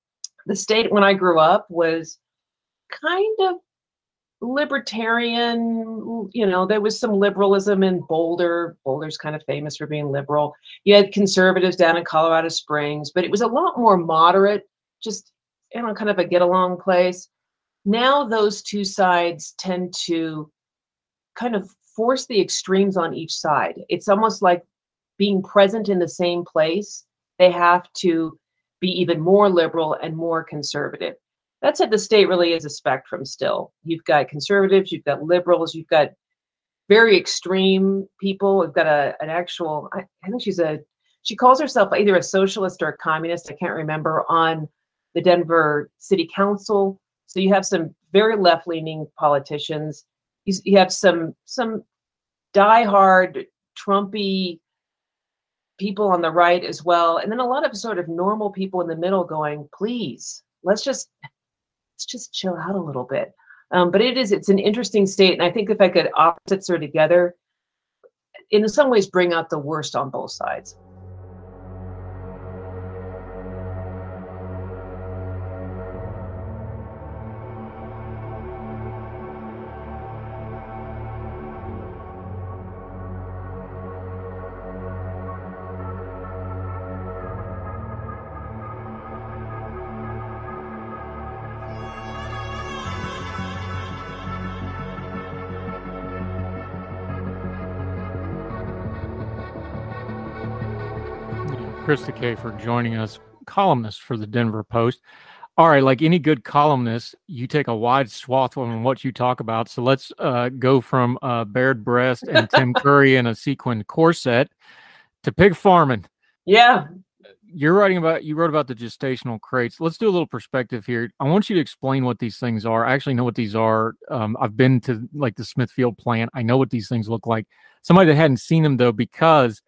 the state when I grew up was kind of libertarian you know there was some liberalism in boulder boulder's kind of famous for being liberal you had conservatives down in colorado springs but it was a lot more moderate just you know kind of a get along place now those two sides tend to kind of force the extremes on each side. It's almost like being present in the same place. They have to be even more liberal and more conservative. That's it. The state really is a spectrum still. You've got conservatives, you've got liberals, you've got very extreme people. We've got a an actual, I, I think she's a, she calls herself either a socialist or a communist. I can't remember on the Denver City Council. So you have some very left leaning politicians you, you have some some diehard Trumpy people on the right as well, and then a lot of sort of normal people in the middle going, please, let's just let's just chill out a little bit. Um, but it is it's an interesting state, and I think if I could opposites are together, in some ways bring out the worst on both sides. Krista Kafer joining us, columnist for the Denver Post. All right, like any good columnist, you take a wide swath on what you talk about. So let's uh, go from uh, bared breast and Tim <laughs> Curry in a sequin corset to pig farming. Yeah. You're writing about, you wrote about the gestational crates. Let's do a little perspective here. I want you to explain what these things are. I actually know what these are. Um, I've been to like the Smithfield plant. I know what these things look like. Somebody that hadn't seen them though, because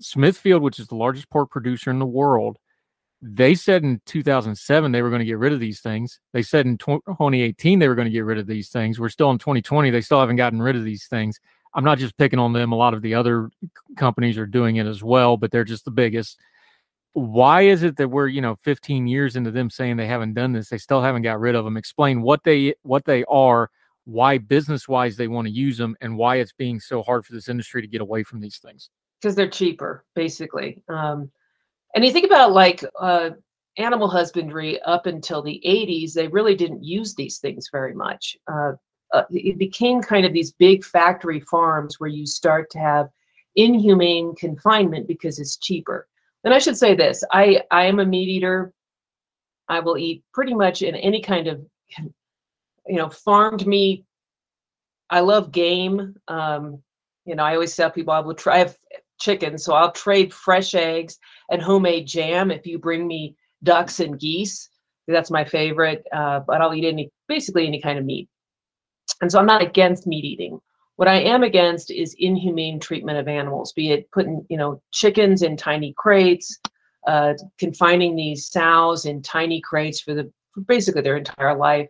Smithfield, which is the largest pork producer in the world, they said in 2007 they were going to get rid of these things. They said in 2018 they were going to get rid of these things. We're still in 2020. They still haven't gotten rid of these things. I'm not just picking on them. A lot of the other companies are doing it as well, but they're just the biggest. Why is it that we're, you know, 15 years into them saying they haven't done this? They still haven't got rid of them. Explain what they what they are, why business wise they want to use them, and why it's being so hard for this industry to get away from these things because they're cheaper, basically. Um, and you think about like uh, animal husbandry up until the 80s, they really didn't use these things very much. Uh, uh, it became kind of these big factory farms where you start to have inhumane confinement because it's cheaper. And I should say this: I I am a meat eater. I will eat pretty much in any kind of, you know, farmed meat. I love game. Um, you know, I always tell people I will try I have chicken, so I'll trade fresh eggs and homemade jam if you bring me ducks and geese. That's my favorite. Uh, but I'll eat any basically any kind of meat. And so I'm not against meat eating. What I am against is inhumane treatment of animals, be it putting, you know, chickens in tiny crates, uh, confining these sows in tiny crates for the for basically their entire life.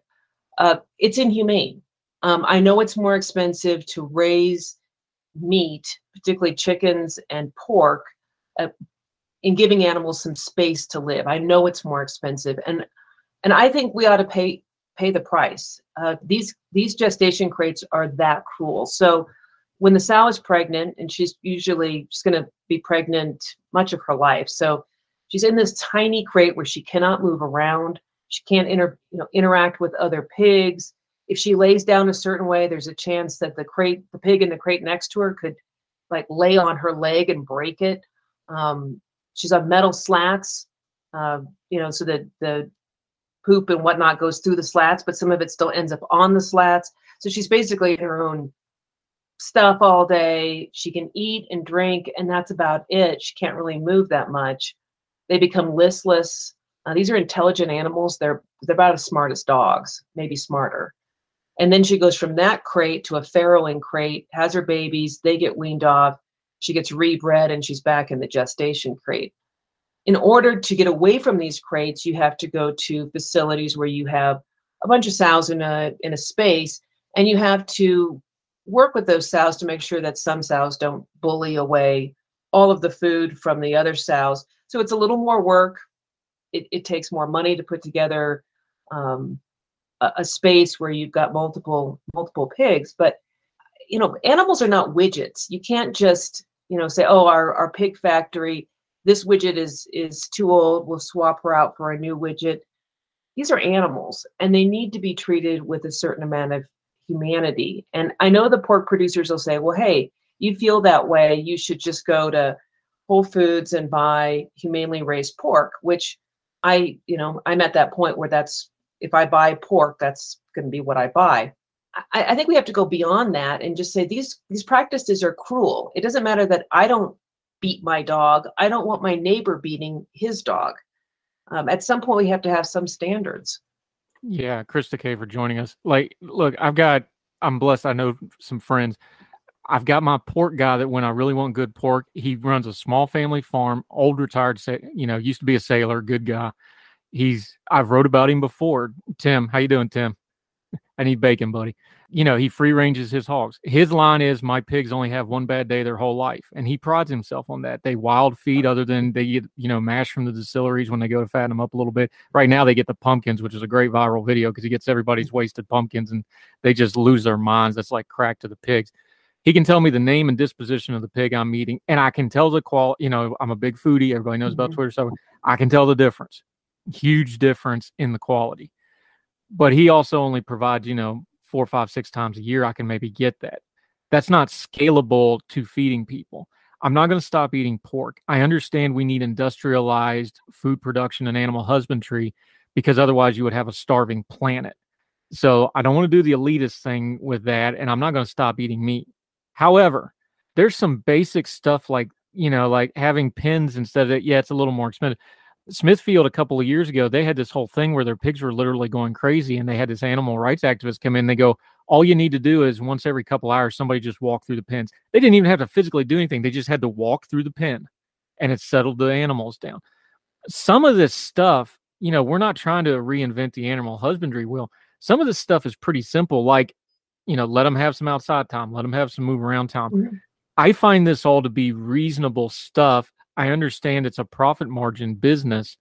Uh, it's inhumane. Um, I know it's more expensive to raise meat, particularly chickens and pork, uh, in giving animals some space to live. I know it's more expensive, and and I think we ought to pay pay the price. Uh, these these gestation crates are that cruel. So when the sow is pregnant, and she's usually she's going to be pregnant much of her life, so she's in this tiny crate where she cannot move around. She can't inter, you know, interact with other pigs. If she lays down a certain way, there's a chance that the crate, the pig in the crate next to her, could like lay on her leg and break it. Um, she's on metal slats, uh, you know, so that the poop and whatnot goes through the slats, but some of it still ends up on the slats. So she's basically in her own stuff all day. She can eat and drink, and that's about it. She can't really move that much. They become listless. Uh, these are intelligent animals. They're they're about as smart as dogs, maybe smarter. And then she goes from that crate to a farrowing crate, has her babies, they get weaned off, she gets rebred, and she's back in the gestation crate in order to get away from these crates, you have to go to facilities where you have a bunch of sows in a in a space, and you have to work with those sows to make sure that some sows don't bully away all of the food from the other sows. So it's a little more work. It, it takes more money to put together um, a, space where you've got multiple multiple pigs. But you know, animals are not widgets. You can't just you know say, oh, our our pig factory this widget is is too old we'll swap her out for a new widget these are animals and they need to be treated with a certain amount of humanity and i know the pork producers will say well hey you feel that way you should just go to whole foods and buy humanely raised pork which i you know i'm at that point where that's if i buy pork that's going to be what i buy I, I think we have to go beyond that and just say these these practices are cruel it doesn't matter that i don't beat my dog. I don't want my neighbor beating his dog. Um, at some point, we have to have some standards. Yeah, Krista Kafer joining us. Like, look, I've got, I'm blessed. I know some friends. I've got my pork guy that when I really want good pork, he runs a small family farm, old retired, you know, used to be a sailor, good guy. He's, I've wrote about him before. Tim, how you doing, Tim? <laughs> I need bacon, buddy you know, he free ranges his hogs. His line is, my pigs only have one bad day their whole life. And he prides himself on that. They wild feed other than they get, you know, mash from the distilleries when they go to fatten them up a little bit. Right now they get the pumpkins, which is a great viral video because he gets everybody's wasted pumpkins and they just lose their minds. That's like crack to the pigs. He can tell me the name and disposition of the pig I'm eating, and I can tell the quality. You know, I'm a big foodie. Everybody knows mm-hmm. about Twitter, so I can tell the difference. Huge difference in the quality. But he also only provides, you know, four, five, six times a year, I can maybe get that. That's not scalable to feeding people. I'm not going to stop eating pork. I understand we need industrialized food production and animal husbandry because otherwise you would have a starving planet. So I don't want to do the elitist thing with that, and I'm not going to stop eating meat. However, there's some basic stuff like you know, like having pins instead of yeah, it's a little more expensive. Smithfield a couple of years ago, they had this whole thing where their pigs were literally going crazy, and they had this animal rights activist come in. They go, all you need to do is once every couple hours, somebody just walk through the pens. They didn't even have to physically do anything; they just had to walk through the pen, and it settled the animals down. Some of this stuff, you know, we're not trying to reinvent the animal husbandry wheel. Some of this stuff is pretty simple, like you know, let them have some outside time, let them have some move around time. Mm-hmm. I find this all to be reasonable stuff I understand it's a profit margin business,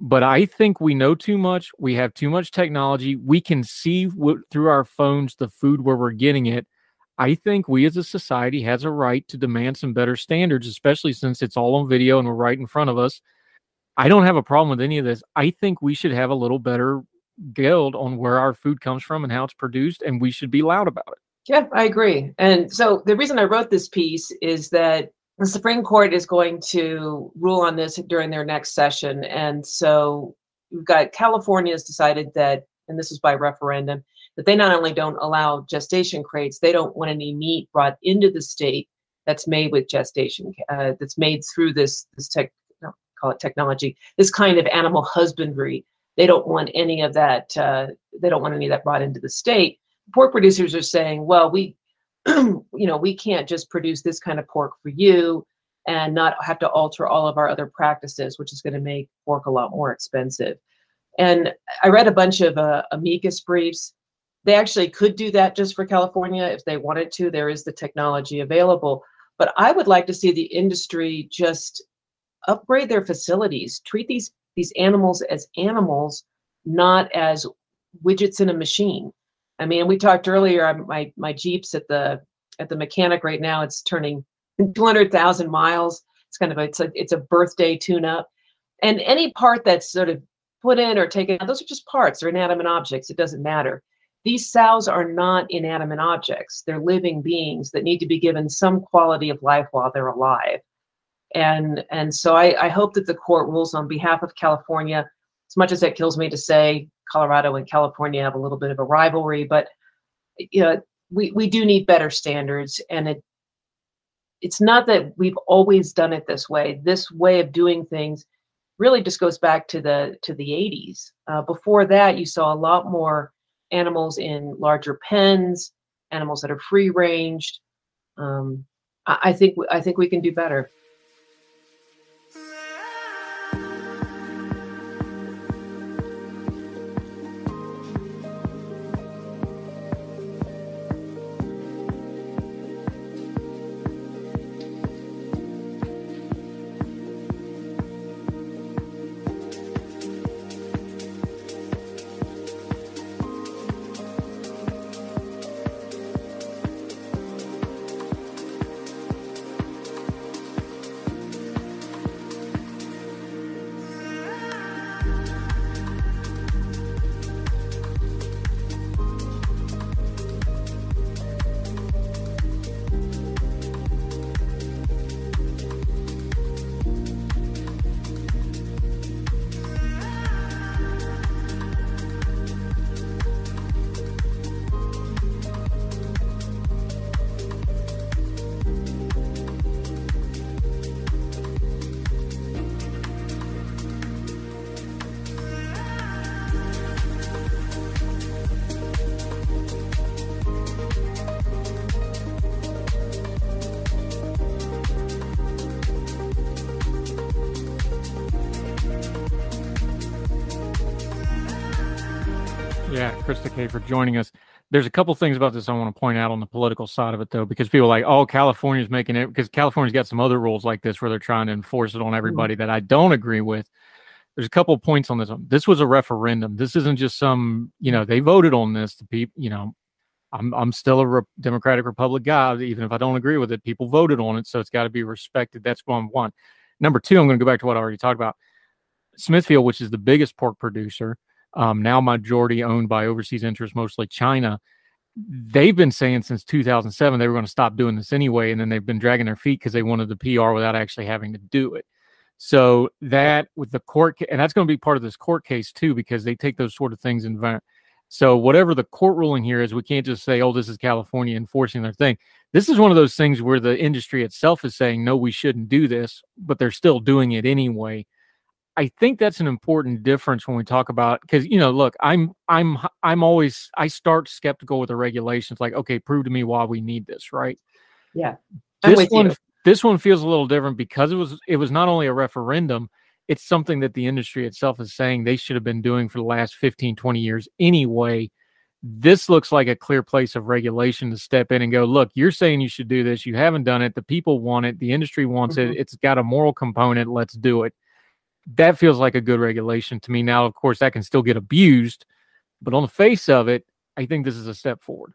but I think we know too much. We have too much technology. We can see through our phones the food where we're getting it. I think we as a society has a right to demand some better standards, especially since it's all on video and we're right in front of us. I don't have a problem with any of this. I think we should have a little better guild on where our food comes from and how it's produced, and we should be loud about it. Yeah, I agree. And so the reason I wrote this piece is that the Supreme Court is going to rule on this during their next session. And so we've got California has decided that, and this is by referendum, that they not only don't allow gestation crates, they don't want any meat brought into the state that's made with gestation, uh, that's made through this this tech, call it technology, this kind of animal husbandry. They don't want any of that. Uh, they don't want any of that brought into the state. Pork producers are saying, well, we, <clears throat> you know, we can't just produce this kind of pork for you and not have to alter all of our other practices, which is going to make pork a lot more expensive. And I read a bunch of uh, amicus briefs. They actually could do that just for California if they wanted to. There is the technology available. But I would like to see the industry just upgrade their facilities, treat these these animals as animals, not as widgets in a machine. I mean, we talked earlier. My my Jeep's at the at the mechanic right now. It's turning 200,000 miles. It's kind of a, it's a it's a birthday tune-up, and any part that's sort of put in or taken out, those are just parts. They're inanimate objects. It doesn't matter. These sows are not inanimate objects. They're living beings that need to be given some quality of life while they're alive. And and so I, I hope that the court rules on behalf of California. As much as it kills me to say, Colorado and California have a little bit of a rivalry, but you know, we, we do need better standards. And it it's not that we've always done it this way. This way of doing things really just goes back to the to the 80s. Uh, before that, you saw a lot more animals in larger pens, animals that are free ranged. Um, I, I think I think we can do better. For joining us. There's a couple things about this I want to point out on the political side of it, though, because people are like, oh, California's making it because California's got some other rules like this where they're trying to enforce it on hmm. everybody that I don't agree with. There's a couple points on this one. This was a referendum. This isn't just some, you know, they voted on this. The people, you know, I'm I'm still a Re- Democratic Republic guy, even if I don't agree with it. People voted on it, so it's got to be respected. That's one one. Number two, I'm going to go back to what I already talked about. Smithfield, which is the biggest pork producer, um, now majority owned by overseas interests, mostly China. They've been saying since 2007 they were going to stop doing this anyway, and then they've been dragging their feet because they wanted the PR without actually having to do it. So that with the court, and that's going to be part of this court case too, because they take those sort of things in. So whatever the court ruling here is, we can't just say, "Oh, this is California enforcing their thing." This is one of those things where the industry itself is saying, "No, we shouldn't do this," but they're still doing it anyway. I think that's an important difference when we talk about because you know, look, I'm I'm I'm always I start skeptical with the regulations. Like, okay, prove to me why we need this, right? Yeah, I'm this one you. this one feels a little different because it was it was not only a referendum it's something that the industry itself is saying they should have been doing for the last 15 20 years anyway this looks like a clear place of regulation to step in and go look you're saying you should do this you haven't done it the people want it the industry wants Mhm. it it's got a moral component let's do it that feels like a good regulation to me now of course that can still get abused but on the face of it i think this is a step forward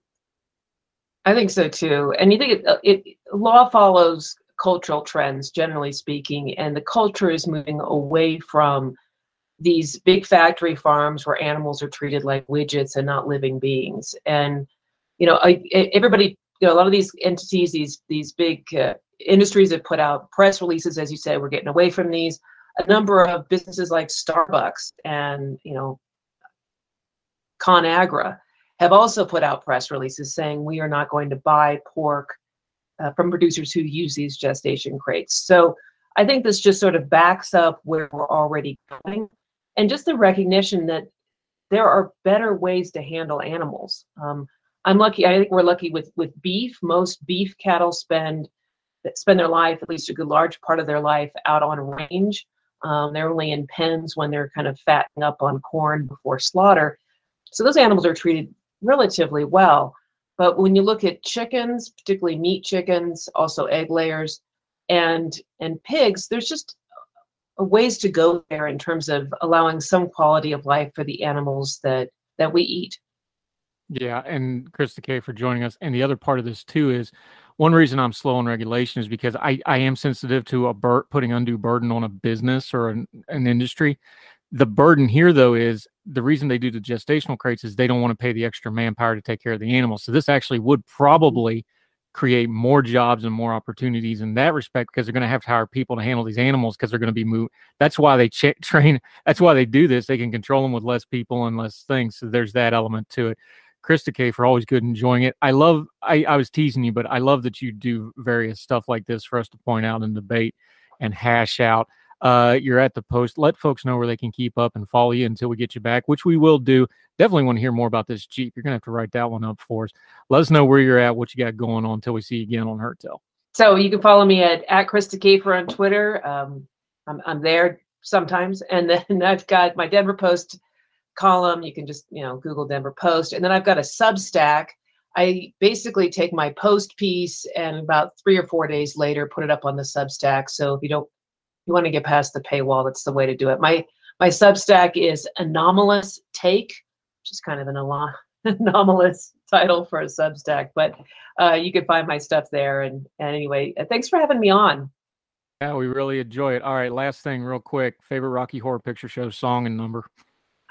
I think so too. And you think it, it law follows cultural trends, generally speaking, and the culture is moving away from these big factory farms where animals are treated like widgets and not living beings. And you know, I, everybody, you know, a lot of these entities, these these big uh, industries have put out press releases, as you said, we're getting away from these. A number of businesses like Starbucks and you know ConAgra have also put out press releases saying we are not going to buy pork uh, from producers who use these gestation crates. So I think this just sort of backs up where we're already going, and just the recognition that there are better ways to handle animals. Um, I'm lucky. I think we're lucky with with beef. Most beef cattle spend spend their life, at least a good large part of their life, out on range. Um, they're only in pens when they're kind of fattening up on corn before slaughter. So those animals are treated relatively well. But when you look at chickens, particularly meat chickens, also egg layers, and and pigs, there's just ways to go there in terms of allowing some quality of life for the animals that that we eat. Yeah, and Krista Kafer joining us. And the other part of this too is one reason I'm slow on regulation is because I, I am sensitive to a bur- putting undue burden on a business or an, an industry. The burden here, though, is the reason they do the gestational crates is they don't want to pay the extra manpower to take care of the animals. So this actually would probably create more jobs and more opportunities in that respect because they're going to have to hire people to handle these animals because they're going to be moved. That's why they ch- <laughs> train. That's why they do this. They can control them with less people and less things. So there's that element to it. Krista Kafer always good enjoying it. I love I, I was teasing you, but I love that you do various stuff like this for us to point out and debate and hash out. Uh, you're at the post. Let folks know where they can keep up and follow you until we get you back, which we will do. Definitely want to hear more about this Jeep. You're gonna have to write that one up for us. Let us know where you're at, what you got going on until we see you again on Heard Tell. So you can follow me at at Krista Kafer on Twitter. Um, I'm I'm there sometimes, and then <laughs> I've got my Denver Post column. You can just, you know, Google Denver Post. And then I've got a Substack. I basically take my post piece and about three or four days later put it up on the Substack. So if you don't you want to get past the paywall, that's the way to do it. My my Substack is Anomalous Take, which is kind of an <laughs> anomalous title for a Substack, but uh, you can find my stuff there. And, and anyway, uh, thanks for having me on. Yeah, we really enjoy it. All right, last thing, real quick. Favorite Rocky Horror Picture Show song and number?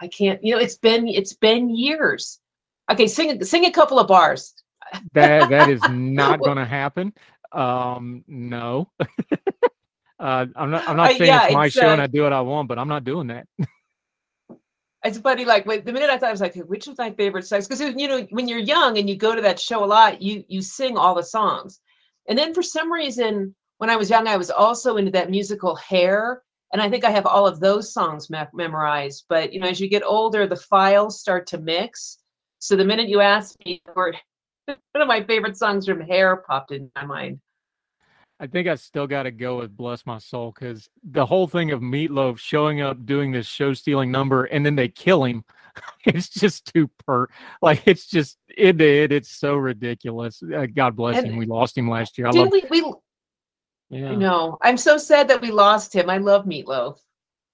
I can't. You know, it's been it's been years. Okay, sing sing a couple of bars. That that is not <laughs> going to happen. Um, no. <laughs> uh, I'm not. I'm not saying uh, yeah, it's my it's, show uh, and I do what I want, but I'm not doing that. <laughs> it's funny. Like when, the minute I thought I was like, which was my favorite songs? Because you know, when you're young and you go to that show a lot, you you sing all the songs, and then for some reason, when I was young, I was also into that musical Hair and I think I have all of those songs me- memorized. But you know, as you get older, the files start to mix. So the minute you asked me, <laughs> one of my favorite songs from Hair popped in my mind. I think I still got to go with "Bless My Soul" because the whole thing of Meatloaf showing up doing this show stealing number and then they kill him. <laughs> It's just too per like it's just it. it it's so ridiculous. Uh, God bless and him. We lost him last year. I love. We, we yeah. I know. I'm so sad that we lost him. I love Meatloaf.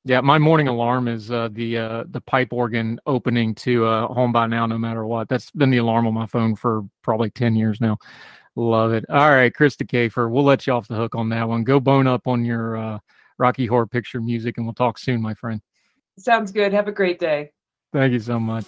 Yeah, my morning alarm is uh, the uh, the pipe organ opening to uh, "Home by Now," no matter what. That's been the alarm on my phone for probably ten years now. Love it. All right, Krista Kafer, we'll let you off the hook on that one. Go bone up on your uh, Rocky Horror Picture music, and we'll talk soon, my friend. Sounds good. Have a great day. Thank you so much.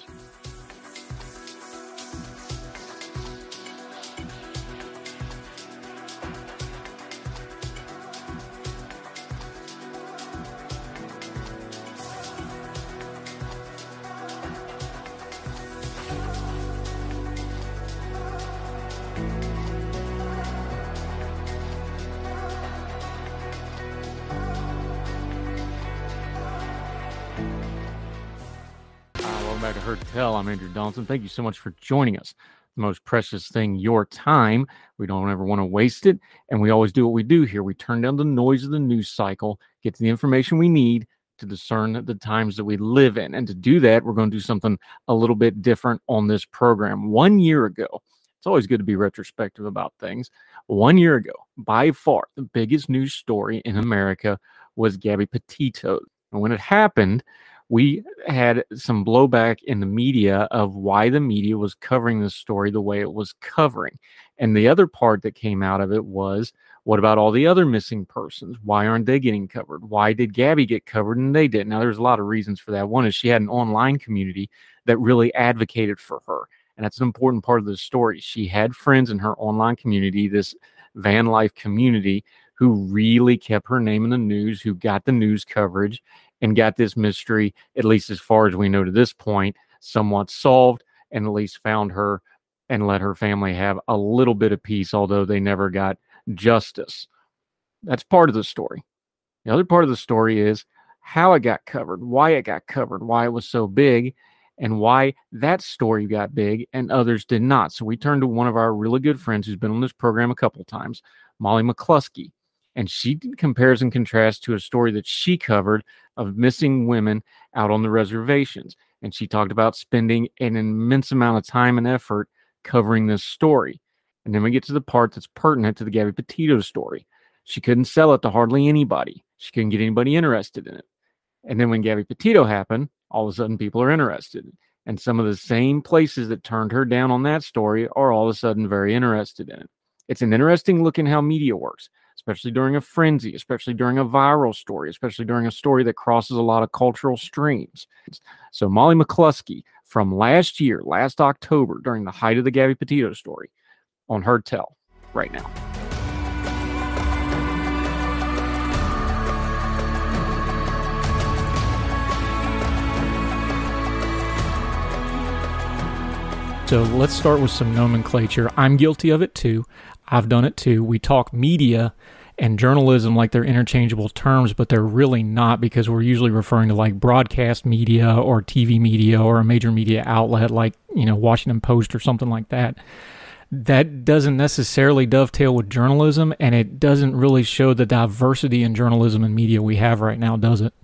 I'm Andrew Donaldson. Thank you so much for joining us. The most precious thing, your time. We don't ever want to waste it. And we always do what we do here. We turn down the noise of the news cycle, get to the information we need to discern the times that we live in. And to do that, we're going to do something a little bit different on this program. One year ago, it's always good to be retrospective about things. One year ago, by far, the biggest news story in America was Gabby Petito. And when it happened, we had some blowback in the media of why the media was covering this story the way it was covering. And the other part that came out of it was what about all the other missing persons? Why aren't they getting covered? Why did Gabby get covered and they didn't? Now, there's a lot of reasons for that. One is she had an online community that really advocated for her. And that's an important part of the story. She had friends in her online community, this van life community who really kept her name in the news, who got the news coverage and got this mystery, at least as far as we know to this point, somewhat solved and at least found her and let her family have a little bit of peace, although they never got justice. That's part of the story. The other part of the story is how it got covered, why it got covered, why it was so big, and why that story got big and others did not. So we turned to one of our really good friends who's been on this program a couple of times, Molly McCluskey, and she compares and contrasts to a story that she covered of missing women out on the reservations. And she talked about spending an immense amount of time and effort covering this story. And then we get to the part that's pertinent to the Gabby Petito story. She couldn't sell it to hardly anybody. She couldn't get anybody interested in it. And then when Gabby Petito happened, all of a sudden people are interested. And some of the same places that turned her down on that story are all of a sudden very interested in it. It's an interesting look in how media works, especially during a frenzy, especially during a viral story, especially during a story that crosses a lot of cultural streams. So, Molly McCluskey from last year, last October, during the height of the Gabby Petito story on Heard Tell right now. So let's start with some nomenclature. I'm guilty of it too. I've done it too. We talk media and journalism like they're interchangeable terms, but they're really not because we're usually referring to like broadcast media or TV media or a major media outlet like, you know, Washington Post or something like that. That doesn't necessarily dovetail with journalism and it doesn't really show the diversity in journalism and media we have right now, does it?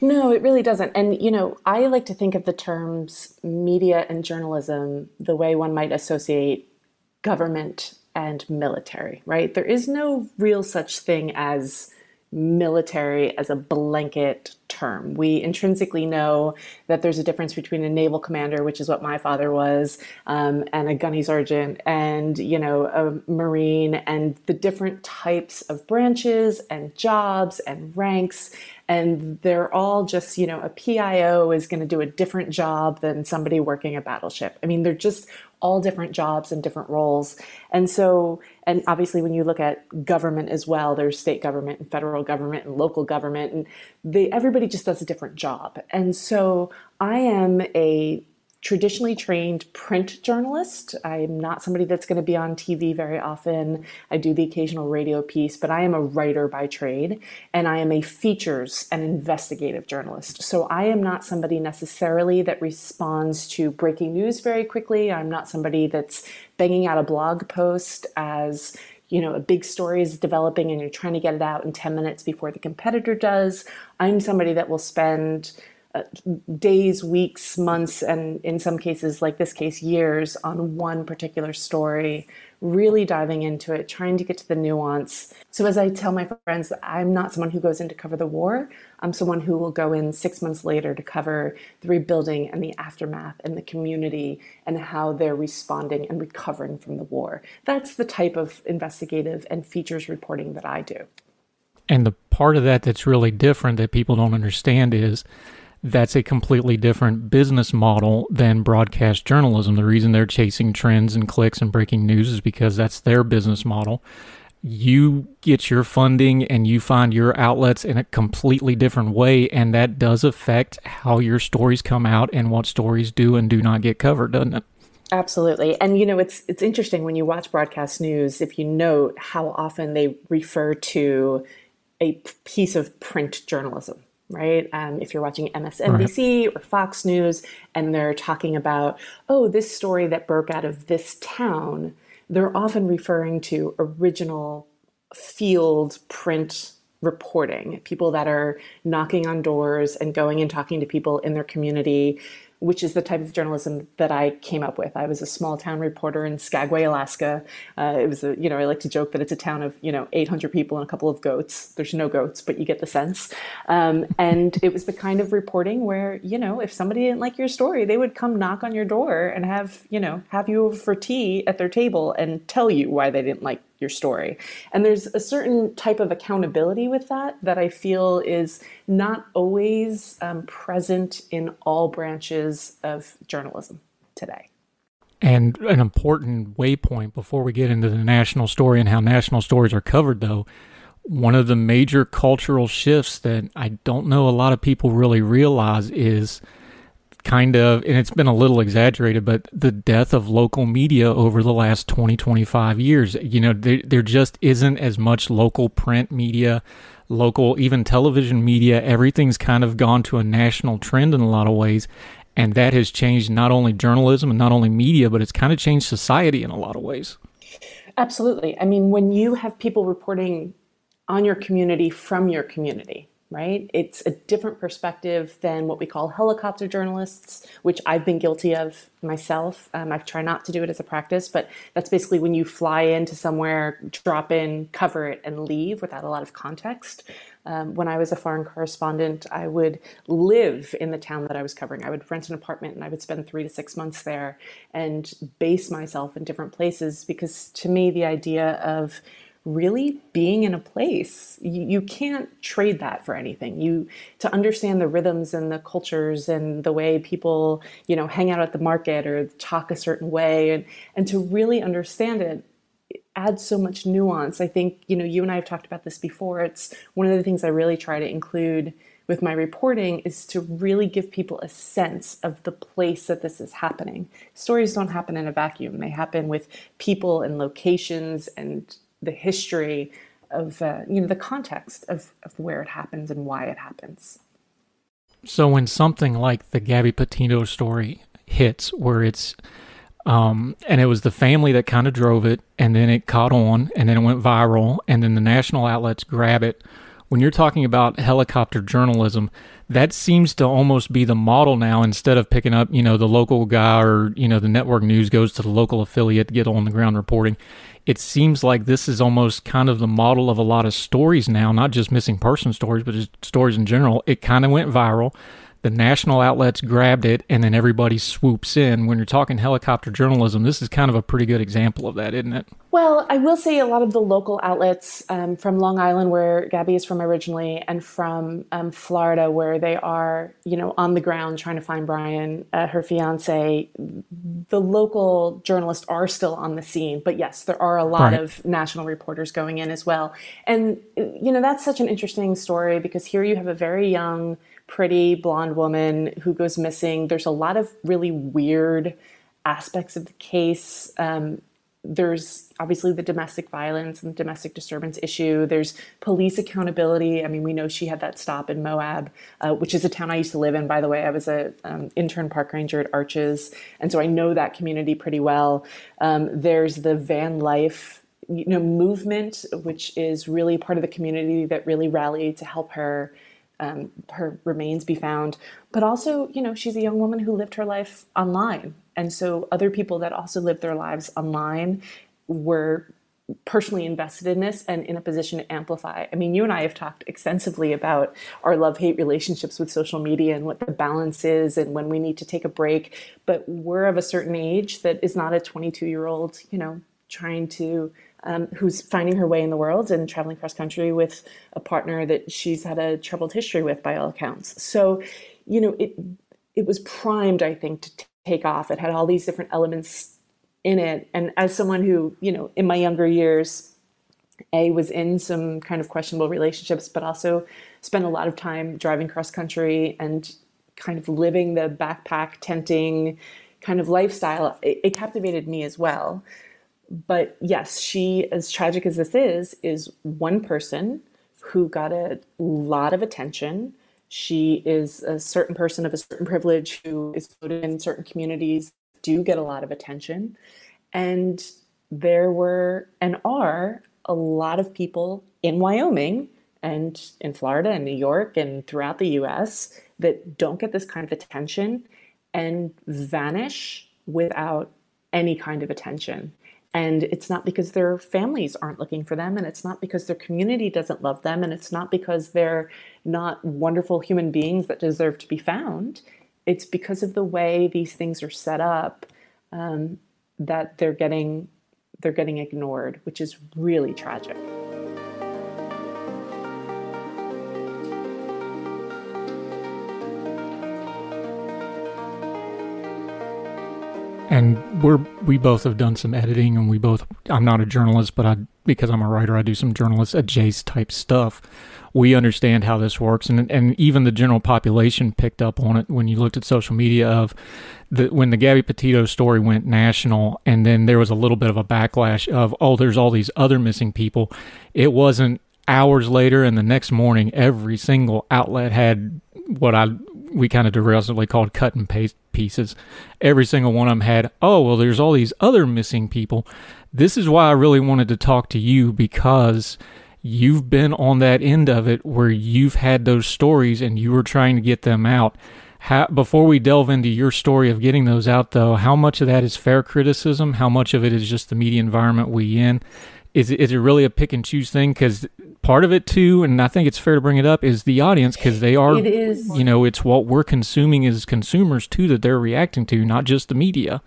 No, it really doesn't. And, you know, I like to think of the terms media and journalism the way one might associate government and military, right? There is no real such thing as military as a blanket term. We intrinsically know that there's a difference between a naval commander, which is what my father was, um, and a gunny sergeant, and you know a marine, and the different types of branches and jobs and ranks and they're all just you know a PIO is going to do a different job than somebody working a battleship i mean they're just all different jobs and different roles. And so and obviously when you look at government as well there's state government and federal government and local government and they everybody just does a different job. And so i am a traditionally trained print journalist. I'm not somebody that's going to be on TV very often. I do the occasional radio piece, but I am a writer by trade and I am a features and investigative journalist. So I am not somebody necessarily that responds to breaking news very quickly. I'm not somebody that's banging out a blog post as you know a big story is developing and you're trying to get it out in 10 minutes before the competitor does i'm somebody that will spend days, weeks, months, and in some cases, like this case, years on one particular story, really diving into it, trying to get to the nuance. So, as I tell my friends, I'm not someone who goes in to cover the war. I'm someone who will go in six months later to cover the rebuilding and the aftermath and the community and how they're responding and recovering from the war. That's the type of investigative and features reporting that I do. And the part of that that's really different that people don't understand is that's a completely different business model than broadcast journalism. The reason they're chasing trends and clicks and breaking news is because that's their business model. You get your funding and you find your outlets in a completely different way, and that does affect how your stories come out and what stories do and do not get covered, doesn't it? Absolutely. And you know, it's it's interesting when you watch broadcast news if you note how often they refer to a piece of print journalism right? Um, if you're watching MSNBC right. or Fox News and they're talking about, oh, this story that broke out of this town, they're often referring to original field print reporting, people that are knocking on doors and going and talking to people in their community which is the type of journalism that I came up with. I was a small town reporter in Skagway, Alaska. Uh, it was a, you know, I like to joke that it's a town of, you know, 800 people and a couple of goats. There's no goats, but you get the sense. Um, and it was the kind of reporting where, you know, if somebody didn't like your story, they would come knock on your door and have, you know, have you over for tea at their table and tell you why they didn't like your story. And there's a certain type of accountability with that that I feel is not always um, present in all branches of journalism today. And an important waypoint before we get into the national story and how national stories are covered, though, one of the major cultural shifts that I don't know a lot of people really realize is kind of, and it's been a little exaggerated, but the death of local media over the last 20, 25 years. You know, there, there just isn't as much local print media, local, even television media. Everything's kind of gone to a national trend in a lot of ways. And that has changed not only journalism and not only media, but it's kind of changed society in a lot of ways. Absolutely. I mean, when you have people reporting on your community from your community, right? It's a different perspective than what we call helicopter journalists, which I've been guilty of myself. Um, I've tried not to do it as a practice, but that's basically when you fly into somewhere, drop in, cover it, and leave without a lot of context. Um, when I was a foreign correspondent, I would live in the town that I was covering. I would rent an apartment and I would spend three to six months there and base myself in different places because to me, the idea of really being in a place you, you can't trade that for anything you to understand the rhythms and the cultures and the way people you know hang out at the market or talk a certain way and and to really understand it, it adds so much nuance i think you know you and i have talked about this before it's one of the things i really try to include with my reporting is to really give people a sense of the place that this is happening. Stories don't happen in a vacuum. They happen with people and locations and the history of uh, you know the context of, of where it happens and why it happens. So when something like the Gabby Petito story hits, where it's um, and it was the family that kind of drove it, and then it caught on, and then it went viral, and then the national outlets grab it. When you're talking about helicopter journalism, that seems to almost be the model now. Instead of picking up, you know, the local guy or you know the network news goes to the local affiliate to get on the ground reporting it seems like this is almost kind of the model of a lot of stories now, not just missing person stories, but just stories in general. It kind of went viral the national outlets grabbed it and then everybody swoops in. When you're talking helicopter journalism, this is kind of a pretty good example of that, isn't it? Well, I will say a lot of the local outlets um, from Long Island, where Gabby is from originally, and from um, Florida, where they are, you know, on the ground trying to find Brian, uh, her fiance. The local journalists are still on the scene, but yes, there are a lot right. of national reporters going in as well. And you know, that's such an interesting story because here you have a very young pretty blonde woman who goes missing. There's a lot of really weird aspects of the case. Um, there's obviously the domestic violence and the domestic disturbance issue. There's police accountability. I mean, we know she had that stop in Moab, uh, which is a town I used to live in. By the way, I was a um, intern park ranger at Arches, and so I know that community pretty well. Um, there's the van life you know movement which is really part of the community that really rallied to help her um, her remains be found. But also, you know, she's a young woman who lived her life online. And so other people that also lived their lives online were personally invested in this and in a position to amplify. I mean, you and I have talked extensively about our love hate relationships with social media and what the balance is and when we need to take a break. But we're of a certain age that is not a 22 year old, you know, trying to um, who's finding her way in the world and traveling cross country with a partner that she's had a troubled history with by all accounts. So, you know, it it was primed, I think, to take off. It had all these different elements in it. And as someone who, you know, in my younger years, a was in some kind of questionable relationships, but also spent a lot of time driving cross country and kind of living the backpack tenting kind of lifestyle. It, it captivated me as well but yes, she, as tragic as this is, is one person who got a lot of attention. She is a certain person of a certain privilege who is voted in certain communities do get a lot of attention. And there were and are a lot of people in Wyoming and in Florida and New York and throughout the US that don't get this kind of attention and vanish without any kind of attention. And it's not because their families aren't looking for them, and it's not because their community doesn't love them, and it's not because they're not wonderful human beings that deserve to be found. It's because of the way these things are set up um, that they're getting they're getting ignored, which is really tragic. And we're we both have done some editing, and we both. I'm not a journalist, but I because I'm a writer, I do some journalist adjacent type stuff. We understand how this works, and and even the general population picked up on it when you looked at social media of the when the Gabby Petito story went national, and then there was a little bit of a backlash of oh, there's all these other missing people. It wasn't hours later, and the next morning, every single outlet had what I we kind of derisively called cut and paste pieces. Every single one of them had, oh, well, there's all these other missing people. This is why I really wanted to talk to you because you've been on that end of it where you've had those stories and you were trying to get them out. How, before we delve into your story of getting those out, though, how much of that is fair criticism? How much of it is just the media environment we in? Is is it really a pick and choose thing? Because part of it too, and I think it's fair to bring it up, is the audience because they are, It is. you know, it's what we're consuming as consumers too that they're reacting to, not just the media.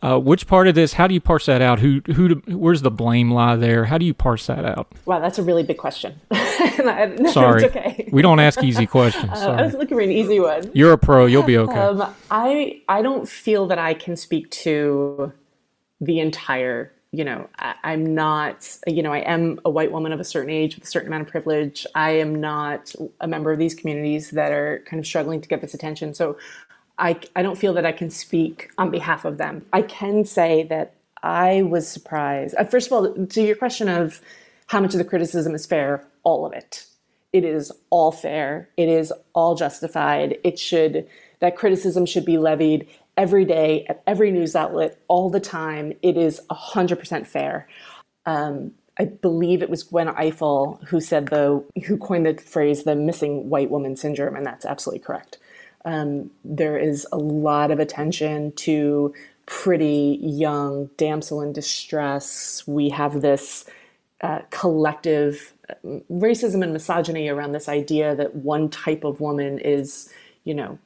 Uh, which part of this? How do you parse that out? Who, who, where's the blame lie there? How do you parse that out? Wow, that's a really big question. <laughs> no, Sorry, it's okay. we don't ask easy questions. Uh, I was looking for an easy one. You're a pro. You'll be okay. Um, I I don't feel that I can speak to the entire. You know, I, I'm not. You know, I am a white woman of a certain age with a certain amount of privilege. I am not a member of these communities that are kind of struggling to get this attention. So, I I don't feel that I can speak on behalf of them. I can say that I was surprised. Uh, first of all, to your question of how much of the criticism is fair, all of it. It is all fair. It is all justified. It should that criticism should be levied every day at every news outlet all the time. It is 100% fair. Um, I believe it was Gwen Ifill who said the who coined the phrase the missing white woman syndrome, and that's absolutely correct. Um, there is a lot of attention to pretty young damsel in distress. We have this uh, collective um, racism and misogyny around this idea that one type of woman is, you know,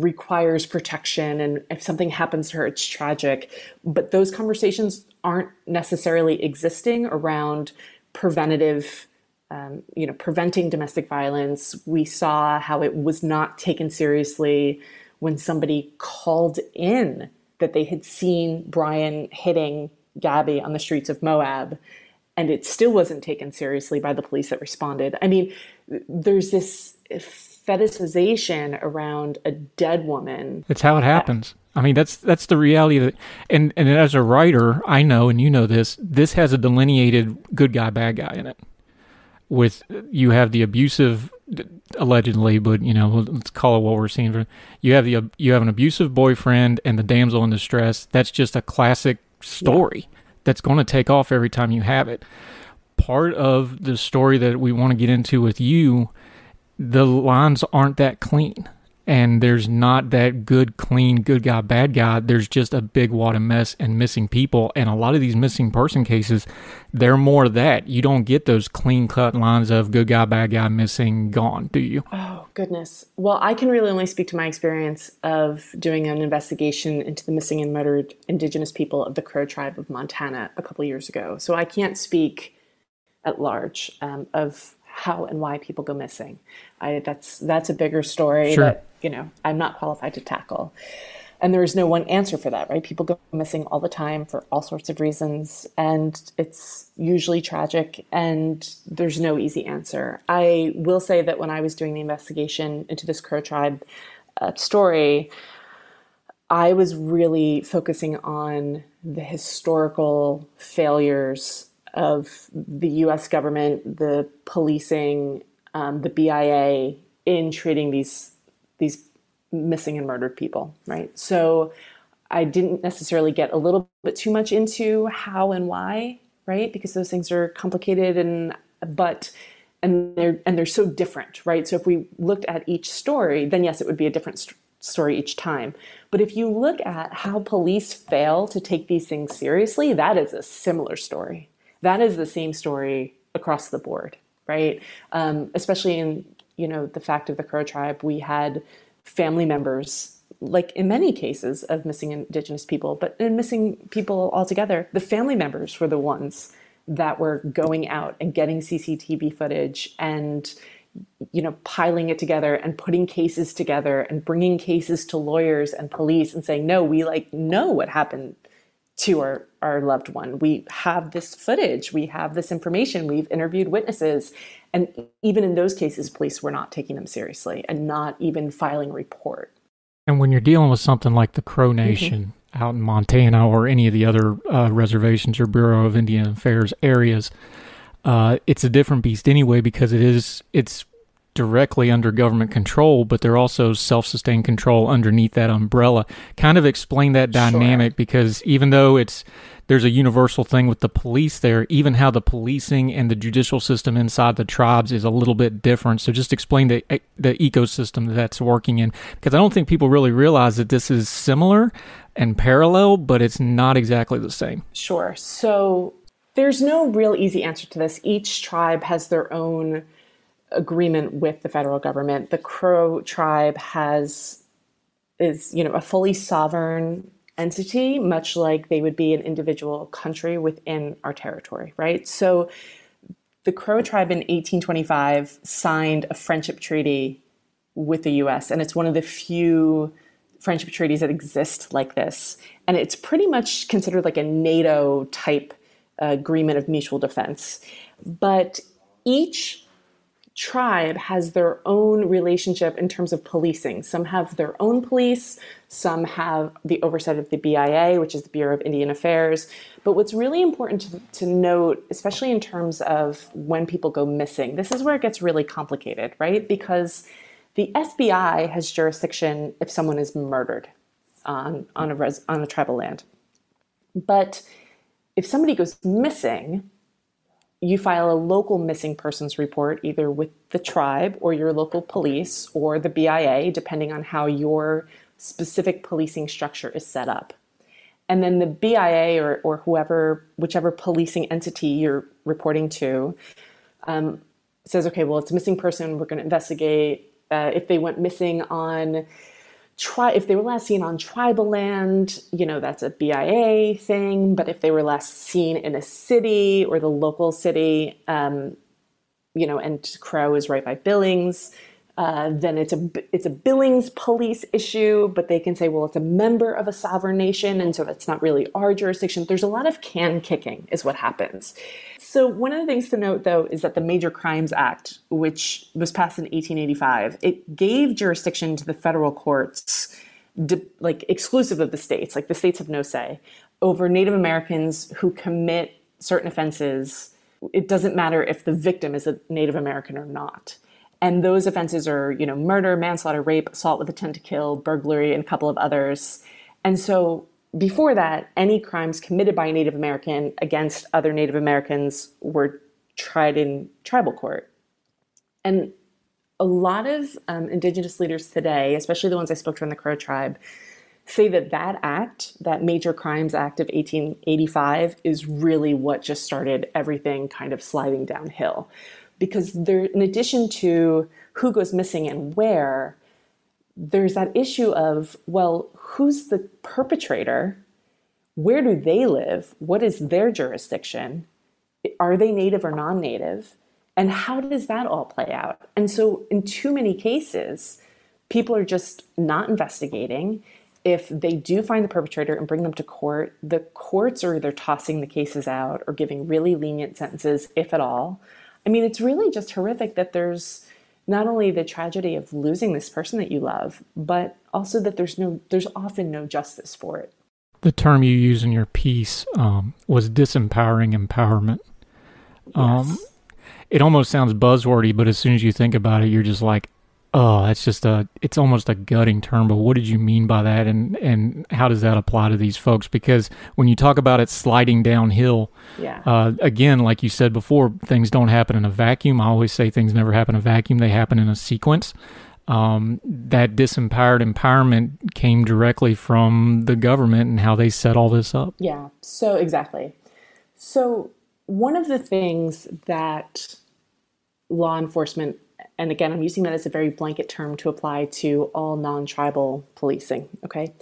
requires protection and if something happens to her it's tragic. But those conversations aren't necessarily existing around preventative um, you know preventing domestic violence. We saw how it was not taken seriously when somebody called in that they had seen brian hitting gabby on the streets of moab and it still wasn't taken seriously by the police that responded. I mean there's this fetishization around a dead woman It's how it happens. I mean, that's that's the reality that, and and as a writer, I know, and you know this. This has a delineated good guy, bad guy in it. With you have the abusive, allegedly, but you know, let's call it what we're seeing. You have the you have an abusive boyfriend and the damsel in distress. That's just a classic story that's going to take off every time you have it. Part of the story that we want to get into with you the lines aren't that clean and there's not that good clean good guy bad guy there's just a big wad of mess and missing people and a lot of these missing person cases they're more that you don't get those clean cut lines of good guy bad guy missing gone do you Oh, goodness. Well, I can really only speak to my experience of doing an investigation into the missing and murdered indigenous people of the Crow tribe of Montana a couple years ago. So I can't speak at large um, of how and why people go missing. I, that's that's a bigger story Sure. that you know I'm not qualified to tackle. And there is no one answer for that, right? People go missing all the time for all sorts of reasons, and it's usually tragic, and there's no easy answer. I will say that when I was doing the investigation into this Crow tribe uh, story, I was really focusing on the historical failures of the US government, the policing, um, the BIA in treating these these missing and murdered people, right? So I didn't necessarily get a little bit too much into how and why, right? Because those things are complicated and but and they're and they're so different, right? So if we looked at each story, then yes, it would be a different st- story each time. But if you look at how police fail to take these things seriously, that is a similar story. That is the same story across the board, right? Um, especially in you know the fact of the Crow tribe, we had family members, like in many cases of missing Indigenous people, but in missing people altogether, the family members were the ones that were going out and getting CCTV footage and you know, piling it together and putting cases together and bringing cases to lawyers and police and saying, no, we like know what happened to our, our loved one. We have this footage, we have this information, we've interviewed witnesses. And even in those cases, police were not taking them seriously and not even filing a report. And when you're dealing with something like the Crow mm-hmm. Nation mm-hmm. out in Montana or any of the other uh, reservations or Bureau of Indian Affairs areas, uh, it's a different beast anyway because it is it's directly under government control, but they're also self sustained control underneath that umbrella. Kind of explain that dynamic sure. because even though it's there's a universal thing with the police there, even how the policing and the judicial system inside the tribes is a little bit different. So just explain the eh, the ecosystem that that's working in because I don't think people really realize that this is similar and parallel, but it's not exactly the same. Sure. So there's no real easy answer to this. Each tribe has their own agreement with the federal government. The Crow tribe has is you know a fully sovereign entity, much like they would be an individual country within our territory, right? So the Crow tribe in 1825 signed a friendship treaty with the US, and it's one of the few friendship treaties that exist like this. And it's pretty much considered like a NATO type uh, agreement of mutual defense. But each tribe has their own relationship in terms of policing. Some have their own police, some have the oversight of the BIA, which is the Bureau of Indian Affairs. But what's really important to, to note, especially in terms of when people go missing, this is where it gets really complicated, right? Because the FBI has jurisdiction if someone is murdered on, on, a, res, on a tribal land. But if somebody goes missing, you file a local missing persons report either with the tribe or your local police or the BIA, depending on how your specific policing structure is set up. And then the BIA or, or whoever, whichever policing entity you're reporting to, um, says, okay, well, it's a missing person. We're going to investigate. Uh, if they went missing on Tri- if they were last seen on tribal land, you know, that's a BIA thing. But if they were last seen in a city or the local city, um, you know, and Crow is right by Billings, uh, then it's a it's a Billings police issue. But they can say, well, it's a member of a sovereign nation, and so that's not really our jurisdiction. There's a lot of can kicking, is what happens. So one of the things to note, though, is that the Major Crimes Act, which was passed in 1885, it gave jurisdiction to the federal courts, like exclusive of the states, like the states have no say, over Native Americans who commit certain offenses. It doesn't matter if the victim is a Native American or not. And those offenses are, you know, murder, manslaughter, rape, assault with intent to kill, burglary, and a couple of others. And so before that, any crimes committed by a Native American against other Native Americans were tried in tribal court. And a lot of um, Indigenous leaders today, especially the ones I spoke to in the Crow tribe, say that that act, that Major Crimes Act of 1885, is really what just started everything kind of sliding downhill. Because there, in addition to who goes missing and where, there's that issue of, well, who's the perpetrator? Where do they live? What is their jurisdiction? Are they native or non native? And how does that all play out? And so, in too many cases, people are just not investigating. If they do find the perpetrator and bring them to court, the courts are either tossing the cases out or giving really lenient sentences, if at all. I mean, it's really just horrific that there's not only the tragedy of losing this person that you love, but also that there's no there's often no justice for it. The term you use in your piece um, was disempowering empowerment. Um, yes. It almost sounds buzzwordy, but as soon as you think about it, you're just like, oh, that's just a, it's almost a gutting term, but what did you mean by that? And, and how does that apply to these folks? Because when you talk about it sliding downhill, yeah. Uh, again, like you said before, things don't happen in a vacuum. I always say things never happen in a vacuum. They happen in a sequence. Um, that disempowered empowerment came directly from the government and how they set all this up. Yeah. So exactly. So one of the things that law enforcement and again, I'm using that as a very blanket term to apply to all non-tribal policing. Okay,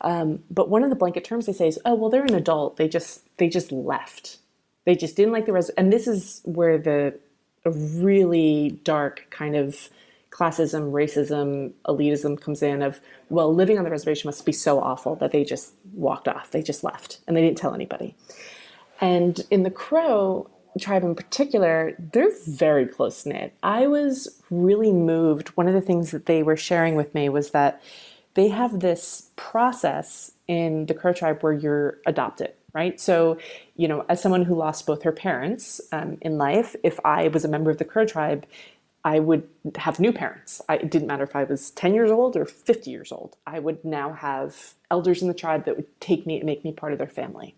um, but one of the blanket terms they say is, "Oh, well, they're an adult. They just they just left. They just didn't like the res." And this is where the really dark kind of classism, racism, elitism comes in of, well, living on the reservation must be so awful that they just walked off. They just left and they didn't tell anybody. And in the Crow tribe in particular, they're very close knit. I was really moved. One of the things that they were sharing with me was that they have this process in the Crow tribe where you're adopted right? So, you know, as someone who lost both her parents um, in life, if I was a member of the Crow tribe, I would have new parents. I, it didn't matter if I was 10 years old or 50 years old. I would now have elders in the tribe that would take me and make me part of their family.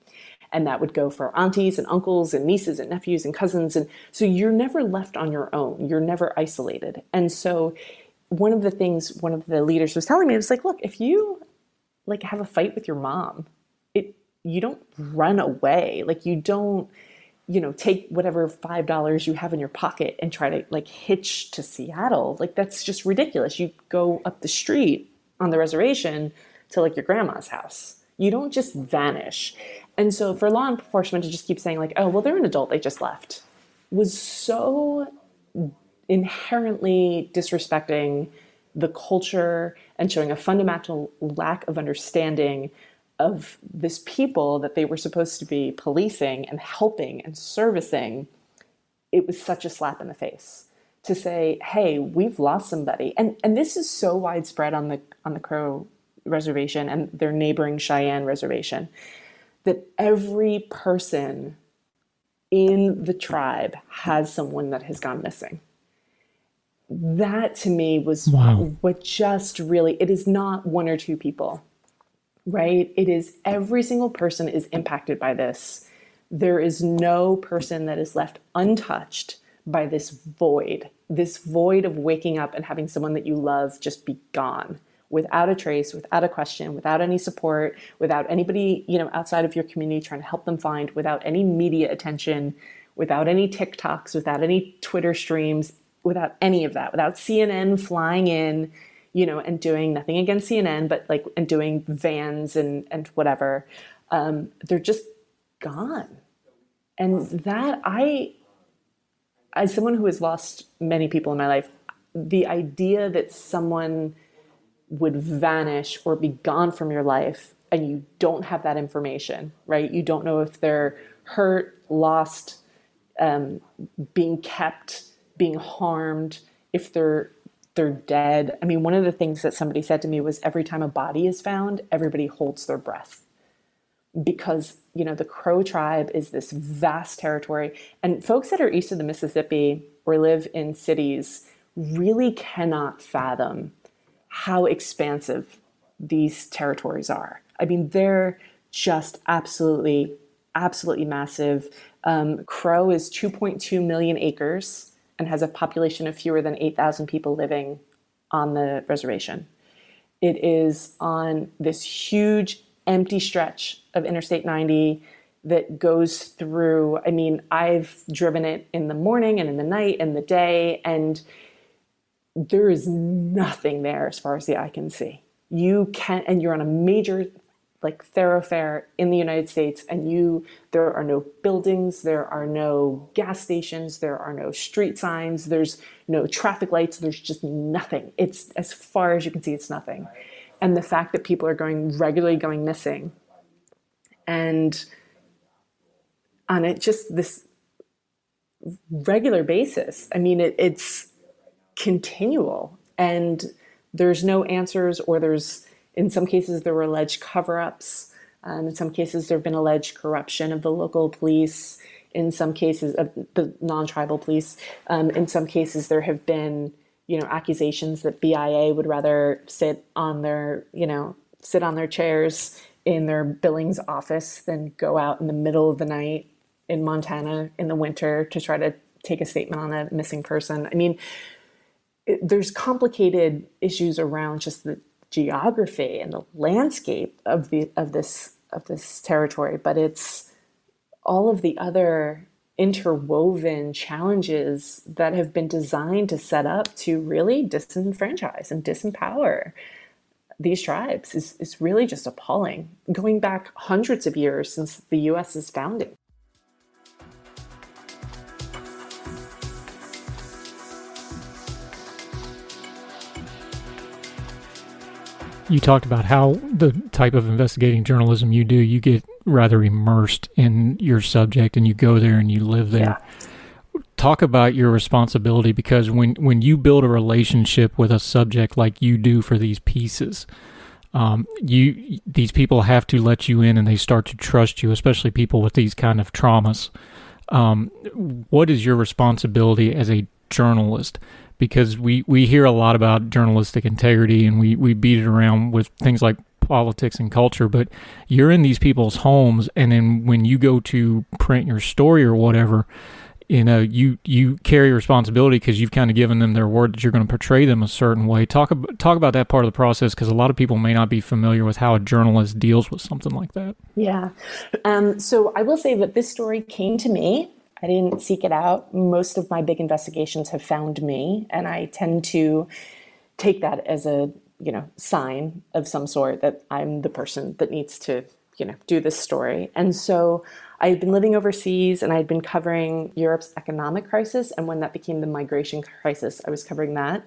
And that would go for aunties and uncles and nieces and nephews and cousins. And so you're never left on your own. You're never isolated. And so one of the things one of the leaders was telling me was like, look, if you like have a fight with your mom, it you don't run away. Like you don't you know, take whatever five dollars you have in your pocket and try to like hitch to Seattle. Like that's just ridiculous. You go up the street on the reservation to like your grandma's house. You don't just vanish. And so for law enforcement to just keep saying like, oh well, they're an adult, they just left, was so inherently disrespecting the culture and showing a fundamental lack of understanding of this people that they were supposed to be policing and helping and servicing, it was such a slap in the face to say, "Hey, we've lost somebody," and and this is so widespread on the on the Crow reservation and their neighboring Cheyenne reservation that every person in the tribe has someone that has gone missing. That to me was wow. what just really it is not one or two people right? It is every single person is impacted by this. There is no person that is left untouched by this void, this void of waking up and having someone that you love just be gone without a trace, without a question, without any support, without anybody, you know, outside of your community trying to help them find, without any media attention, without any TikToks, without any Twitter streams, without any of that, without CNN flying in you know, and doing nothing against CNN, but like and doing vans and and whatever. Um, they're just gone, and that I, as someone who has lost many people in my life, the idea that someone would vanish or be gone from your life and you don't have that information, right? You don't know if they're hurt, lost, um, being kept, being harmed, if they're they're dead. I mean, one of the things that somebody said to me was every time a body is found, everybody holds their breath. Because, you know, the Crow tribe is this vast territory. And folks that are east of the Mississippi or live in cities really cannot fathom how expansive these territories are. I mean, they're just absolutely, absolutely massive. Um, Crow is 2.2 million acres and has a population of fewer than 8,000 people living on the reservation. It is on this huge empty stretch of Interstate 90 that goes through. I mean, I've driven it in the morning and in the night and the day, and there is nothing there as far as the eye can see. You can, and you're on a major like thoroughfare in the United States and you there are no buildings, there are no gas stations, there are no street signs, there's no traffic lights, there's just nothing. It's as far as you can see it's nothing. And the fact that people are going regularly going missing and on it just this regular basis. I mean it, it's continual and there's no answers or there's in some cases, there were alleged cover ups. Um, in some cases, there have been alleged corruption of the local police. In some cases, of the non tribal police. Um, in some cases, there have been you know accusations that BIA would rather sit on their you know sit on their chairs in their Billings office than go out in the middle of the night in Montana in the winter to try to take a statement on a missing person. I mean, it, there's complicated issues around just the geography and the landscape of the of this of this territory, but it's all of the other interwoven challenges that have been designed to set up to really disenfranchise and disempower these tribes is, is really just appalling, going back hundreds of years since the US's founding. You talked about how the type of investigating journalism you do, you get rather immersed in your subject and you go there and you live there. Yeah. Talk about your responsibility because when, when you build a relationship with a subject like you do for these pieces, um, you these people have to let you in and they start to trust you, especially people with these kind of traumas. Um, what is your responsibility as a journalist? Because we, we hear a lot about journalistic integrity and we, we beat it around with things like politics and culture, but you're in these people's homes, and then when you go to print your story or whatever, you know you you carry responsibility because you've kind of given them their word that you're going to portray them a certain way. Talk about talk about that part of the process because a lot of people may not be familiar with how a journalist deals with something like that. Yeah, um, so I will say that this story came to me. I didn't seek it out. Most of my big investigations have found me, and I tend to take that as a you know sign of some sort that I'm the person that needs to you know do this story. And so I had been living overseas and I had been covering Europe's economic crisis. And when that became the migration crisis, I was covering that.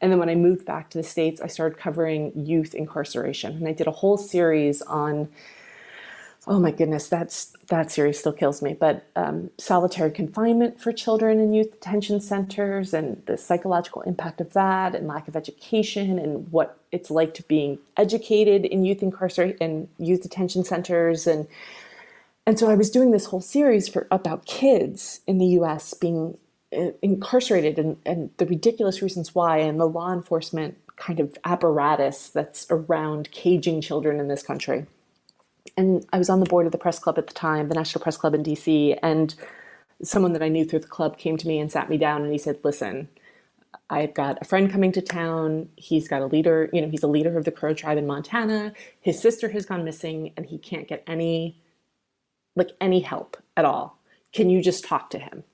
And then when I moved back to the States, I started covering youth incarceration. And I did a whole series on, oh my goodness, that's that series still kills me, but um, solitary confinement for children in youth detention centers and the psychological impact of that and lack of education and what it's like to being educated in youth incarceration and youth detention centers and and so I was doing this whole series for about kids in the US being uh, incarcerated and, and the ridiculous reasons why and the law enforcement kind of apparatus that's around caging children in this country. And I was on the board of the press club at the time, the National Press Club in DC, and someone that I knew through the club came to me and sat me down and he said, Listen, I've got a friend coming to town. He's got a leader, you know, he's a leader of the Crow tribe in Montana. His sister has gone missing and he can't get any like any help at all. Can you just talk to him?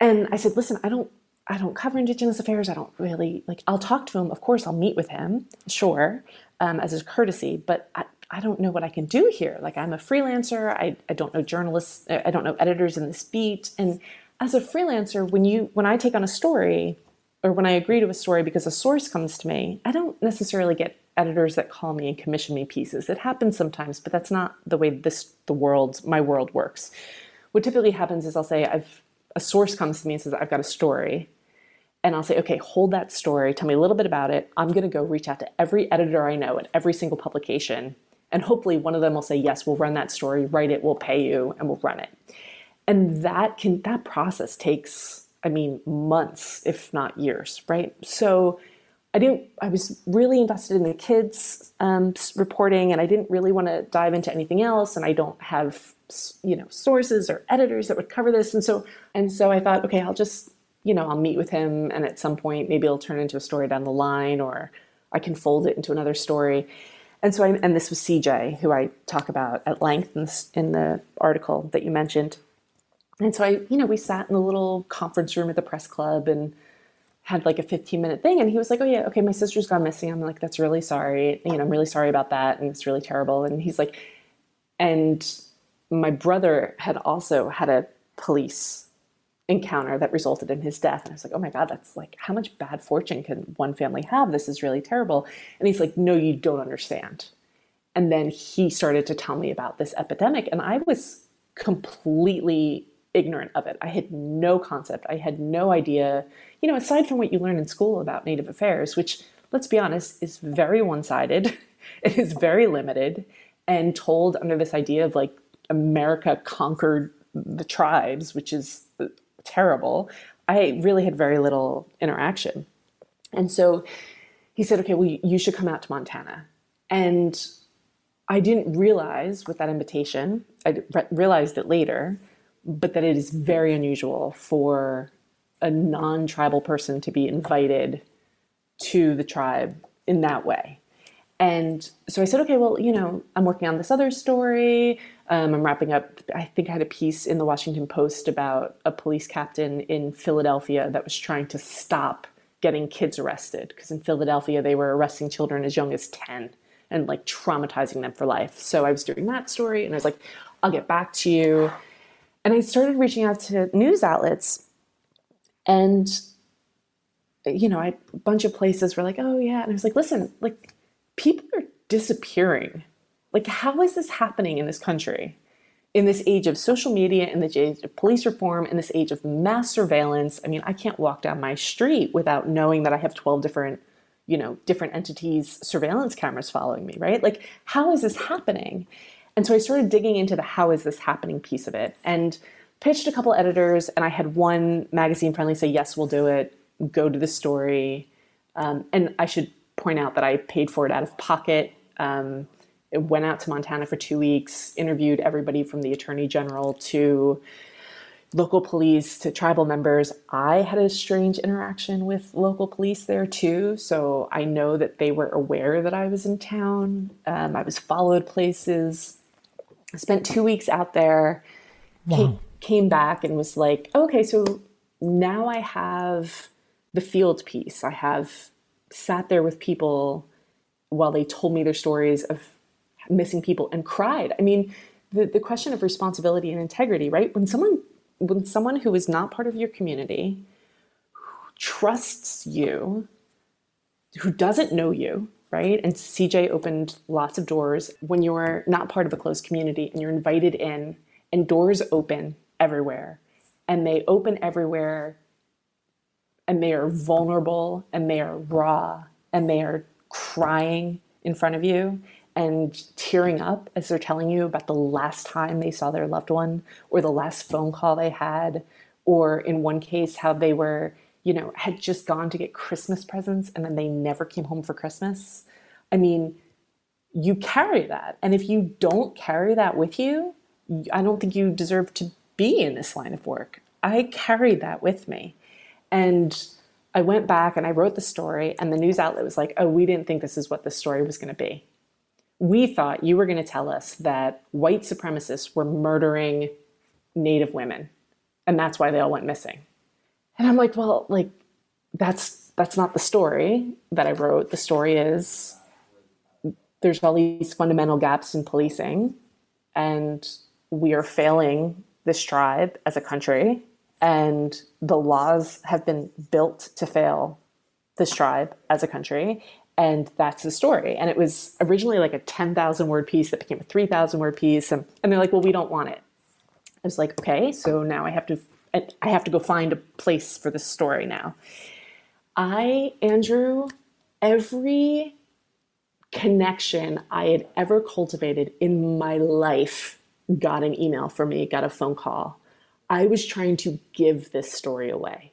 And I said, listen, I don't I don't cover Indigenous affairs. I don't really like. I'll talk to him. Of course, I'll meet with him, sure, um, as a courtesy. But I, I don't know what I can do here. Like, I'm a freelancer. I, I don't know journalists. Uh, I don't know editors in this beat. And as a freelancer, when you when I take on a story, or when I agree to a story because a source comes to me, I don't necessarily get editors that call me and commission me pieces. It happens sometimes, but that's not the way this the world my world works. What typically happens is I'll say I've a source comes to me and says I've got a story, and I'll say okay, hold that story, tell me a little bit about it. I'm going to go reach out to every editor I know at every single publication, and hopefully one of them will say yes, we'll run that story, write it, we'll pay you, and we'll run it. And that can that process takes I mean months, if not years, right? So I didn't. I was really invested in the kids um, reporting, and I didn't really want to dive into anything else. And I don't have, you know, sources or editors that would cover this. And so, and so I thought, okay, I'll just, you know, I'll meet with him, and at some point, maybe it'll turn into a story down the line, or I can fold it into another story. And so, I, and this was CJ, who I talk about at length in, this, in the article that you mentioned. And so I, you know, we sat in a little conference room at the press club and had like a 15 minute thing. And he was like oh yeah okay my sister's gone missing. I'm like that's really sorry. You know i'm really sorry about that and it's really terrible. And he's like and my brother had also had a police encounter that resulted in his death. And i was like oh my god that's like how much bad fortune can one family have? This is really terrible. And he's like no you don't understand. And then he started to tell me about this epidemic and i was completely ignorant of it. I had no concept. I had no idea you know, aside from what you learn in school about Native affairs, which, let's be honest, is very one sided, <laughs> it is very limited, and told under this idea of like America conquered the tribes, which is terrible, I really had very little interaction. And so he said, okay, well, you should come out to Montana. And I didn't realize with that invitation, I realized it later, but that it is very unusual for a non-tribal person to be invited to the tribe in that way. And so I said, okay, well, you know, I'm working on this other story. Um, I'm wrapping up. I think I had a piece in the Washington Post about a police captain in Philadelphia that was trying to stop getting kids arrested because in Philadelphia they were arresting children as young as 10 and like traumatizing them for life. So I was doing that story and I was like, I'll get back to you. And I started reaching out to news outlets and you know, I, a bunch of places were like, "Oh yeah," and I was like, "Listen, like." People are disappearing. Like, how is this happening in this country? In this age of social media, in this age of police reform, in this age of mass surveillance, I mean, I can't walk down my street without knowing that I have 12 different, you know, different entities' surveillance cameras following me, right? Like, how is this happening? And so I started digging into the how is this happening piece of it and pitched a couple editors. And I had one magazine friendly say, yes, we'll do it, go to the story. Um, and I should point out that I paid for it out of pocket. Um, it went out to Montana for two weeks, interviewed everybody from the attorney general to local police to tribal members. I had a strange interaction with local police there too. So I know that they were aware that I was in town. Um, I was followed places. I spent two weeks out there, wow. came, came back and was like, okay, so now I have the field piece. I have sat there with people while they told me their stories of missing people and cried. I mean, the, the question of responsibility and integrity, right? When someone when someone who is not part of your community, trusts you, who doesn't know you, right? And CJ opened lots of doors when you're not part of a closed community and you're invited in, and doors open everywhere. And they open everywhere, and they are vulnerable, and they are raw, and they are crying in front of you and tearing up as they're telling you about the last time they saw their loved one or the last phone call they had, or in one case, how they were you know, had just gone to get Christmas presents and then they never came home for Christmas. I mean, you carry that. And if you don't carry that with you, I don't think you deserve to be in this line of work. I carry that with me. And I went back and I wrote the story, and the news outlet was like, oh, we didn't think this is what the story was going to be. We thought you were going to tell us that white supremacists were murdering Native women, and that's why they all went missing. And I'm like, well, like that's that's not the story that I wrote. The story is there's all these fundamental gaps in policing and we are failing this tribe as a country and the laws have been built to fail this tribe as a country and that's the story and it was originally like a 10,000 word piece that became a 3,000 word piece and, and they're like well we don't want it I was like okay so now I have to I have to go find a place for this story now. I, Andrew, every connection I had ever cultivated in my life got an email from me, got a phone call. I was trying to give this story away.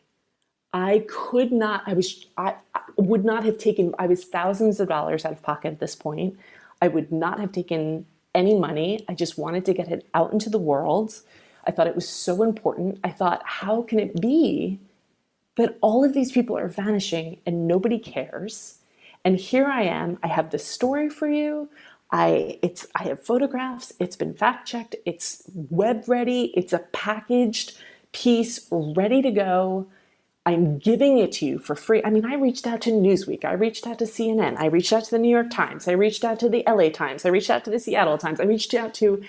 I could not, I was, I, I would not have taken, I was thousands of dollars out of pocket at this point. I would not have taken any money. I just wanted to get it out into the world. I thought it was so important. I thought, how can it be that all of these people are vanishing and nobody cares? And here I am. I have this story for you. I it's I have photographs. It's been fact checked. It's web ready. It's a packaged piece ready to go. I'm giving it to you for free. I mean, I reached out to Newsweek. I reached out to CNN. I reached out to the New York Times. I reached out to the LA Times. I reached out to the Seattle Times. I reached out to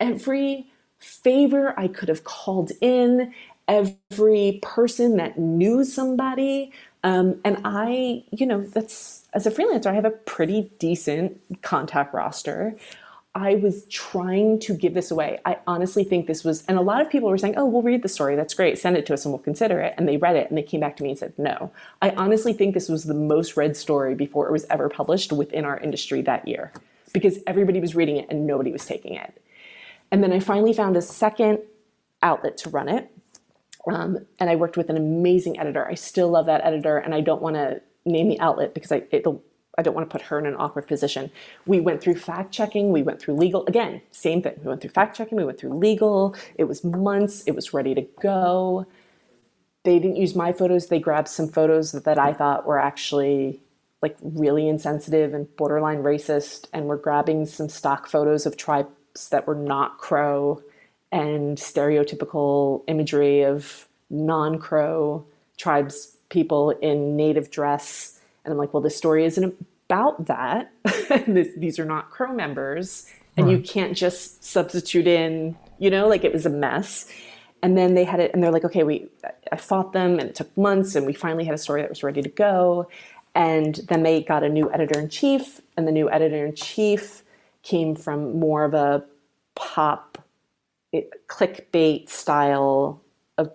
every favor I could have called in, every person that knew somebody. Um, and I, you know, that's as a freelancer, I have a pretty decent contact roster. I was trying to give this away. I honestly think this was, and a lot of people were saying, oh, we'll read the story. That's great. Send it to us and we'll consider it. And they read it and they came back to me and said, no. I honestly think this was the most read story before it was ever published within our industry that year because everybody was reading it and nobody was taking it. And then I finally found a second outlet to run it. Um, and I worked with an amazing editor. I still love that editor, and I don't want to name the outlet because I it'll I don't want to put her in an awkward position. We went through fact checking, we went through legal. Again, same thing. We went through fact checking, we went through legal. It was months, it was ready to go. They didn't use my photos, they grabbed some photos that I thought were actually like really insensitive and borderline racist and were grabbing some stock photos of tribes that were not crow and stereotypical imagery of non crow tribes people in native dress. And I'm like, well, this story isn't about that. <laughs> this, these are not crow members. And right. you can't just substitute in, you know, like it was a mess. And then they had it, and they're like, okay, we, I fought them, and it took months, and we finally had a story that was ready to go. And then they got a new editor in chief, and the new editor in chief came from more of a pop it, clickbait style of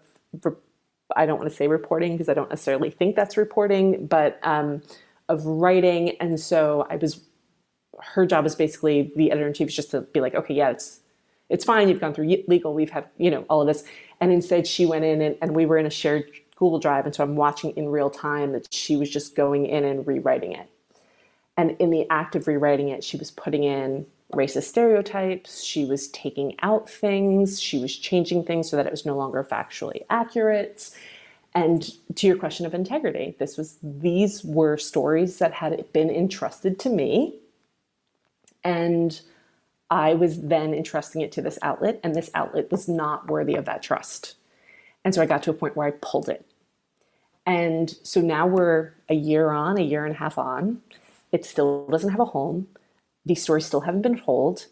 I don't want to say reporting because I don't necessarily think that's reporting, but um, of writing. And so I was, her job is basically the editor in chief is just to be like, okay, yeah, it's it's fine. You've gone through legal. We've had you know all of this. And instead, she went in and, and we were in a shared Google Drive, and so I'm watching in real time that she was just going in and rewriting it. And in the act of rewriting it, she was putting in racist stereotypes. She was taking out things. She was changing things so that it was no longer factually accurate. And to your question of integrity, this was these were stories that had been entrusted to me. And I was then entrusting it to this outlet, and this outlet was not worthy of that trust. And so I got to a point where I pulled it. And so now we're a year on, a year and a half on. It still doesn't have a home these stories still haven't been told.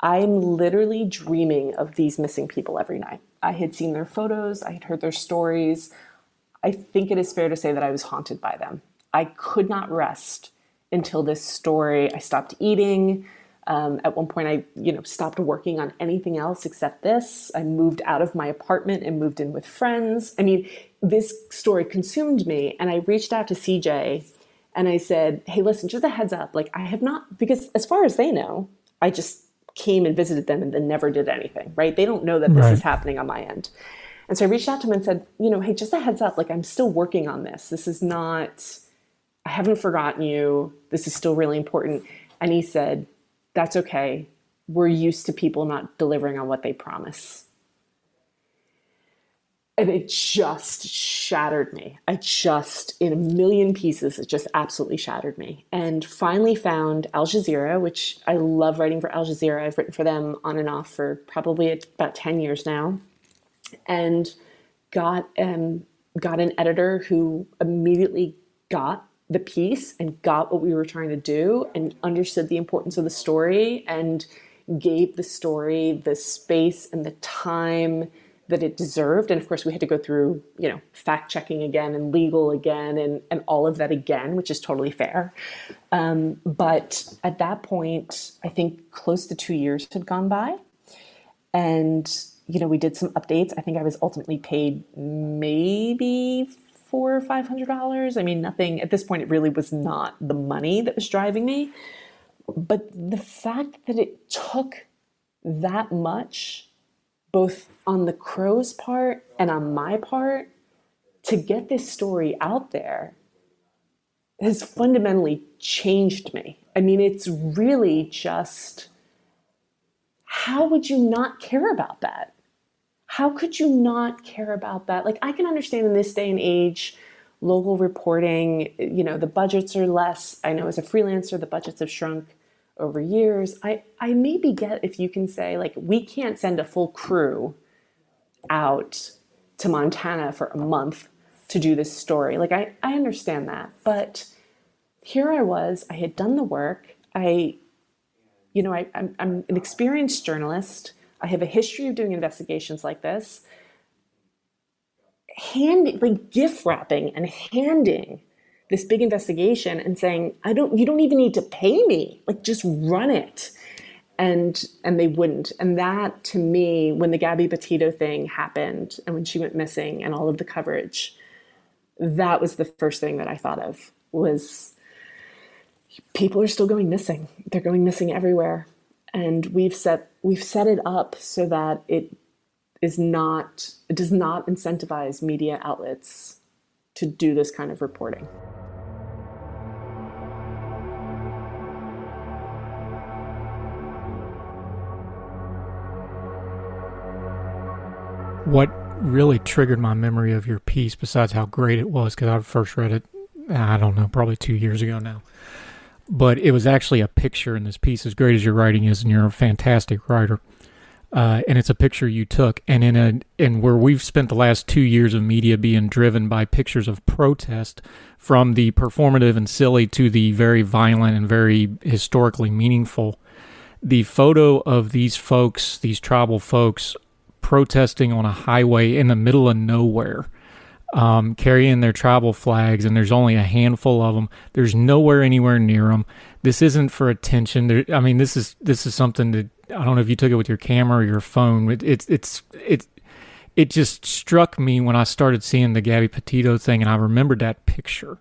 I'm literally dreaming of these missing people every night. I had seen their photos, I had heard their stories. I think it is fair to say that I was haunted by them. I could not rest until this story. I stopped eating. Um, at one point, I, you know, stopped working on anything else except this. I moved out of my apartment and moved in with friends. I mean, this story consumed me, and I reached out to CJ and I said, hey, listen, just a heads up. Like, I have not, because as far as they know, I just came and visited them and then never did anything, right? They don't know that this right. is happening on my end. And so I reached out to him and said, you know, hey, just a heads up. Like, I'm still working on this. This is not, I haven't forgotten you. This is still really important. And he said, that's okay. We're used to people not delivering on what they promise and it just shattered me. I just, in a million pieces, it just absolutely shattered me. And finally found Al Jazeera, which I love writing for Al Jazeera. I've written for them on and off for probably about 10 years now. And got, um, got an editor who immediately got the piece and got what we were trying to do and understood the importance of the story and gave the story the space and the time that it deserved. And of course, we had to go through, you know, fact checking again and legal again and, and all of that again, which is totally fair. Um, but at that point, I think close to two years had gone by. And, you know, we did some updates. I think I was ultimately paid maybe four or five hundred dollars. I mean, nothing at this point, it really was not the money that was driving me. But the fact that it took that much both on the crow's part and on my part to get this story out there has fundamentally changed me. I mean, it's really just how would you not care about that? How could you not care about that? Like, I can understand in this day and age, local reporting, you know, the budgets are less. I know as a freelancer, the budgets have shrunk over years. I, I maybe get if you can say, like, we can't send a full crew out to Montana for a month to do this story. Like, I, I understand that. But here I was, I had done the work. I, you know, I, I'm, I'm an experienced journalist. I have a history of doing investigations like this. Handing, like gift wrapping and handing this big investigation and saying, I don't, you don't even need to pay me. Like just run it. And and they wouldn't. And that to me, when the Gabby Petito thing happened and when she went missing and all of the coverage, that was the first thing that I thought of was people are still going missing. They're going missing everywhere. And we've set we've set it up so that it is not it does not incentivize media outlets to do this kind of reporting. What really triggered my memory of your piece, besides how great it was, because I first read it, I don't know, probably two years ago now. But it was actually a picture in this piece, as great as your writing is, and you're a fantastic writer. Uh, and it's a picture you took, and in a in where we've spent the last two years of media being driven by pictures of protest, from the performative and silly to the very violent and very historically meaningful. The photo of these folks, these tribal folks, protesting on a highway in the middle of nowhere um, carrying their tribal flags, and there's only a handful of them. There's nowhere anywhere near them. This isn't for attention. There, I mean, this is this is something that I don't know if you took it with your camera or your phone. It, it's it's it's it just struck me when I started seeing the Gabby Petito thing, and I remembered that picture,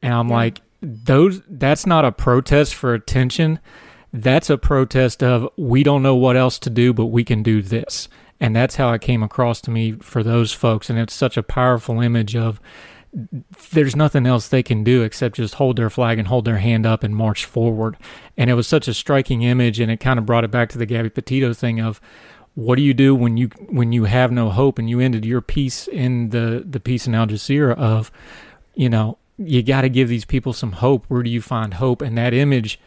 and I'm yeah. like, those that's not a protest for attention. That's a protest of we don't know what else to do, but we can do this. And that's how it came across to me for those folks. And it's such a powerful image of there's nothing else they can do except just hold their flag and hold their hand up and march forward. And it was such a striking image, and it kind of brought it back to the Gabby Petito thing of what do you do when you when you have no hope and you ended your piece in the the piece in Al Jazeera of you know you got to give these people some hope. Where do you find hope? And that image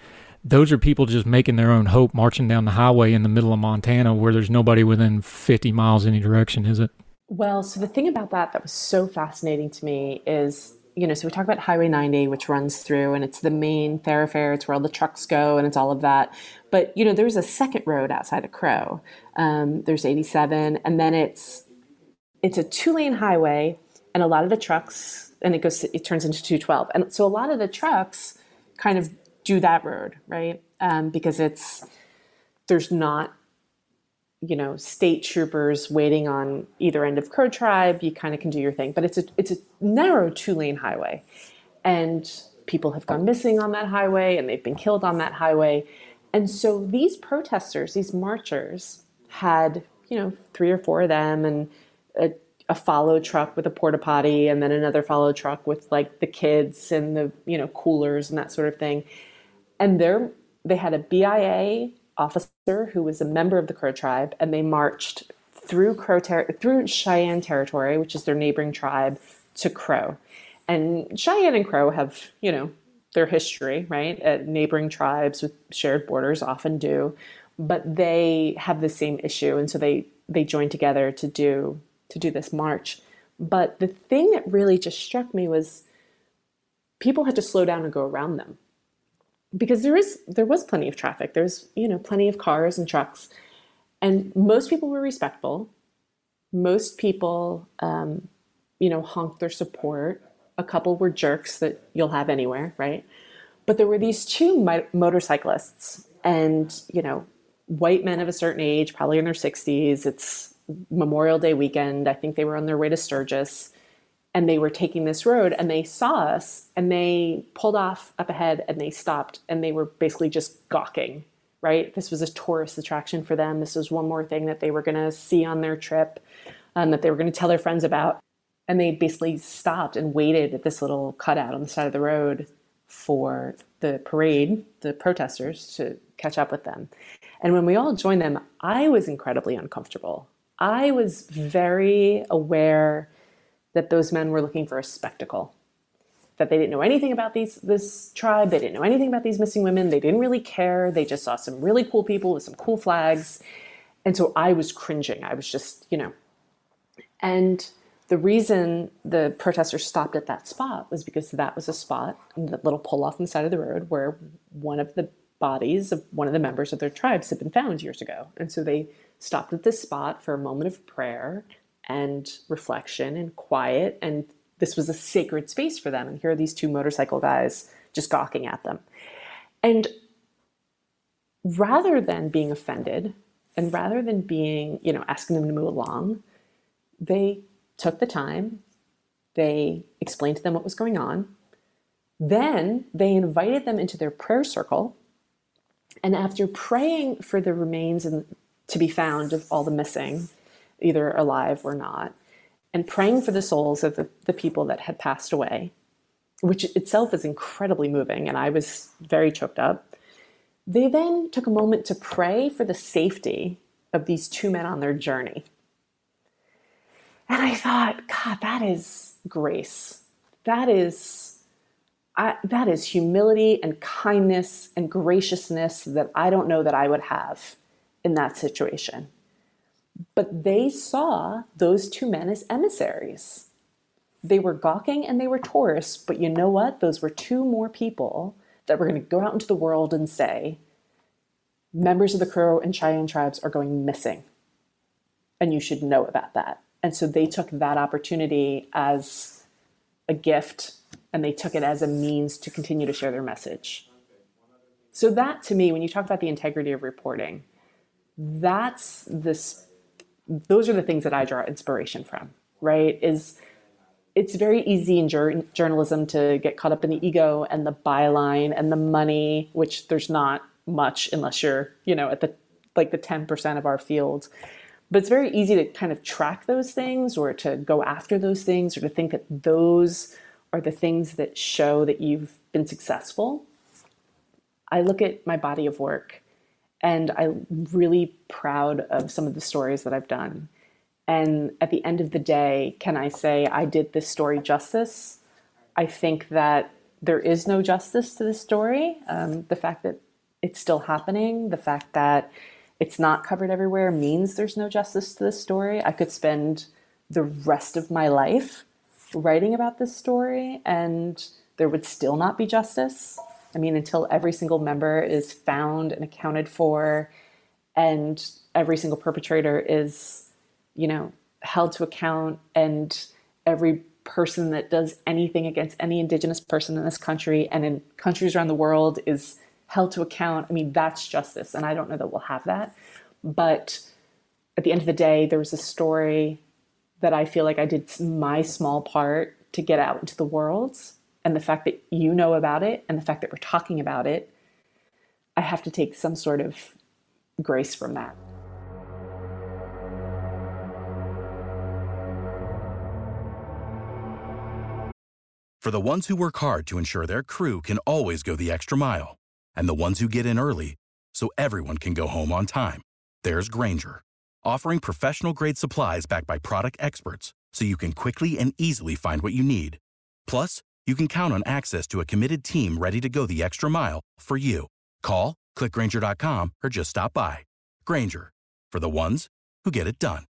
those are people just making their own hope marching down the highway in the middle of Montana where there's nobody within 50 miles any direction, is it? Well, so the thing about that that was so fascinating to me is, you know, so we talk about Highway 90, which runs through and it's the main thoroughfare, it's where all the trucks go and it's all of that. But, you know, there's a second road outside of Crow. Um, there's 87, and then it's it's a two lane highway, and a lot of the trucks, and it goes, it turns into 212. And so a lot of the trucks kind of do that road, right? Um, because it's there's not you know state troopers waiting on either end of Crow Tribe. You kind of can do your thing, but it's a it's a narrow two lane highway, and people have gone missing on that highway, and they've been killed on that highway, and so these protesters, these marchers, had you know three or four of them, and a, a follow truck with a porta potty, and then another follow truck with like the kids and the you know coolers and that sort of thing and there they had a BIA officer who was a member of the Crow tribe, and they marched through Crow ter- through Cheyenne territory, which is their neighboring tribe, to Crow. And Cheyenne and Crow have, you know, their history, right? Neighboring tribes with shared borders often do, but they have the same issue, and so they they joined together to do to do this march. But the thing that really just struck me was people had to slow down and go around them because there is there was plenty of traffic. There's you know plenty of cars and trucks, and most people were respectful. Most people, um, you know, honked their support. A couple were jerks that you'll have anywhere, right? But there were these two mi- motorcyclists, and you know, white men of a certain age, probably in their sixties. It's Memorial Day weekend. I think they were on their way to Sturgis and they were taking this road and they saw us and they pulled off up ahead and they stopped and they were basically just gawking right? This was a tourist attraction for them. This was one more thing that they were going to see on their trip um, that they were going to tell their friends about. And they basically stopped and waited at this little cutout on the side of the road for the parade the protesters to catch up with them. And when we all joined them i was incredibly uncomfortable. I was very aware that those men were looking for a spectacle. That they didn't know anything about these this tribe, they didn't know anything about these missing women, they didn't really care. They just saw some really cool people with some cool flags. And so I was cringing. I was just, you know. And the reason the protesters stopped at that spot was because that was a spot, the little pull off on the side of the road, where one of the bodies of one of the members of their tribes had been found years ago. And so they stopped at this spot for a moment of prayer and reflection and quiet. And this was a sacred space for them. And here are these two motorcycle guys just gawking at them. And rather than being offended and rather than being, you know, asking them to move along, they took the time, they explained to them what was going on. Then they invited them into their prayer circle. And after praying for the remains and to be found of all the missing, either alive or not, and praying for the souls of the, the people that had passed away, which itself is incredibly moving. And I was very choked up. They then took a moment to pray for the safety of these two men on their journey. And I thought, God, that is grace. That is I, that is humility and kindness and graciousness that I don't know that I would have in that situation. But they saw those two men as emissaries. They were gawking and they were tourists, but you know what? Those were two more people that were going to go out into the world and say, members of the Crow and Cheyenne tribes are going missing. And you should know about that. And so they took that opportunity as a gift and they took it as a means to continue to share their message. So, that to me, when you talk about the integrity of reporting, that's this, those are the things that I draw inspiration from, right? Is it's very easy in jur- journalism to get caught up in the ego and the byline and the money, which there's not much unless you're, you know, at the like the 10% of our field. But it's very easy to kind of track those things or to go after those things or to think that those are the things that show that you've been successful. I look at my body of work and I'm really proud of some of the stories that I've done. And at the end of the day, can I say I did this story justice? I think that there is no justice to this story. Um, the fact that it's still happening, the fact that it's not covered everywhere means there's no justice to this story. I could spend the rest of my life writing about this story and there would still not be justice. I mean, until every single member is found and accounted for and every single perpetrator is, you know, held to account and every person that does anything against any indigenous person in this country and in countries around the world is held to account. I mean, that's justice. And I don't know that we'll have that. But at the end of the day, there was a story that I feel like I did my small part to get out into the world. And the fact that you know about it and the fact that we're talking about it, I have to take some sort of grace from that. For the ones who work hard to ensure their crew can always go the extra mile, and the ones who get in early so everyone can go home on time, there's Grainger, offering professional grade supplies backed by product experts so you can quickly and easily find what you need. Plus, you can count on access to a committed team ready to go the extra mile for you. Call, clickgrainger.com, or just stop by. Grainger, for the ones who get it done.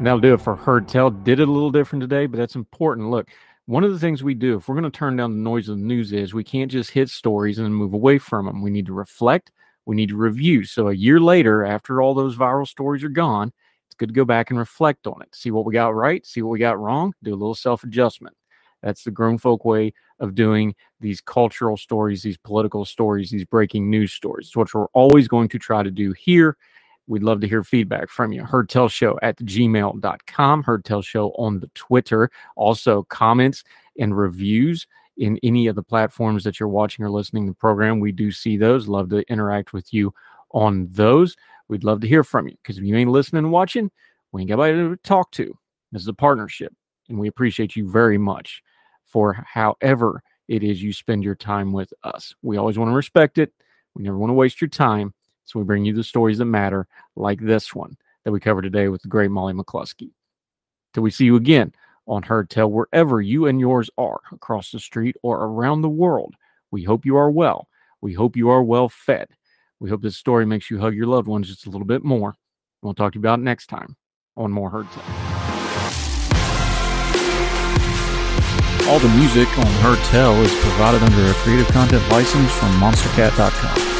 That'll do it for Heard Tell. Did it a little different today, but that's important. Look, one of the things we do, if we're going to turn down the noise of the news, is we can't just hit stories and move away from them. We need to reflect, we need to review. So a year later, after all those viral stories are gone, it's good to go back and reflect on it, see what we got right, see what we got wrong, do a little self adjustment. That's the grown folk way of doing these cultural stories, these political stories, these breaking news stories. It's what we're always going to try to do here. We'd love to hear feedback from you. Heardtellshow at gmail.com, Heardtellshow on the Twitter. Also, comments and reviews in any of the platforms that you're watching or listening to the program. We do see those. Love to interact with you on those. We'd love to hear from you because if you ain't listening and watching, we ain't got anybody to talk to. This is a partnership, and we appreciate you very much for however it is you spend your time with us. We always want to respect it. We never want to waste your time. So we bring you the stories that matter, like this one that we covered today with the great Molly McCluskey. Till we see you again on Heard Tell, wherever you and yours are, across the street or around the world. We hope you are well. We hope you are well fed. We hope this story makes you hug your loved ones just a little bit more. We'll talk to you about next time on More Heard Tell. All the music on Heard Tell is provided under a Creative Content license from MonsterCat.com.